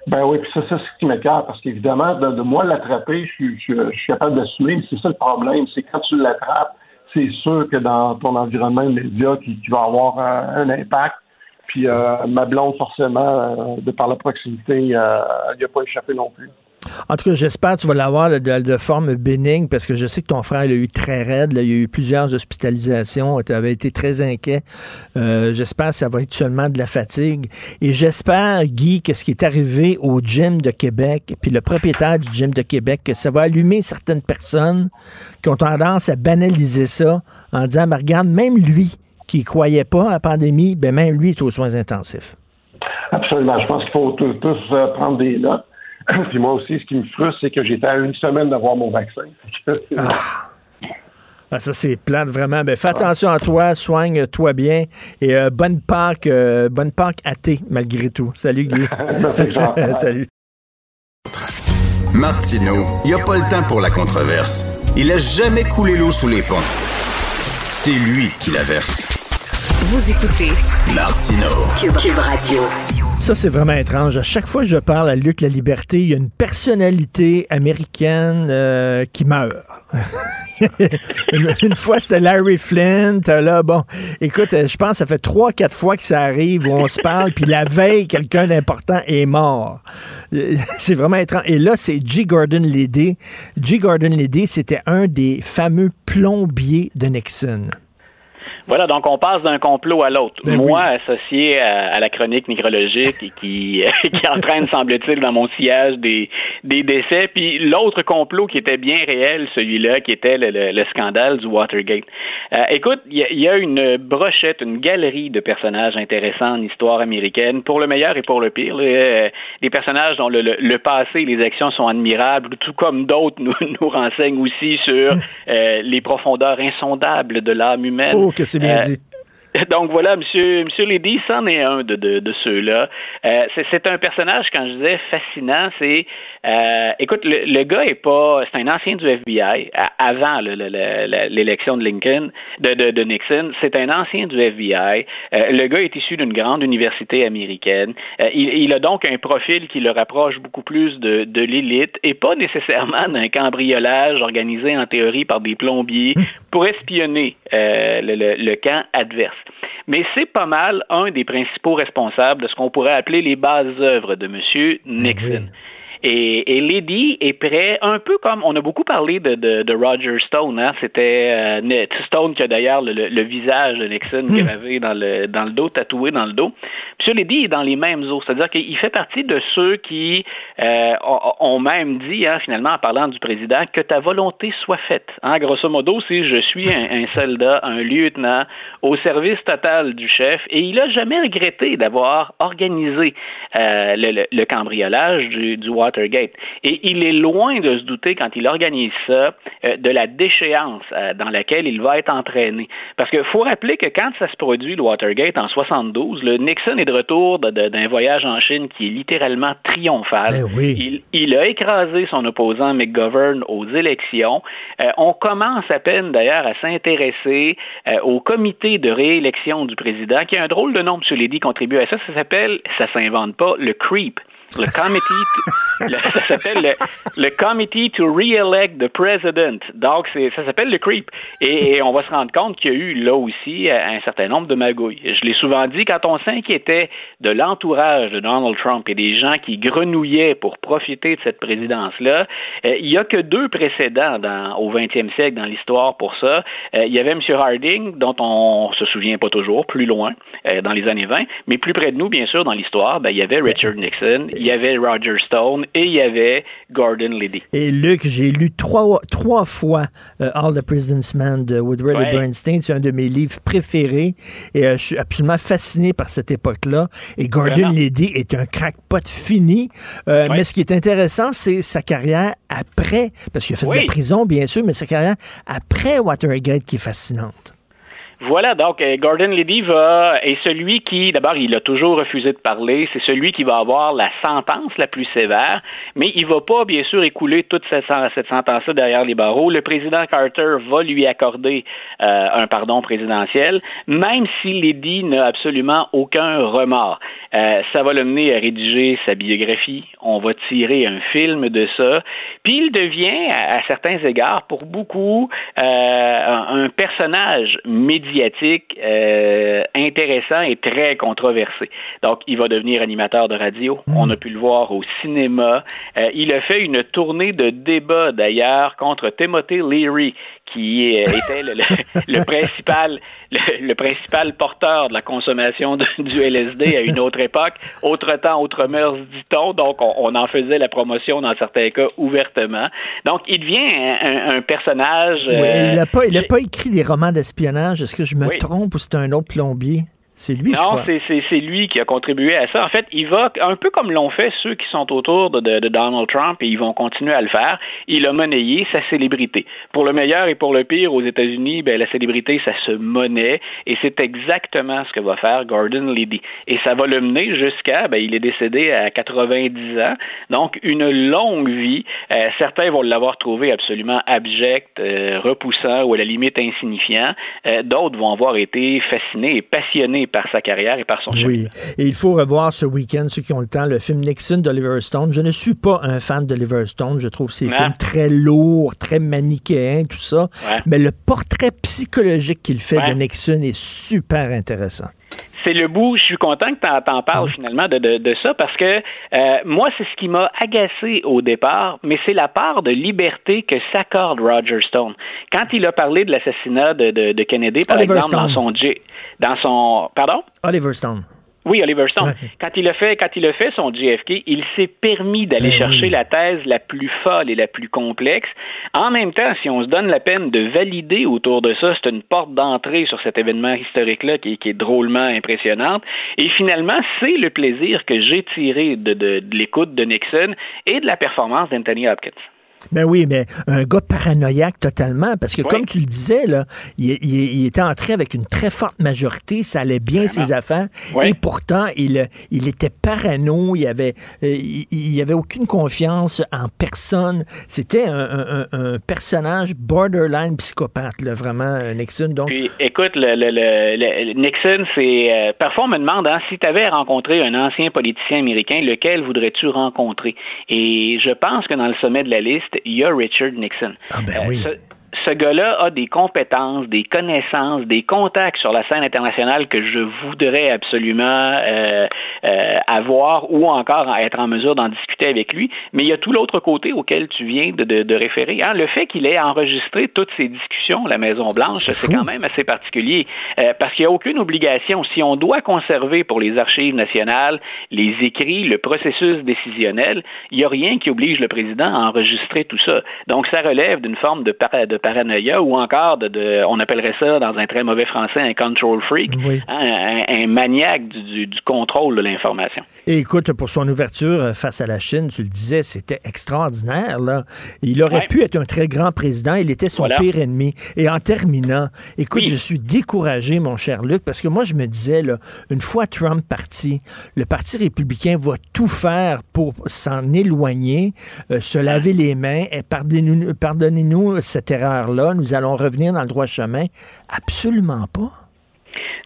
Ben oui, puis ça, c'est ce qui m'écarte, parce qu'évidemment, de, de, moi l'attraper, je, je, je suis capable d'assumer, mais c'est ça le problème, c'est quand tu l'attrapes, c'est sûr que dans ton environnement immédiat, tu, tu vas avoir un, impact. Puis euh, ma blonde, forcément, euh, de par la proximité, il euh, n'y a pas échappé non plus. En tout cas, j'espère que tu vas l'avoir de, forme bénigne parce que je sais que ton frère l'a eu très raide. il y a eu plusieurs hospitalisations. Tu avais été très inquiet. Euh, j'espère que ça va être seulement de la fatigue. Et j'espère, Guy, que ce qui est arrivé au gym de Québec, puis le propriétaire du gym de Québec, que ça va allumer certaines personnes qui ont tendance à banaliser ça en disant, mais regarde, même lui qui croyait pas à la pandémie, ben même lui est aux soins intensifs. Absolument. Je pense qu'il faut tous euh, prendre des notes. Puis moi aussi, ce qui me frustre, c'est que j'étais à une semaine d'avoir mon vaccin. Ah. ah. ça, c'est plate, vraiment. Ben, fais attention à toi, soigne-toi bien et euh, bonne Pâques, euh, bonne Pâques athée, malgré tout. Salut, Guy. Salut. Martineau, il n'y a pas le temps pour la controverse. Il a jamais coulé l'eau sous les ponts. C'est lui qui la verse. Vous écoutez Martineau. Cube Radio. Ça, c'est vraiment étrange. À chaque fois que je parle à Luc La Liberté, il y a une personnalité américaine euh, qui meurt. une, fois, c'était Larry Flint. Là, bon, écoute, je pense que ça fait trois, quatre fois que ça arrive où on se parle, puis la veille, quelqu'un d'important est mort. C'est vraiment étrange. Et là, c'est G. Gordon Liddy. G. Gordon Liddy, c'était un des fameux plombiers de Nixon. Voilà, donc on passe d'un complot à l'autre. Ben Moi, associé à, la chronique nécrologique et qui, qui entraîne, semble-t-il, dans mon sillage des, des décès, puis l'autre complot qui était bien réel, celui-là, qui était le, scandale du Watergate. Euh, écoute, il y, a une brochette, une galerie de personnages intéressants en histoire américaine, pour le meilleur et pour le pire. Euh, des personnages dont le, le, passé et les actions sont admirables, tout comme d'autres nous, nous renseignent aussi sur euh, les profondeurs insondables de l'âme humaine. Oh, que c'est bien dit. Donc voilà, Monsieur Monsieur Lady, c'en est un de, de, de ceux-là. Euh, c'est un personnage, quand je disais fascinant, c'est euh, écoute, le, le, gars est pas, c'est un ancien du FBI avant l'élection de Lincoln, de, de, de Nixon. C'est un ancien du FBI. Euh, le gars est issu d'une grande université américaine. Euh, il, il, a donc un profil qui le rapproche beaucoup plus de, de l'élite et pas nécessairement d'un cambriolage organisé en théorie par des plombiers pour espionner le, le camp adverse. Mais c'est pas mal un des principaux responsables de ce qu'on pourrait appeler les bases œuvres de M. Nixon. Et, et Lady est prêt, un peu comme on a beaucoup parlé de, de, de Roger Stone, hein? c'était euh, Stone qui a d'ailleurs le, le, visage de Nixon hmm. gravé dans le, dans le dos, tatoué dans le dos. Monsieur Lady est dans les mêmes eaux, c'est-à-dire qu'il fait partie de ceux qui euh, ont même dit, hein, finalement, en parlant du président, que ta volonté soit faite. Hein? Grosso modo, si je suis un, soldat, un lieutenant au service total du chef, et il a jamais regretté d'avoir organisé euh, le, cambriolage du, Watergate. Et il est loin de se douter, quand il organise ça, euh, de la déchéance dans laquelle il va être entraîné. Parce qu'il faut rappeler que quand ça se produit, le Watergate, en 72, le Nixon est de retour d'un voyage en Chine qui est littéralement triomphal. Ben il, a écrasé son opposant McGovern aux élections. Euh, on commence à peine, d'ailleurs, à s'intéresser au comité de réélection du président, qui a un drôle de nom, M. Ledy contribue à ça. Ça s'appelle, ça s'invente pas, le CREEP. Le committee, ça s'appelle le, Committee to Re-elect the President. Donc, ça s'appelle le CREEP. Et, on va se rendre compte qu'il y a eu là aussi un certain nombre de magouilles. Je l'ai souvent dit, quand on s'inquiétait de l'entourage de Donald Trump et des gens qui grenouillaient pour profiter de cette présidence-là, euh, il n'y a que deux précédents au 20e siècle dans l'histoire pour ça. Euh, il y avait M. Harding, dont on se souvient pas toujours, plus loin, euh, dans les années 20, mais plus près de nous, bien sûr, dans l'histoire, ben, il y avait Richard Nixon il y avait Roger Stone et il y avait Gordon Liddy. Et Luc, j'ai lu trois, trois fois euh, All the President's Man de Woodward et Bernstein. C'est un de mes livres préférés et euh, je suis absolument fasciné par cette époque-là. Et Gordon Liddy est un crackpot fini. Euh, mais ce qui est intéressant, c'est sa carrière après, parce qu'il a fait de la prison, bien sûr, mais sa carrière après Watergate qui est fascinante. Voilà, donc euh, Gordon Liddy va est celui qui, d'abord, il a toujours refusé de parler. C'est celui qui va avoir la sentence la plus sévère, mais il va pas, bien sûr, écouler toute cette, sentence-là derrière les barreaux. Le président Carter va lui accorder euh, un pardon présidentiel, même si Liddy n'a absolument aucun remords. Euh, ça va le mener à rédiger sa biographie. On va tirer un film de ça. Puis il devient, à, certains égards, pour beaucoup, un, personnage médiatique euh, intéressant et très controversé. Donc, il va devenir animateur de radio. Hmm. On a pu le voir au cinéma. il a fait une tournée de débat, d'ailleurs, contre Timothy Leary, qui était le, principal le, principal porteur de la consommation du LSD à une autre époque. Autre temps, autre mœurs, dit-on. Donc, on, en faisait la promotion dans certains cas ouvertement. Donc, il devient un, personnage. il n'a pas, a pas écrit des romans d'espionnage. Est-ce que je me trompe ou c'est un autre plombier? C'est lui, Non, c'est lui qui a contribué à ça. En fait, il va, un peu comme l'ont fait ceux qui sont autour de, de, Donald Trump, et ils vont continuer à le faire, il a monnayé sa célébrité. Pour le meilleur et pour le pire, aux États-Unis, ben, la célébrité, ça se monnaie, et c'est exactement ce que va faire Gordon Liddy. Et ça va le mener jusqu'à, ben, il est décédé à 90 ans, donc une longue vie. Euh, certains vont l'avoir trouvé absolument abject, euh, repoussant ou à la limite insignifiant. Euh, d'autres vont avoir été fascinés et passionnés par sa carrière et par son chef. Oui, et il faut revoir ce week-end, ceux qui ont le temps, le film Nixon d'Oliver Stone. Je ne suis pas un fan d'Oliver Stone. Je trouve ces films très lourds, très manichéens, tout ça. Mais le portrait psychologique qu'il fait de Nixon est super intéressant c'est le bout. Je suis content que tu en, parles finalement de, de, ça parce que euh, moi, c'est ce qui m'a agacé au départ, mais c'est la part de liberté que s'accorde Roger Stone. Quand il a parlé de l'assassinat de, de, Kennedy, par exemple, dans son dans son pardon? Oliver Stone. Oui, Oliver Stone. Quand il a fait, quand il a fait son JFK, il s'est permis d'aller ben chercher la thèse la plus folle et la plus complexe. En même temps, si on se donne la peine de valider autour de ça, c'est une porte d'entrée sur cet événement historique-là qui, est drôlement impressionnante. Et finalement, c'est le plaisir que j'ai tiré de, de l'écoute de Nixon et de la performance d'Anthony Hopkins. Ben oui, mais un gars paranoïaque totalement, parce que comme tu le disais, là, il, était entré avec une très forte majorité, ça allait bien ses affaires, et pourtant, il, il était parano, il avait, euh, il, avait aucune confiance en personne. C'était un, personnage borderline psychopathe, là, vraiment, Nixon. Donc... Puis, écoute, le, Nixon, c'est... Euh, parfois, on me demande, hein, si tu avais rencontré un ancien politicien américain, lequel voudrais-tu rencontrer? Et je pense que dans le sommet de la liste, il y a Richard Nixon. Ah ben oui ce gars-là a des compétences, des connaissances, des contacts sur la scène internationale que je voudrais absolument euh, euh, avoir ou encore être en mesure d'en discuter avec lui. Mais il y a tout l'autre côté auquel tu viens de, de, référer. Hein, le fait qu'il ait enregistré toutes ces discussions la Maison-Blanche, c'est quand même assez particulier euh, parce qu'il n'y a aucune obligation. Si on doit conserver pour les archives nationales les écrits, le processus décisionnel, il n'y a rien qui oblige le président à enregistrer tout ça. Donc, ça relève d'une forme de, de paranoïa ou encore de, on appellerait ça dans un très mauvais français un control freak, hein, un, maniaque du, contrôle de l'information. Et écoute, pour son ouverture euh, face à la Chine, tu le disais, c'était extraordinaire. Là. Il aurait pu être un très grand président. Il était son pire ennemi. Et en terminant, écoute, je suis découragé, mon cher Luc, parce que moi, je me disais, là, une fois Trump parti, le Parti républicain va tout faire pour s'en éloigner, euh, se laver les mains. Et pardonnez-nous cette erreur-là. Nous allons revenir dans le droit chemin. Absolument pas.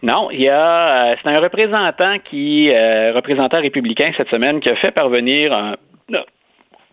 Non, il y a euh, c'est un représentant qui euh, représentant républicain cette semaine qui a fait parvenir un,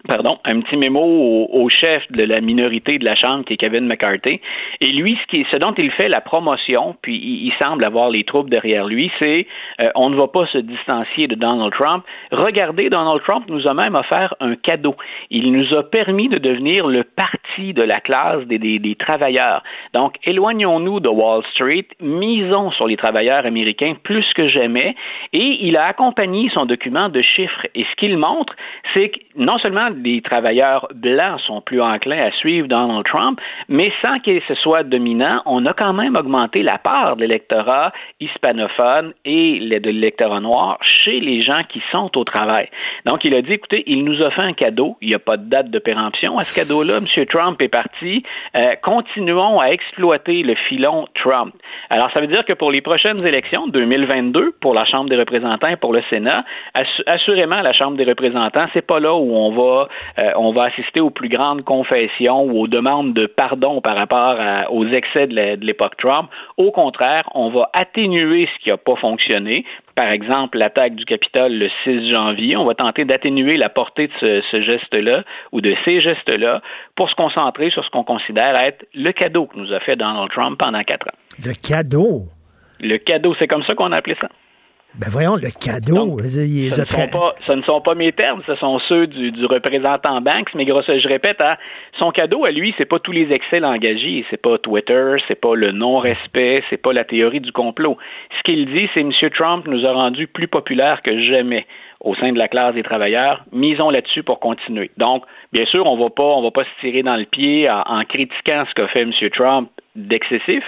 pardon, un petit mémo au, chef de la minorité de la Chambre, qui est Kevin McCarthy. Et lui, ce, qui, ce dont il fait la promotion, puis il, semble avoir les troupes derrière lui, c'est euh, on ne va pas se distancier de Donald Trump. Regardez, Donald Trump nous a même offert un cadeau. Il nous a permis de devenir le parti de la classe des, des, des travailleurs. Donc, éloignons-nous de Wall Street, misons sur les travailleurs américains plus que jamais. Et il a accompagné son document de chiffres. Et ce qu'il montre, c'est que non seulement les travailleurs blancs sont plus enclins à suivre Donald Trump, mais sans qu'il se soit dominant, on a quand même augmenté la part de l'électorat hispanophone et de l'électorat noir chez les gens qui sont au travail. Donc, il a dit, écoutez, il nous a fait un cadeau. Il n'y a pas de date de péremption à ce cadeau-là. M. Trump est parti. Euh, continuons à exploiter le filon Trump. Alors, ça veut dire que pour les prochaines élections, 2022, pour la Chambre des représentants et pour le Sénat, assurément, la Chambre des représentants, c'est pas là où on va euh, on va assister aux plus grandes confessions ou aux demandes de pardon par rapport aux excès de l'époque Trump. Au contraire, on va atténuer ce qui n'a pas fonctionné. Par exemple, l'attaque du Capitole le 6 janvier. On va tenter d'atténuer la portée de ce, geste-là ou de ces gestes-là pour se concentrer sur ce qu'on considère être le cadeau que nous a fait Donald Trump pendant quatre ans. Le cadeau? Le cadeau, c'est comme ça qu'on a appelé ça. Ben voyons, le cadeau. ce, ne sont pas, mes termes, ce sont ceux du, représentant Banks, mais grosso, je répète, hein, son cadeau à lui, c'est pas tous les excès langagiers, c'est pas Twitter, c'est pas le non-respect, c'est pas la théorie du complot. Ce qu'il dit, c'est M. Trump nous a rendus plus populaires que jamais au sein de la classe des travailleurs. Misons là-dessus pour continuer. Donc, bien sûr, on va pas, on va pas se tirer dans le pied en, en critiquant ce qu'a fait M. Trump d'excessif,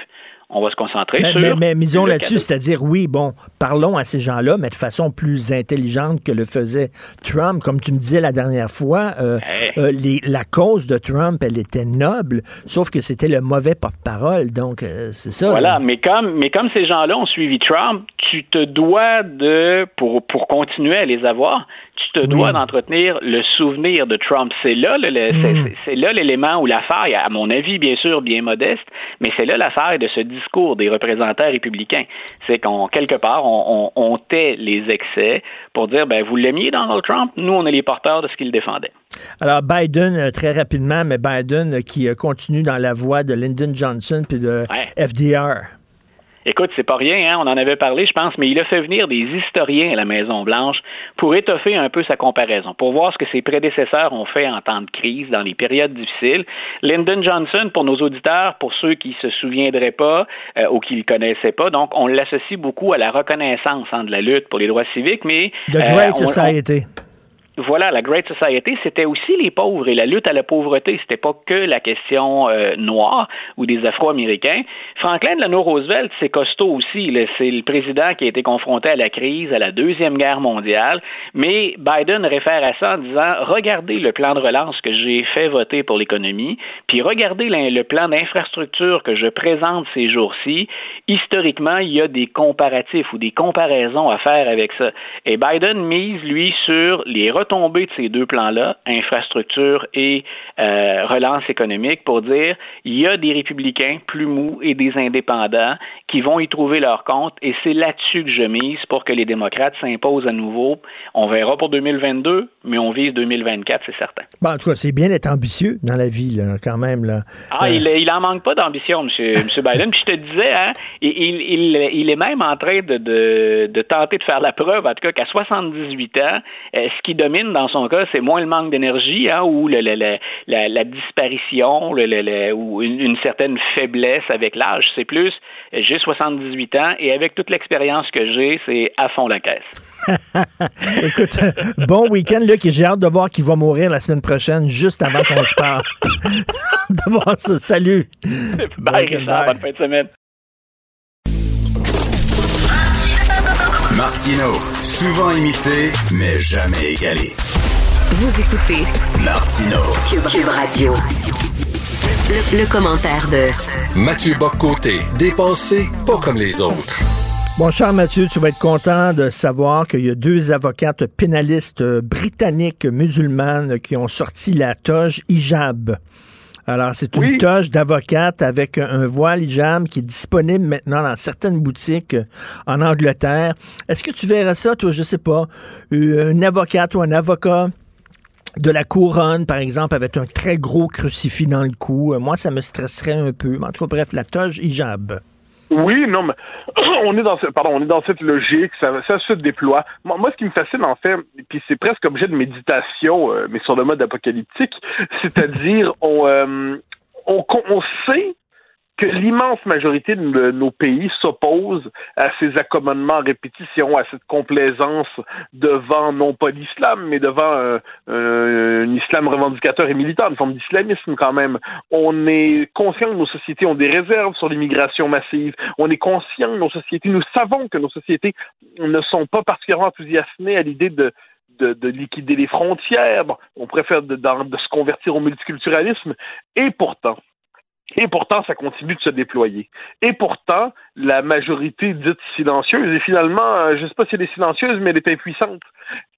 on va se concentrer mais, sur. Mais, mais misons là-dessus, c'est-à-dire, oui, bon, parlons à ces gens-là, mais de façon plus intelligente que le faisait Trump. Comme tu me disais la dernière fois, euh, euh, les, la cause de Trump, elle était noble, sauf que c'était le mauvais porte-parole. Donc, euh, c'est ça. Voilà, mais comme, mais comme ces gens-là ont suivi Trump, tu te dois de, pour, pour continuer à les avoir, tu te dois d'entretenir le souvenir de Trump. C'est là, mm. c'est là l'élément où l'affaire, à mon avis, bien sûr, bien modeste, mais c'est là l'affaire de ce discours des représentants républicains. C'est qu'on, quelque part, on, on, tait les excès pour dire, ben, vous l'aimiez Donald Trump, nous, on est les porteurs de ce qu'il défendait. Alors, Biden, euh, très rapidement, mais Biden euh, qui euh, continue dans la voie de Lyndon Johnson puis de FDR. Écoute, c'est pas rien, hein? on en avait parlé, je pense, mais il a fait venir des historiens à la Maison-Blanche pour étoffer un peu sa comparaison, pour voir ce que ses prédécesseurs ont fait en temps de crise, dans les périodes difficiles. Lyndon Johnson, pour nos auditeurs, pour ceux qui se souviendraient pas euh, ou qui le connaissaient pas, donc on l'associe beaucoup à la reconnaissance hein, de la lutte pour les droits civiques, mais... The Great euh, Society voilà, la Great Society, c'était aussi les pauvres et la lutte à la pauvreté. C'était pas que la question euh, noire ou des Afro-Américains. Franklin Delano Roosevelt, c'est costaud aussi. C'est le président qui a été confronté à la crise, à la deuxième guerre mondiale. Mais Biden réfère à ça en disant regardez le plan de relance que j'ai fait voter pour l'économie, puis regardez le plan d'infrastructure que je présente ces jours-ci. Historiquement, il y a des comparatifs ou des comparaisons à faire avec ça. Et Biden mise lui sur les tomber de ces deux plans-là, infrastructure et euh, relance économique, pour dire il y a des républicains plus mous et des indépendants qui vont y trouver leur compte et c'est là-dessus que je mise pour que les démocrates s'imposent à nouveau. On verra pour 2022, mais on vise 2024, c'est certain. Bon, en tout cas, c'est bien d'être ambitieux dans la vie, quand même. Là. Ah, il, il en manque pas d'ambition, M. Monsieur, Biden. Puis je te disais, hein, il, il, est même en train de, de, tenter de faire la preuve, en tout cas, qu'à 78 ans, euh, ce qui domine dans son cas, c'est moins le manque d'énergie hein, ou le, la, disparition ou une, certaine faiblesse avec l'âge. C'est plus, j'ai 78 ans et avec toute l'expérience que j'ai, c'est à fond la caisse. Écoute, bon week-end, Luc, et j'ai hâte de voir qui va mourir la semaine prochaine, juste avant qu'on se parle. de voir ça. Salut. Bye, Richard. Bonne fin de semaine. Martino, souvent imité, mais jamais égalé. Vous écoutez Martino. Cube, Radio. Le, le commentaire de Mathieu Boccoté, dépensé pas comme les autres. Bon, cher Mathieu, tu vas être content de savoir qu'il y a deux avocates pénalistes britanniques musulmanes qui ont sorti la toge hijab. Alors, c'est une toge d'avocate avec un voile hijab qui est disponible maintenant dans certaines boutiques en Angleterre. Est-ce que tu verrais ça, toi, je sais pas, une avocate ou un avocat de la couronne, par exemple, avec un très gros crucifix dans le cou? Moi, ça me stresserait un peu. Mais en tout cas, bref, la toge hijab. Oui, non, mais on est dans ce, pardon, on est dans cette logique, ça, se déploie. Moi, moi, ce qui me fascine en fait, puis c'est presque objet de méditation, euh, mais sur le mode apocalyptique, c'est-à-dire on, euh, on, on sait que l'immense majorité de nos pays s'oppose à ces accommodements en répétition, à cette complaisance devant non pas l'islam, mais devant un, islam revendicateur et militant, une forme d'islamisme quand même. On est conscient que nos sociétés ont des réserves sur l'immigration massive. On est conscient que nos sociétés, nous savons que nos sociétés ne sont pas particulièrement enthousiasmées à l'idée de de, de, liquider les frontières. On préfère de se convertir au multiculturalisme. Et pourtant, et pourtant, ça continue de se déployer. Et pourtant, la majorité dite silencieuse, et finalement, euh, je ne sais pas si elle est silencieuse, mais elle est impuissante.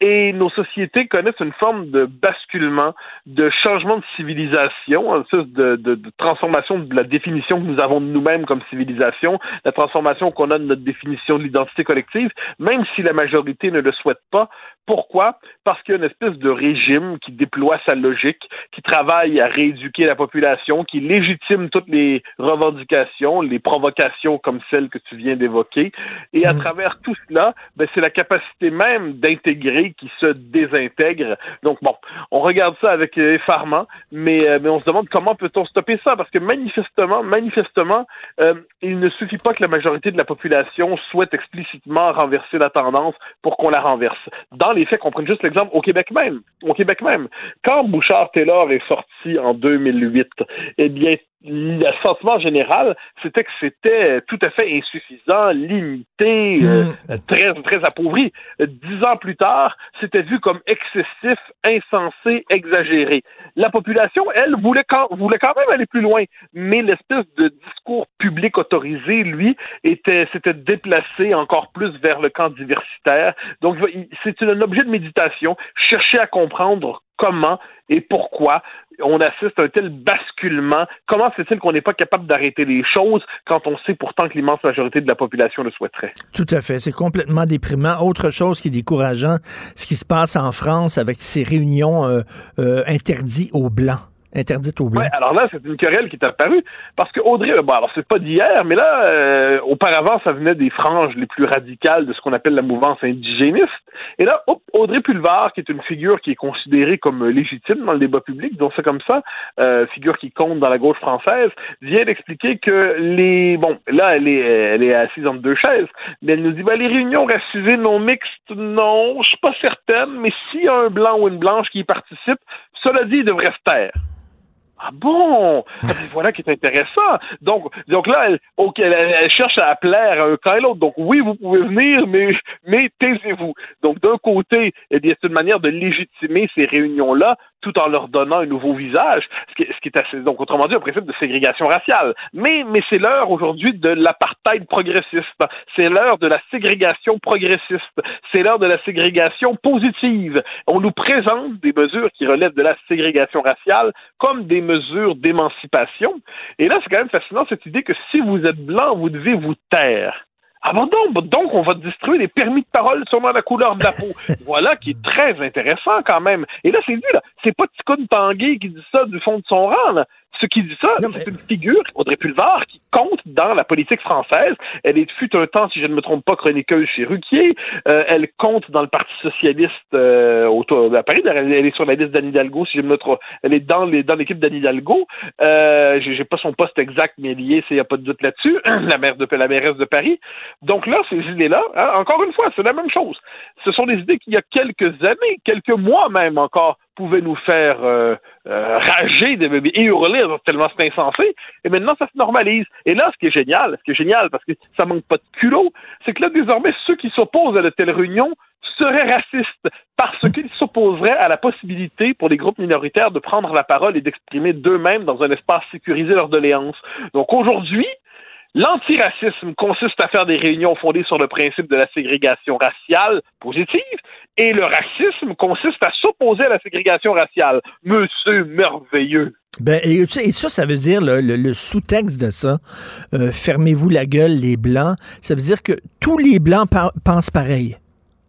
Et nos sociétés connaissent une forme de basculement, de changement de civilisation, de, de, de transformation de la définition que nous avons de nous-mêmes comme civilisation, la transformation qu'on a de notre définition de l'identité collective, même si la majorité ne le souhaite pas. Pourquoi? Parce qu'il y a une espèce de régime qui déploie sa logique, qui travaille à rééduquer la population, qui légitime toutes les revendications, les provocations comme celles que tu viens d'évoquer. Et à mmh. travers tout cela, ben, c'est la capacité même d'intégrer qui se désintègre. Donc bon, on regarde ça avec effarement, mais, euh, mais on se demande comment peut-on stopper ça, parce que manifestement, manifestement, euh, il ne suffit pas que la majorité de la population souhaite explicitement renverser la tendance pour qu'on la renverse. Dans les faits, qu'on prenne juste l'exemple au Québec même. Au Québec même. Quand Bouchard Taylor est sorti en 2008, eh bien, le sentiment général, c'était que c'était tout à fait insuffisant, limité, euh, mm. très très appauvri. Dix ans plus tard, c'était vu comme excessif, insensé, exagéré. La population, elle, voulait quand, voulait quand même aller plus loin, mais l'espèce de discours public autorisé, lui, était s'était déplacé encore plus vers le camp diversitaire. Donc, c'est un objet de méditation. Chercher à comprendre comment et pourquoi on assiste à un tel basculement. Comment c'est-il qu'on n'est pas capable d'arrêter les choses quand on sait pourtant que l'immense majorité de la population le souhaiterait? Tout à fait. C'est complètement déprimant. Autre chose qui est décourageant, ce qui se passe en France avec ces réunions euh, euh, interdites aux Blancs interdite au blanc. Ouais, alors là, c'est une querelle qui est apparue parce que Audrey, bon, alors c'est pas d'hier, mais là, euh, auparavant, ça venait des franges les plus radicales de ce qu'on appelle la mouvance indigéniste. Et là, Audrey Pulvar, qui est une figure qui est considérée comme légitime dans le débat public, donc c'est comme ça, euh, figure qui compte dans la gauche française, vient d'expliquer que les, bon, là, elle est, elle est assise entre deux chaises, mais elle nous dit, ben, les réunions racisées non mixtes, non, je suis pas certaine, mais s'il y a un blanc ou une blanche qui y participe, cela dit, il devrait se taire. Ah bon? Ah, voilà qui est intéressant. Donc, donc là, elle, elle, cherche à plaire à un camp et l'autre. Donc oui, vous pouvez venir, mais, mais taisez-vous. Donc d'un côté, eh bien, c'est une manière de légitimer ces réunions-là tout en leur donnant un nouveau visage, ce qui, est donc autrement dit, un principe de ségrégation raciale. Mais, mais c'est l'heure aujourd'hui de l'apartheid progressiste. C'est l'heure de la ségrégation progressiste. C'est l'heure de la ségrégation positive. On nous présente des mesures qui relèvent de la ségrégation raciale comme des mesures d'émancipation. Et là, c'est quand même fascinant cette idée que si vous êtes blanc, vous devez vous taire. Ah bon donc, donc on va distribuer des permis de parole selon la couleur de la peau. voilà qui est très intéressant quand même. Et là, c'est dit, là, c'est pas Ticoun Tanguay qui dit ça du fond de son rang, là. Ce qui dit ça, c'est une figure, Audrey Pulvar, qui compte dans la politique française. Elle est fut un temps, si je ne me trompe pas, chroniqueuse chez Ruquier. Euh, elle compte dans le Parti socialiste euh, autour à Paris. Elle, est sur la liste d'Anne Hidalgo, si je ne me trompe. Elle est dans les dans l'équipe d'Anne Hidalgo. Euh, j'ai pas son poste exact, mais lié, il n'y a pas de doute là-dessus. la maire de la mairesse de Paris. Donc là, ces idées-là, hein, encore une fois, c'est la même chose. Ce sont des idées qu'il y a quelques années, quelques mois même encore, pouvait nous faire euh, euh, rager et hurler tellement c'est insensé. Et maintenant, ça se normalise. Et là, ce qui est génial, ce qui est génial, parce que ça manque pas de culot, c'est que là, désormais, ceux qui s'opposent à de telles réunions seraient racistes parce qu'ils s'opposeraient à la possibilité pour les groupes minoritaires de prendre la parole et d'exprimer d'eux-mêmes dans un espace sécurisé leurs doléances. Donc aujourd'hui, L'antiracisme consiste à faire des réunions fondées sur le principe de la ségrégation raciale positive et le racisme consiste à s'opposer à la ségrégation raciale. Monsieur merveilleux. Ben, et, ça, ça veut dire le, sous-texte de ça. Euh, fermez-vous la gueule, les blancs. Ça veut dire que tous les blancs pensent pareil.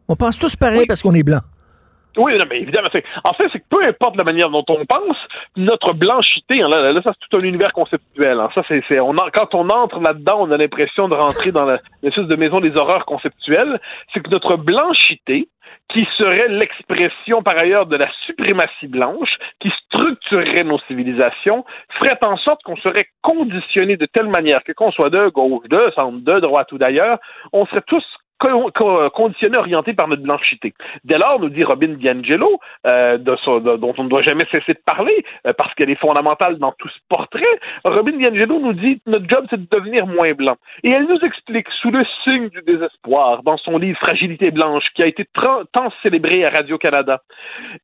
On pense tous pareil parce qu'on est blanc. Oui, non, mais évidemment. En fait, c'est que peu importe la manière dont on pense, notre blanchité, hein, là, là, ça c'est tout un univers conceptuel. Hein. Ça, c'est, c'est quand on entre là-dedans, on a l'impression de rentrer dans l'espèce de maison des horreurs conceptuelles. C'est que notre blanchité, qui serait l'expression par ailleurs de la suprématie blanche, qui structurerait nos civilisations, ferait en sorte qu'on serait conditionné de telle manière que qu'on soit de gauche, de centre, de droite ou d'ailleurs, on serait tous conditionné, orienté par notre blanchité. Dès lors, nous dit Robin DiAngelo, euh, dont on ne doit jamais cesser de parler, euh, parce qu'elle est fondamentale dans tout ce portrait, Robin DiAngelo nous dit notre job, c'est de devenir moins blanc. Et elle nous explique, sous le signe du désespoir, dans son livre Fragilité blanche, qui a été tant célébré à Radio-Canada,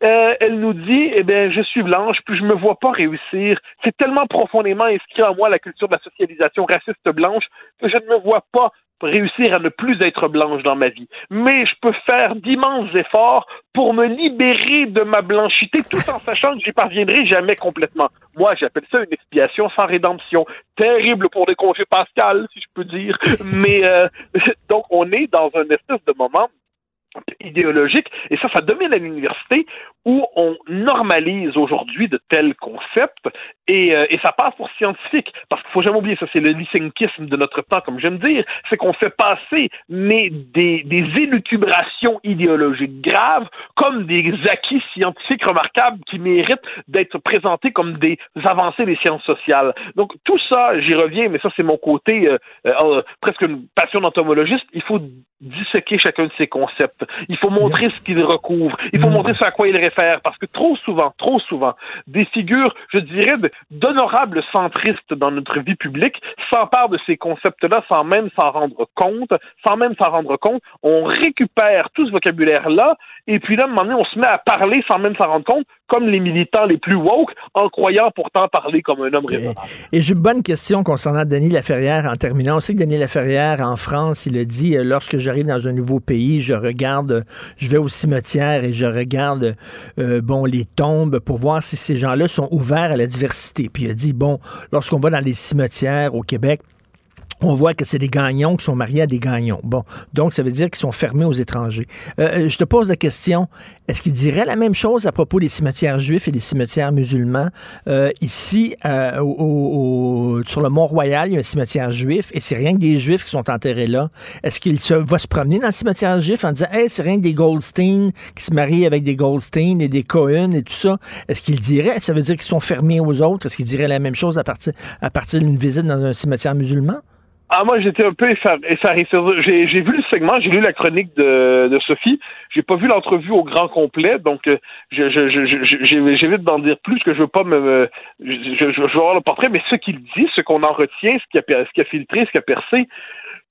euh, elle nous dit, eh bien, je suis blanche, puis je me vois pas réussir. C'est tellement profondément inscrit en moi la culture de la socialisation raciste blanche que je ne me vois pas réussir à ne plus être blanche dans ma vie. Mais je peux faire d'immenses efforts pour me libérer de ma blanchité tout en sachant que j'y parviendrai jamais complètement. Moi, j'appelle ça une expiation sans rédemption. Terrible pour les congés Pascal, si je peux dire. Mais euh, donc, on est dans un espèce de moment idéologique, et ça, ça domine à l'université où on normalise aujourd'hui de tels concepts, et, euh, et, ça passe pour scientifique, parce qu'il faut jamais oublier, ça c'est le lysenkisme de notre temps, comme j'aime dire, c'est qu'on fait passer mais des, élucubrations idéologiques graves comme des acquis scientifiques remarquables qui méritent d'être présentés comme des avancées des sciences sociales. Donc tout ça, j'y reviens, mais ça c'est mon côté euh, euh, presque une passion d'entomologiste, il faut disséquer chacun de ces concepts. Il faut montrer ce qu'ils recouvrent. Il faut mm. montrer ce à quoi ils réfèrent. Parce que trop souvent, trop souvent, des figures, je dirais, d'honorables centristes dans notre vie publique s'emparent de ces concepts-là sans même s'en rendre compte. Sans même s'en rendre compte, on récupère tout ce vocabulaire-là et puis là, à un moment donné, on se met à parler sans même s'en rendre compte, comme les militants les plus woke, en croyant pourtant parler comme un homme raisonnable. Et, j'ai une bonne question concernant Denis Laferrière en terminant. On sait que Denis Laferrière, en France, il a dit, euh, lorsque j'arrive dans un nouveau pays, je regarde, je vais au cimetière et je regarde, euh, bon, les tombes pour voir si ces gens-là sont ouverts à la diversité. Puis il a dit, bon, lorsqu'on va dans les cimetières au Québec, on voit que c'est des gagnons qui sont mariés à des gagnons. Bon, donc ça veut dire qu'ils sont fermés aux étrangers. Euh, euh, je te pose la question, est-ce qu'il dirait la même chose à propos des cimetières juifs et des cimetières musulmans? Euh, ici, sur le Mont-Royal, il y a un cimetière juif et c'est rien que des juifs qui sont enterrés là. Est-ce qu'il va se promener dans le cimetière juif en disant, hey, c'est rien que des Goldstein qui se marient avec des Goldstein et des Cohen et tout ça? Est-ce qu'il dirait, ça veut dire qu'ils sont fermés aux autres? Est-ce qu'il dirait la même chose à partir, à partir d'une visite dans un cimetière musulman? Ah, moi, j'étais un peu effaré. J'ai, j'ai vu le segment, j'ai lu la chronique de, Sophie. J'ai pas vu l'entrevue au grand complet, donc euh, je, je, je, j'évite d'en dire plus, que je veux pas me, je, veux voir le portrait, mais ce qu'il dit, ce qu'on en retient, ce qui a, ce a filtré, ce qui a percé,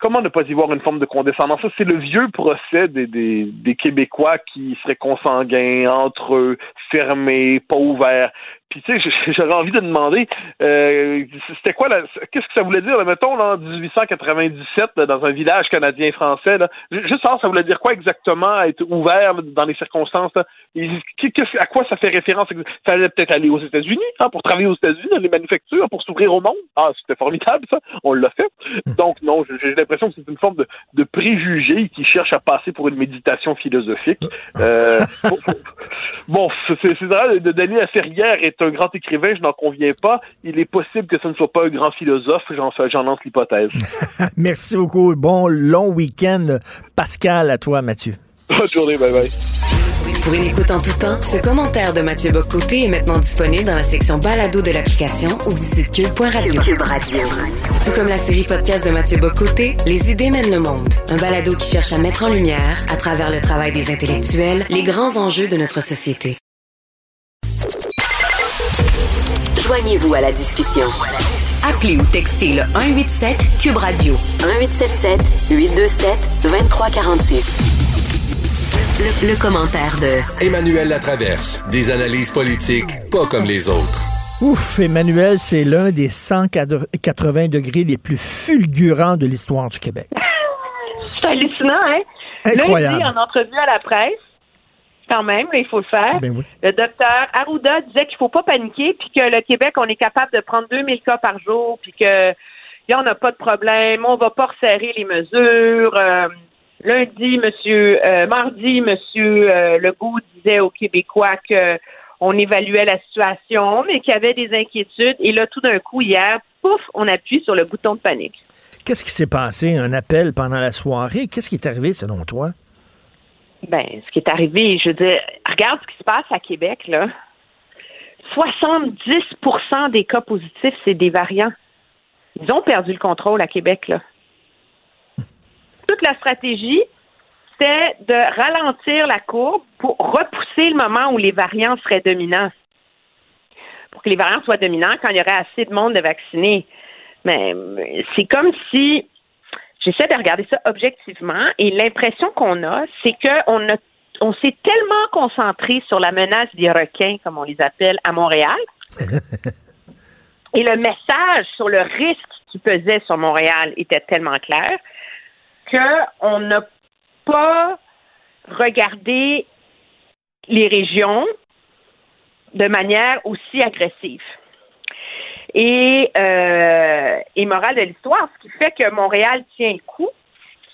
comment ne pas y voir une forme de condescendance? Ça, c'est le vieux procès des, des, des Québécois qui seraient consanguins entre eux, fermés, pas ouverts. Puis tu sais, j'aurais envie de demander, euh, c'était quoi, qu'est-ce que ça voulait dire, mettons, en 1897, dans un village canadien-français, juste ça, ça voulait dire quoi exactement, être ouvert dans les circonstances, à quoi ça fait référence? Ça allait peut-être aller aux États-Unis, hein, pour travailler aux États-Unis, dans les manufactures, pour s'ouvrir au monde? Ah, c'était formidable, ça, on l'a fait. Hmm. Donc non, j'ai l'impression que c'est une forme de, de, préjugé qui cherche à passer pour une méditation philosophique. Euh, bon, c'est vrai, Daniel Ferrière un grand écrivain, je n'en conviens pas. Il est possible que ce ne soit pas un grand philosophe, j'en lance l'hypothèse. Merci beaucoup. Bon long week-end, Pascal, à toi, Mathieu. Bonne journée, bye bye. Pour une écoute en tout temps, ce commentaire de Mathieu Bocoté est maintenant disponible dans la section balado de l'application ou du site cube.radio. Tout comme la série podcast de Mathieu Bocoté, Les idées mènent le monde. Un balado qui cherche à mettre en lumière, à travers le travail des intellectuels, les grands enjeux de notre société. Joignez-vous à la discussion. Appelez ou textez le 187 Cube Radio 1877 827 2346. Le, le commentaire de Emmanuel Latraverse. Des analyses politiques pas comme les autres. Ouf, Emmanuel, c'est l'un des 180 degrés les plus fulgurants de l'histoire du Québec. c'est hallucinant, hein? Incroyable. Lundi, en entrevue à la presse, quand même, il faut le faire. Ben Le docteur Arruda disait qu'il faut pas paniquer, puis que le Québec, on est capable de prendre 2000 cas par jour, puis que il n'y en a pas de problème, on va pas resserrer les mesures. Euh, lundi, monsieur, euh, mardi, monsieur euh, Legault disait aux Québécois que on évaluait la situation, mais qu'il y avait des inquiétudes. Et là, tout d'un coup, hier, pouf, on appuie sur le bouton de panique. Qu'est-ce qui s'est passé? Un appel pendant la soirée? Qu'est-ce qui est arrivé selon toi? Ben, ce qui est arrivé, je veux dire, regarde ce qui se passe à Québec, là. 70% des cas positifs, c'est des variants. Ils ont perdu le contrôle à Québec, là. Toute la stratégie, c'est de ralentir la courbe pour repousser le moment où les variants seraient dominants. Pour que les variants soient dominants quand il y aurait assez de monde de vaccinés. Mais c'est comme si j'essaie de regarder ça objectivement et l'impression qu'on a, c'est qu'on a on s'est tellement concentré sur la menace des requins, comme on les appelle, à Montréal. et le message sur le risque qui pesait sur Montréal était tellement clair qu'on n'a pas regardé les régions de manière aussi agressive. Et, euh, et morale de l'histoire, ce qui fait que Montréal tient le coup,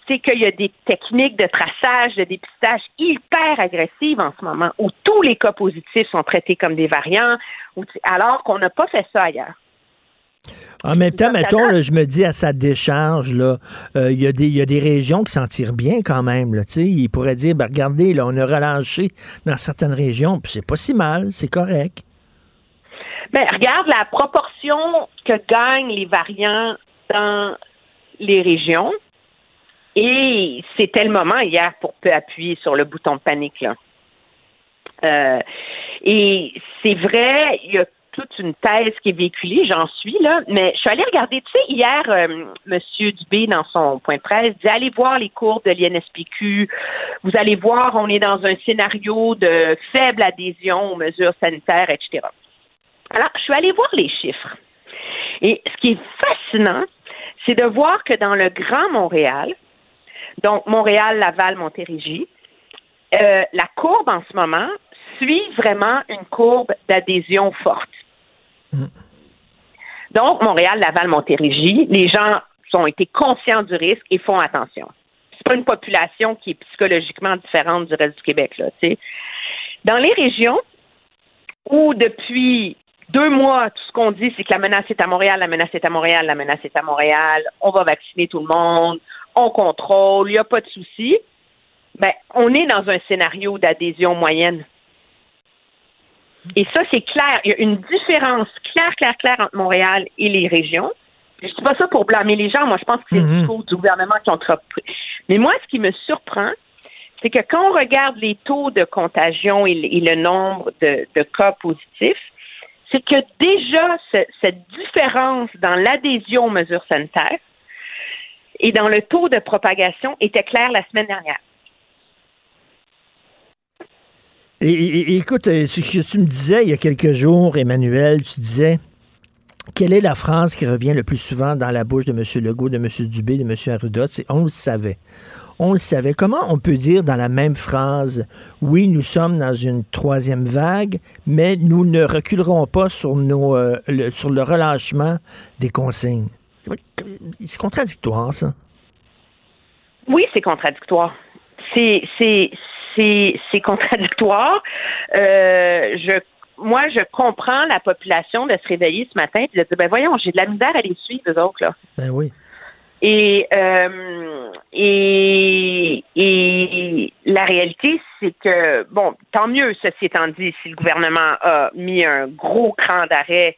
c'est qu'il y a des techniques de traçage, de dépistage hyper agressives en ce moment, où tous les cas positifs sont traités comme des variants, alors qu'on n'a pas fait ça ailleurs. En même temps, mettons, je me dis à sa décharge, euh, il y, y, a des régions qui s'en tirent bien quand même. Là, il pourrait dire, ben, regardez, là, on a relâché dans certaines régions, puis c'est pas si mal, c'est correct. Ben, regarde la proportion que gagnent les variants dans les régions. Et c'était le moment hier pour appuyer sur le bouton de panique. Là. Euh, et c'est vrai, il y a toute une thèse qui est véhiculée, j'en suis là, mais je suis allée regarder, tu sais, hier, euh, M. Dubé, dans son point de presse, dit allez voir les courbes de l'INSPQ, vous allez voir, on est dans un scénario de faible adhésion aux mesures sanitaires, etc. Alors, je suis allée voir les chiffres. Et ce qui est fascinant, c'est de voir que dans le Grand Montréal, donc Montréal, Laval, Montérégie, euh, la courbe en ce moment suit vraiment une courbe d'adhésion forte. Donc, Montréal, Laval, Montérégie, les gens ont été conscients du risque et font attention. C'est pas une population qui est psychologiquement différente du reste du Québec, là, Dans les régions où depuis deux mois, tout ce qu'on dit, c'est que la menace est à Montréal, la menace est à Montréal, la menace est à Montréal, on va vacciner tout le monde, on contrôle, il n'y a pas de souci. Ben, on est dans un scénario d'adhésion moyenne. Et ça, c'est clair. Il y a une différence claire, claire, claire entre Montréal et les régions. Je ne dis pas ça pour blâmer les gens. Moi, je pense que c'est le discours du gouvernement qui ont Mais moi, ce qui me surprend, c'est que quand on regarde les taux de contagion et, le nombre de, cas positifs, c'est que déjà, cette différence dans l'adhésion aux mesures sanitaires et dans le taux de propagation était claire la semaine dernière. Et, écoute, euh, ce que tu me disais il y a quelques jours, Emmanuel, tu disais quelle est la phrase qui revient le plus souvent dans la bouche de M. Legault, de M. Dubé, de M. Arruda? C'est on le savait. On le savait. Comment on peut dire dans la même phrase, oui, nous sommes dans une troisième vague, mais nous ne reculerons pas sur, nos, euh, le, sur le relâchement des consignes? C'est contradictoire, ça. Oui, c'est contradictoire. C'est, c'est, contradictoire. Euh, je moi, je comprends la population de se réveiller ce matin et de dire, ben voyons, j'ai de la misère à les suivre, eux autres, là. Ben oui. Et, euh, et, et la réalité, c'est que, bon, tant mieux, ceci étant dit, si le gouvernement a mis un gros cran d'arrêt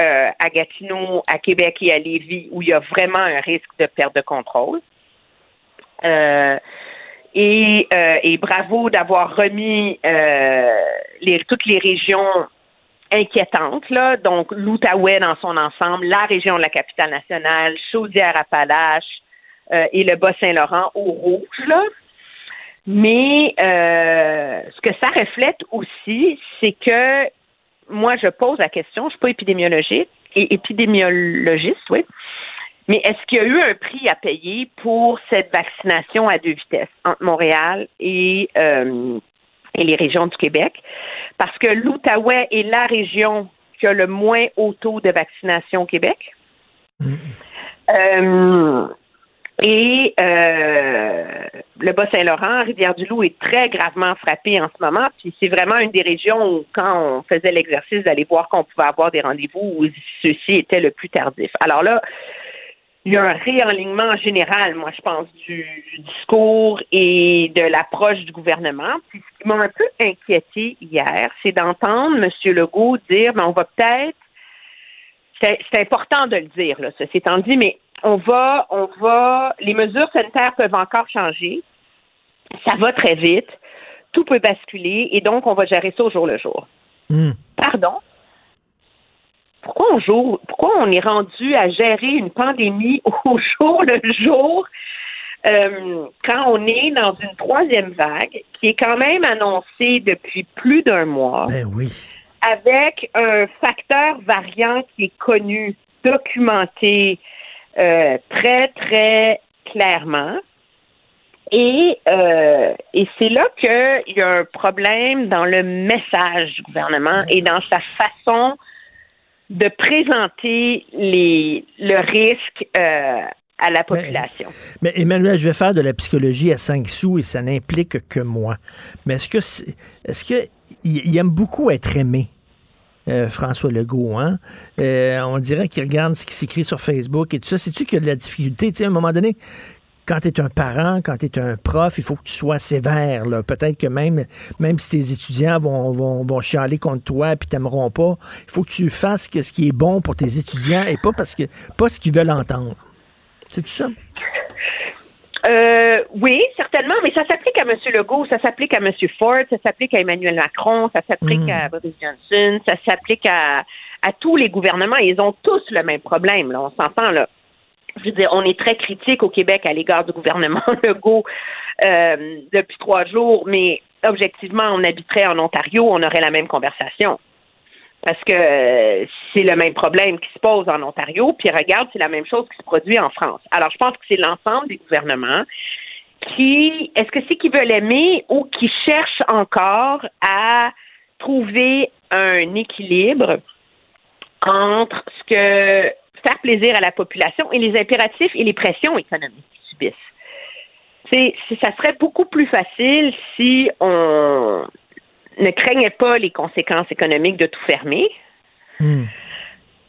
euh, à Gatineau, à Québec et à Lévis, où il y a vraiment un risque de perte de contrôle. Euh, et, euh, et bravo d'avoir remis euh, les, toutes les régions inquiétantes, là. Donc, l'Outaouais dans son ensemble, la région de la capitale nationale, Chaudière-Appalaches euh, et le Bas-Saint-Laurent au rouge, là. Mais euh, ce que ça reflète aussi, c'est que moi, je pose la question, je suis pas épidémiologiste, et épidémiologiste, oui, mais est-ce qu'il y a eu un prix à payer pour cette vaccination à deux vitesses entre Montréal et, euh, et les régions du Québec? Parce que l'Outaouais est la région qui a le moins haut taux de vaccination au Québec. Euh, et euh, le Bas-Saint-Laurent, Rivière-du-Loup est très gravement frappé en ce moment. Puis c'est vraiment une des régions où, quand on faisait l'exercice d'aller voir qu'on pouvait avoir des rendez-vous, où ceux-ci étaient le plus tardif. Alors là, il y a un réalignement général, moi, je pense, du, discours et de l'approche du gouvernement. Puis ce qui m'a un peu inquiété hier, c'est d'entendre M. Legault dire, mais on va peut-être c'est important de le dire, là, ceci étant dit, mais on va, on va, les mesures sanitaires peuvent encore changer. Ça va très vite. Tout peut basculer et donc on va gérer ça au jour le jour. Hmm. Pardon? Pourquoi on, joue, pourquoi on est rendu à gérer une pandémie au jour le jour euh, quand on est dans une troisième vague qui est quand même annoncée depuis plus d'un mois? Ben oui. Avec un facteur variant qui est connu, documenté, euh, très, très clairement. Et, euh, et c'est là qu'il y a un problème dans le message du gouvernement et dans sa façon de présenter les, le risque euh, à la population. Mais, Emmanuel, je vais faire de la psychologie à 5 sous et ça n'implique que moi. Mais est-ce que est-ce que il aime beaucoup être aimé? Euh, François Legault. Hein? Euh, on dirait qu'il regarde ce qui s'écrit sur Facebook et tout ça. C'est-tu qu'il y a de la difficulté? Tu sais, à un moment donné, quand tu es un parent, quand tu es un prof, il faut que tu sois sévère. Peut-être que même, même si tes étudiants vont, vont, vont chialer contre toi et t'aimeront pas, il faut que tu fasses ce qui est bon pour tes étudiants et pas parce que pas ce qu'ils veulent entendre. C'est tout ça? Euh, oui, certainement, mais ça s'applique à M. Legault, ça s'applique à M. Ford, ça s'applique à Emmanuel Macron, ça s'applique Mm. à Boris Johnson, ça s'applique à, à tous les gouvernements. Ils ont tous le même problème, là, on s'entend, là. Je veux dire, on est très critique au Québec à l'égard du gouvernement Legault euh, depuis trois jours, mais objectivement, on habiterait en Ontario, on aurait la même conversation. Parce que euh, c'est le même problème qui se pose en Ontario, puis regarde, c'est la même chose qui se produit en France. Alors, je pense que c'est l'ensemble des gouvernements qui, est-ce que c'est qui veulent aimer ou qui cherchent encore à trouver un équilibre entre ce que faire plaisir à la population et les impératifs et les pressions économiques qu'ils subissent. C'est, ça serait beaucoup plus facile si on ne craignait pas les conséquences économiques de tout fermer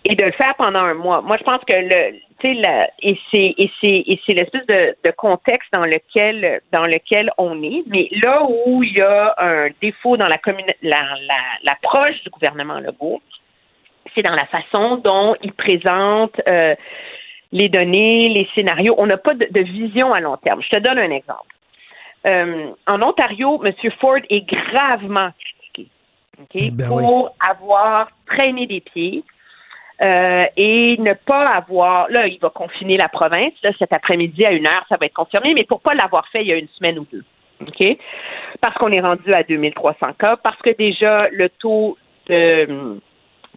et de le faire pendant un mois. Moi, je pense que le, la- et c'est et c'est et c'est l'espèce de, de contexte dans lequel dans lequel on est. Mais là où il y a un défaut dans la communi- la la- l'approche du gouvernement Legault, c'est dans la façon dont il présente euh, les données, les scénarios. On n'a pas de, de vision à long terme. Je te donne un exemple. Euh, en Ontario, M. Ford est gravement critiqué ok, Ben pour avoir traîné des pieds euh, et ne pas avoir. Là, il va confiner la province. Là, cet après-midi à une heure, ça va être confirmé, mais pour pas l'avoir fait il y a une semaine ou deux. OK? Parce qu'on est rendu à 2300 cas, parce que déjà le taux de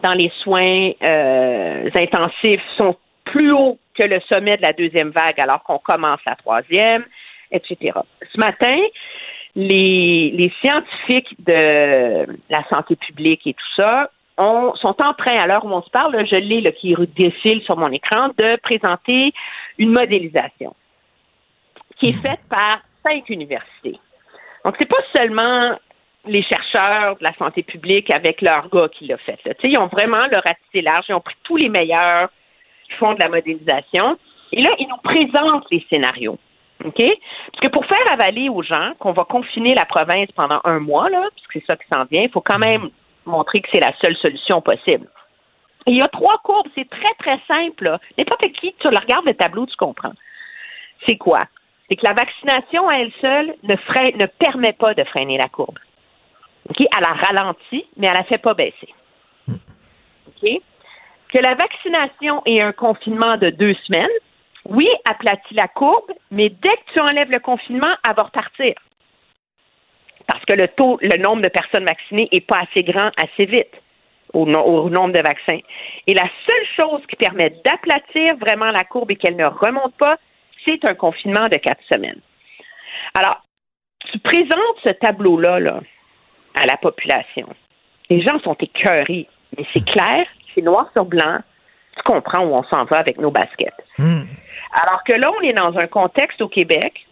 dans les soins euh, intensifs sont plus hauts que le sommet de la deuxième vague alors qu'on commence la troisième, etc. Ce matin, les, les scientifiques de la santé publique et tout ça ont, sont en train, à l'heure où on se parle, je l'ai là, qui défile sur mon écran, de présenter une modélisation qui est faite par cinq universités. Donc, c'est pas seulement les chercheurs de la santé publique avec leur gars qui l'a fait. là. Ils ont vraiment le ratissé large, ils ont pris tous les meilleurs qui font de la modélisation. Et là, ils nous présentent les scénarios. OK? Parce que pour faire avaler aux gens qu'on va confiner la province pendant un mois, là, puisque c'est ça qui s'en vient, il faut quand même montrer que c'est la seule solution possible. Et il y a trois courbes, c'est très, très simple. N'importe qui, tu regardes le tableau, tu comprends. C'est quoi? C'est que la vaccination à elle seule ne, freine, ne permet pas de freiner la courbe. OK? Elle a ralenti, mais elle la fait pas baisser. OK? Que la vaccination et un confinement de deux semaines, oui, aplatit la courbe, mais dès que tu enlèves le confinement, elle va repartir. Parce que le taux, le nombre de personnes vaccinées n'est pas assez grand assez vite au, au, nombre de vaccins. Et la seule chose qui permet d'aplatir vraiment la courbe et qu'elle ne remonte pas, c'est un confinement de quatre semaines. Alors, tu présentes ce tableau-là là, à la population. Les gens sont écœurés, mais c'est clair, c'est noir sur blanc. Tu comprends où on s'en va avec nos baskets. Hmm. Alors que là, on est dans un contexte au Québec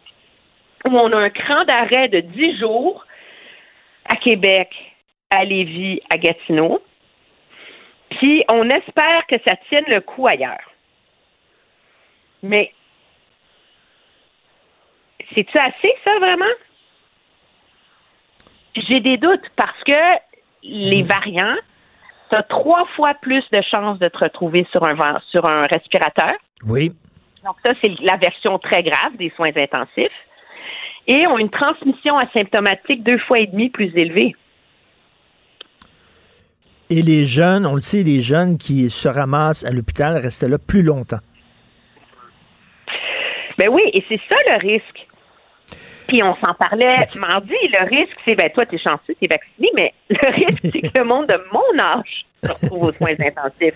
où on a un cran d'arrêt de 10 jours à Québec, à Lévis, à Gatineau. Puis on espère que ça tienne le coup ailleurs. Mais c'est-tu assez, ça, vraiment? J'ai des doutes parce que les Hmm. variants, tu as trois fois plus de chances de te retrouver sur un, sur un respirateur. Oui. Donc, ça, c'est la version très grave des soins intensifs. Et ont une transmission asymptomatique deux fois et demi plus élevée. Et les jeunes, on le sait, les jeunes qui se ramassent à l'hôpital restent là plus longtemps. Ben oui, et c'est ça le risque. Puis on s'en parlait mardi. Le risque, c'est, ben toi, t'es chanceux, t'es vacciné, mais le risque, c'est que le monde de mon âge se retrouve aux soins intensifs.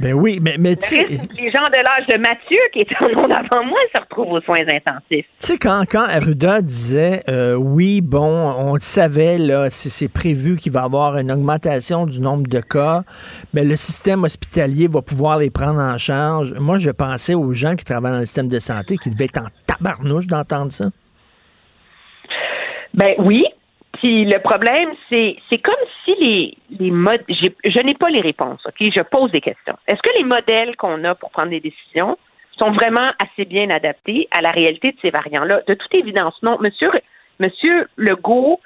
Ben oui, mais, mais tu sais, les gens de l'âge de Mathieu, qui étaient en monde avant moi, se retrouvent aux soins intensifs. Tu sais, quand, quand Arruda disait euh, oui, bon, on le savait, là, c'est, c'est prévu qu'il va y avoir une augmentation du nombre de cas, mais le système hospitalier va pouvoir les prendre en charge. Moi, je pensais aux gens qui travaillent dans le système de santé qui devaient être en tabarnouche d'entendre ça. Ben oui. Puis le problème, c'est c'est comme si les, les modes. Je n'ai pas les réponses, OK? Je pose des questions. Est-ce que les modèles qu'on a pour prendre des décisions sont vraiment assez bien adaptés à la réalité de ces variants-là? De toute évidence, non. Monsieur, Monsieur Legault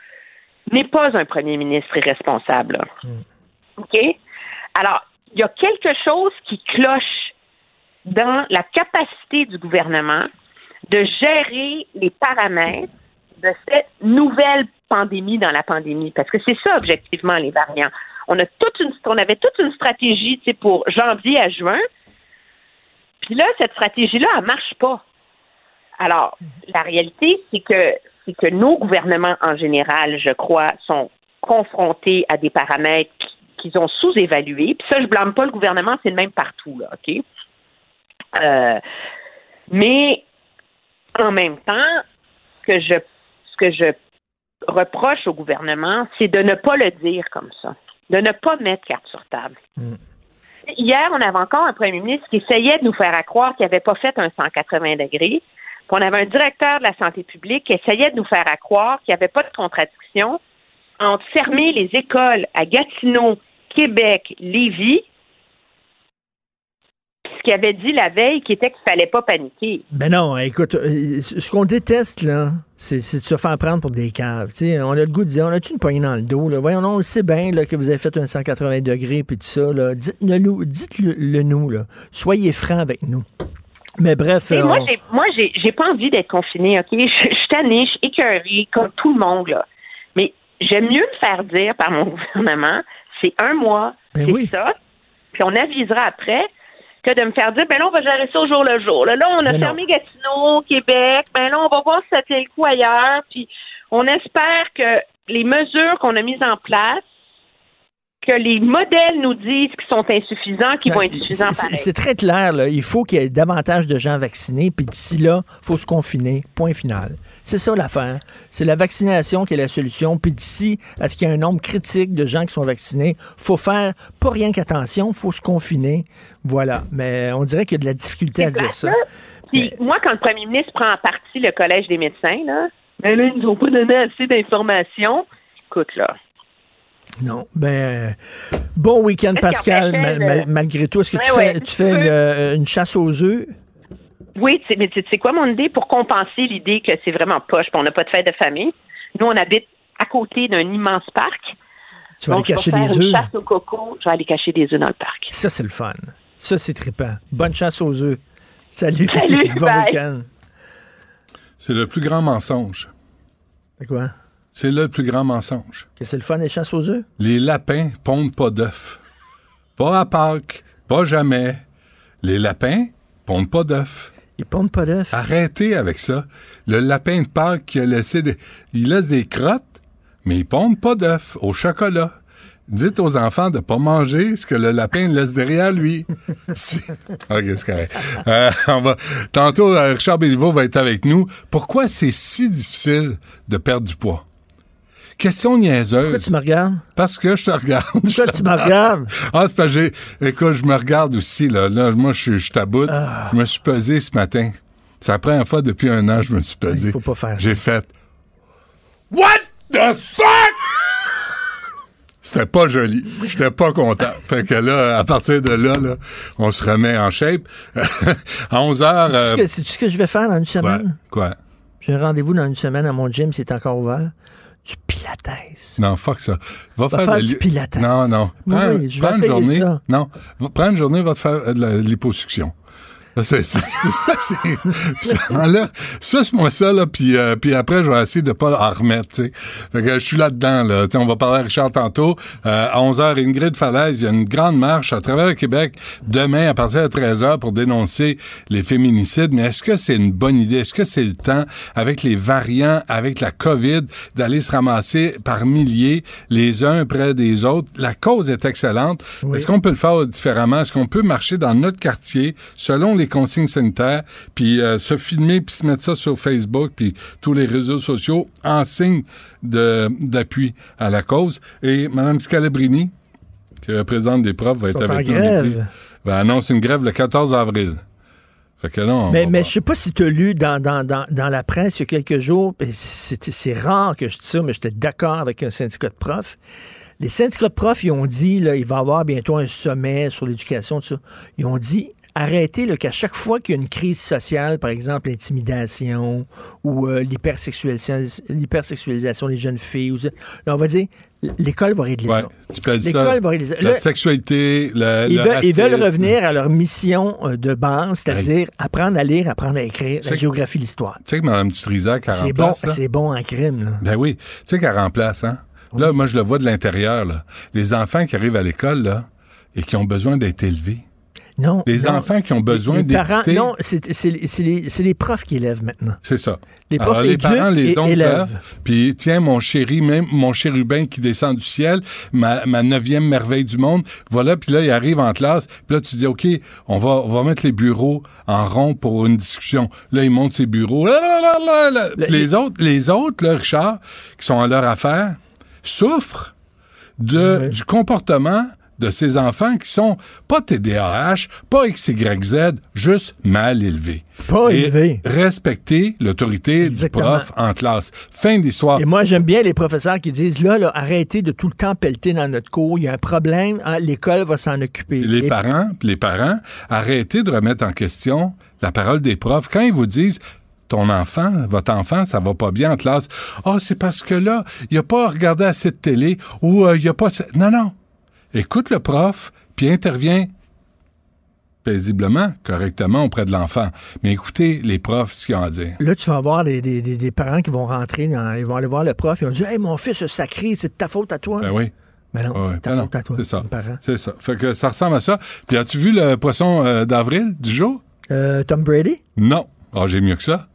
n'est pas un premier ministre irresponsable. là. OK? Alors, il y a quelque chose qui cloche dans la capacité du gouvernement de gérer les paramètres de cette nouvelle pandémie dans la pandémie. Parce que c'est ça, objectivement, les variants. On a toute une, on avait toute une stratégie, tu sais, pour janvier à juin. Puis là, cette stratégie-là, elle marche pas. Alors, la réalité, c'est que, c'est que nos gouvernements en général, je crois, sont confrontés à des paramètres qui- qu'ils ont sous-évalués. Puis ça, je blâme pas le gouvernement, c'est le même partout, là, OK? Euh, mais en même temps, que je, que je reproche au gouvernement, c'est de ne pas le dire comme ça, de ne pas mettre carte sur table. Hier, on avait encore un premier ministre qui essayait de nous faire croire qu'il n'avait pas fait un 180 degrés. Puis on avait un directeur de la santé publique qui essayait de nous faire croire qu'il n'y avait pas de contradiction entre fermer les écoles à Gatineau, Québec, Lévis, ce qu'il avait dit la veille, qui était qu'il fallait pas paniquer. Ben non, écoute, euh, ce qu'on déteste, là, c'est, de se faire prendre pour des caves. On a le goût de dire, on a-tu une poignée dans le dos? Là? Voyons, on le sait bien là, que vous avez fait un 180 degrés puis tout ça. Là. Dites-le nous, dites-le le nous. Là. Soyez francs avec nous. Mais bref, euh, moi, on- j'ai, moi, j'ai, j'ai pas envie d'être confinée, OK? Je, je suis tannée, je suis écœurée, comme tout le monde, là. Mais j'aime mieux me faire dire par mon gouvernement, c'est un mois, Ben c'est oui. ça, puis on avisera après, que de me faire dire, ben là, on va gérer ça au jour le jour. Là, là on a Ben non. fermé Gatineau, Québec, ben là, on va voir si ça tient le coup ailleurs, puis on espère que les mesures qu'on a mises en place, que les modèles nous disent qu'ils sont insuffisants, qu'ils vont être suffisants Ben, c'est, très clair. Là. Il faut qu'il y ait davantage de gens vaccinés, puis d'ici là, il faut se confiner. Point final. C'est ça l'affaire. C'est la vaccination qui est la solution. Puis d'ici à ce qu'il y ait un nombre critique de gens qui sont vaccinés, faut faire pas rien qu'attention, faut se confiner. Voilà. Mais on dirait qu'il y a de la difficulté à dire ça. Puis moi, quand le premier ministre prend en partie le collège des médecins, là, ben là, ils nous ont pas donné assez d'informations. Écoute, là. Non. Ben, euh, bon week-end, Pascal, mal- mal- le- malgré tout. Est-ce que tu fais, ouais. tu fais une, euh, une chasse aux œufs? Oui, mais tu sais quoi mon idée? Pour compenser l'idée que c'est vraiment poche, puis on n'a pas de fête de famille. Nous, on habite à côté d'un immense parc. Tu vas Donc, aller cacher je vais faire des œufs? chasse au coco. Je vais aller cacher des œufs dans le parc. Ça, c'est le fun. Ça, c'est trippant. Bonne chasse aux œufs. Salut. Salut, bon week-end. C'est le plus grand mensonge. C'est quoi? C'est le plus grand mensonge. Que c'est le fun des chasses aux œufs? Les lapins pondent pas d'œufs. pas à Pâques, pas jamais. Les lapins pondent pas d'œufs. Ils pondent pas d'œufs. Arrêtez avec ça. Le lapin de Pâques qui a laissé des... Il laisse des crottes, mais il pondent pas d'œufs au chocolat. Dites aux enfants de pas manger ce que le lapin laisse derrière lui. Si- OK, c'est correct. Euh, on va... Tantôt, euh, Richard Béliveau va être avec nous. Pourquoi c'est si difficile de perdre du poids? Question niaiseuse. Pourquoi tu me regardes? Parce que je te regarde. Pourquoi Je tu me regardes? Ah, c'est parce que j'ai... Écoute, je me regarde aussi, là. Là, moi, je, suis- je taboute. Ah. Je me suis pesé ce matin. C'est la première fois depuis un an que je me suis pesé. Il faut pas faire. J'ai fait... What the fuck? C'était pas joli. J'étais pas content. Fait que là, à partir de là, là on se remet en shape. à 11 heures... euh, C'est ce, que- c'est ce que je vais faire dans une semaine? Quoi? J'ai un rendez-vous dans une semaine à mon gym, c'est encore ouvert. Du pilates. Non, fuck ça. Va, Va faire, faire de du pilates. Non, non. Prends, oui, je vais prends une journée. ça. Non. Prends une journée, va te faire de la liposuction. Ça, C'est c'est- c'est ça, c'est- là, suce-moi ça, là, puis, euh, puis après, je vais essayer de pas en remettre, tu sais. Fait que je suis là-dedans, là. Tu sais, on va parler à Richard tantôt. Euh, à 11h, Ingrid Falaise, il y a une grande marche à travers le Québec demain à partir de 13h pour dénoncer les féminicides. Mais est-ce que c'est une bonne idée? Est-ce que c'est le temps, avec les variants, avec la COVID, d'aller se ramasser par milliers les uns près des autres? La cause est excellente. Est-ce qu'on peut le faire différemment? Est-ce qu'on peut marcher dans notre quartier selon les consignes sanitaires, puis euh, se filmer, puis se mettre ça sur Facebook, puis tous les réseaux sociaux en signe de- d'appui à la cause? Et Mme Scalabrini, qui représente des profs, va être avec nous midi. Ben, annonce une grève le 14 avril. Fait que là, on Mais, mais je sais pas si tu as lu dans, dans, dans, dans la presse il y a quelques jours, c'était- c'est rare que je dise ça, mais j'étais d'accord avec un syndicat de profs. Les syndicats de profs, ils ont dit, là, il va y avoir bientôt un sommet sur l'éducation, tout ça. Ils ont dit, arrêtez là, qu'à chaque fois qu'il y a une crise sociale, par exemple l'intimidation ou euh, l'hypersexualisation l'hypersexualisation des jeunes filles, ou ça, là, on va dire, l'école va régler Ouais, ça. tu peux dire ça. L'école va régler ça. La Là, sexualité, le, ils le veulent, ils veulent racisme. revenir à leur mission euh, de base, c'est-à-dire apprendre à lire, apprendre à écrire, la géographie, l'histoire. Tu sais que Mme Dutrisac, elle C'est bon, là? c'est bon en crime. Là. Ben oui. Tu sais qu'elle remplace, hein? Là, moi, je le vois de l'intérieur, là. Les enfants qui arrivent à l'école, là, et qui ont besoin d'être élevés. Non. Les non. enfants qui ont besoin les parents, d'écouter. Non, c'est c'est les, c'est les- c'est les profs qui élèvent maintenant. C'est ça. Les Alors, profs les éduquent parents les élèvent. là. Puis tiens, mon chéri, même mon chérubin qui descend du ciel, ma, ma neuvième merveille du monde, voilà, puis là, il arrive en classe, puis là, tu dis, OK, on va, on va mettre les bureaux en rond pour une discussion. Là, il monte ses bureaux. Là, là, les autres, les autres, là, Richard, qui sont à leur affaire, souffrent de, du comportement de ces enfants qui sont pas TDAH, pas XYZ, juste mal élevés. Pas Et élevés. Respecter l'autorité du prof en classe. Fin d'histoire. Et moi, j'aime bien les professeurs qui disent là, là, arrêtez de tout le temps pelleter dans notre cours. Il y a un problème. hein, L'école va s'en occuper. Les parents, les parents, arrêtez de remettre en question la parole des profs quand ils vous disent ton enfant, votre enfant, ça va pas bien en classe. Ah, c'est parce que là, il a pas regardé assez de télé ou euh, il y a pas. Non, non. Écoute le prof, puis intervient paisiblement, correctement auprès de l'enfant. Mais écoutez les profs ce qu'ils ont à dire. Là, tu vas avoir des, des- des- des parents qui vont rentrer, dans- ils vont aller voir le prof, ils vont dire Hey, mon fils a sacré, c'est de ta faute à toi. Ben oui. Mais non, Ouais, ta ben non, faute à toi. C'est ça. C'est ça. Fait que ça ressemble à ça. Puis as-tu vu le poisson euh, d'avril du jour? Euh, Tom Brady? Non. Ah, j'ai mieux que ça.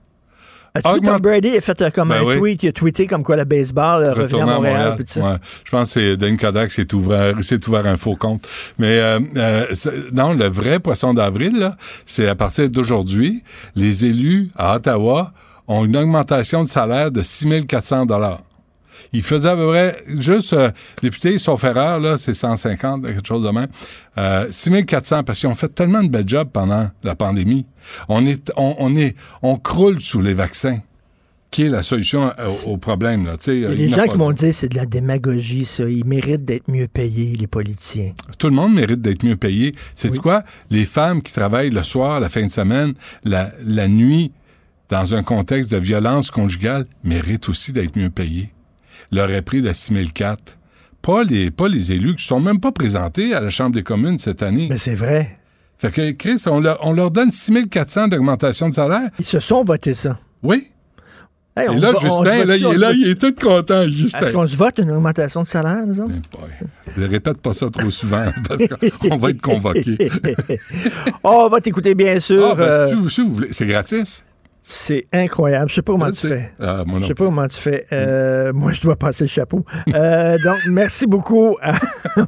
As-tu Tom Brady? A fait euh, comme Ben un oui. tweet, il a tweeté comme quoi le baseball euh, revient à Montréal. puis tout ça. Ouais. Je pense que c'est Dan Kodak qui s'est ouvert, s'est ouvert un faux compte. Mais euh, euh, non, le vrai poisson d'avril, là, c'est à partir d'aujourd'hui, les élus à Ottawa ont une augmentation de salaire de 6 400 il faisait à peu près, juste, euh, député, sauf erreur, là, c'est 150, quelque chose de même. Euh, 6400, parce qu'ils ont fait tellement de bel job pendant la pandémie. On est, on, on est, on croule sous les vaccins, qui est la solution au, au problème, là. Tu sais, Il y a en gens qui vont dire c'est de la démagogie, ça. Ils méritent d'être mieux payés, les politiciens. Tout le monde mérite d'être mieux payé. C'est Oui. quoi? Les femmes qui travaillent le soir, la fin de semaine, la, la nuit, dans un contexte de violence conjugale, méritent aussi d'être mieux payées. Leur est pris de 6004. Pas les, pas les élus qui sont même pas présentés à la Chambre des communes cette année. Mais c'est vrai. Fait que, Chris, on leur, on leur donne 6400 d'augmentation de salaire. Ils se sont votés ça. Oui. Hey, Et là, va- Justin, là, il est se là, vote-tu? il est tout content, Justin. Est-ce qu'on se vote une augmentation de salaire, nous autres? Répète pas ça trop souvent parce qu'on va être convoqué. on va t'écouter, bien sûr. Ah, ben, euh, si vous- si vous voulez. C'est gratis. C'est incroyable. Je sais pas comment tu fais. Ah, non Je sais pas comment tu fais. Euh, moi, je dois passer le chapeau. Euh, donc, merci beaucoup à,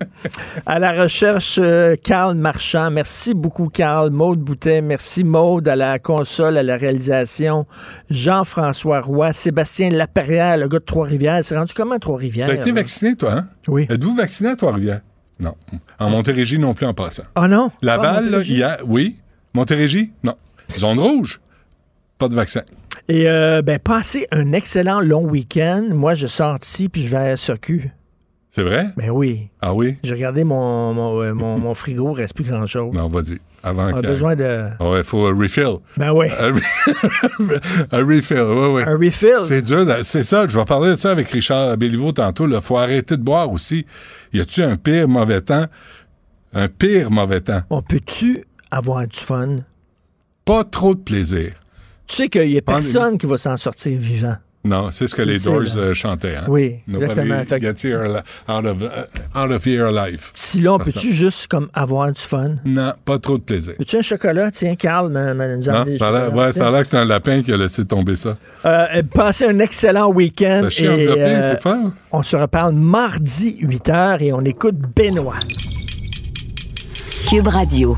à la recherche, euh, Carl Marchand. Merci beaucoup, Carl. Maude Boutet. Merci, Maude, à la console, à la réalisation. Jean-François Roy. Sébastien Laperrière, le gars de Trois-Rivières. C'est rendu comment, Trois-Rivières? T'as été là? vacciné, toi, hein? Oui. Êtes-vous vacciné à Trois-Rivières? Non. En Montérégie non plus en passant. Ah non? Pas Laval, là, Montérégie? hier, oui. Montérégie, non. Zone rouge, pas de vaccin. Et euh, ben, passez un excellent long week-end. Moi, je sors d'ici puis je vais à SOQ. C'est vrai? Ben oui. Ah oui? J'ai regardé mon, mon, euh, mon, mon frigo, il reste plus grand-chose. Non, vas-y. Avant On a besoin de... Ah ouais, il faut un refill. Ben oui. Un, re- un refill, oui, oui. Un refill. C'est dur. C'est ça, je vais parler de ça avec Richard Béliveau tantôt. Il faut arrêter de boire aussi. Y a-tu un pire mauvais temps? Un pire mauvais temps. On peut-tu avoir du fun? Pas trop de plaisir. Tu sais qu'il y a personne qui va s'en sortir vivant. Non, c'est ce que les Doors euh, chantaient. Hein? Oui, Nobody exactement. Gets here out, of, uh, out of here alive. Si là, on Ça, peut-tu juste comme avoir du fun? Non, pas trop de plaisir. Veux-tu un chocolat? Tiens, Carl m'a m'a- nous des ça a ouais, ça a l'air que c'est un lapin qui a laissé tomber ça. Euh, euh, passez un excellent week-end. Ça chie et, euh, c'est fort. On se reparle mardi 8h et on écoute Benoît. Cube Radio.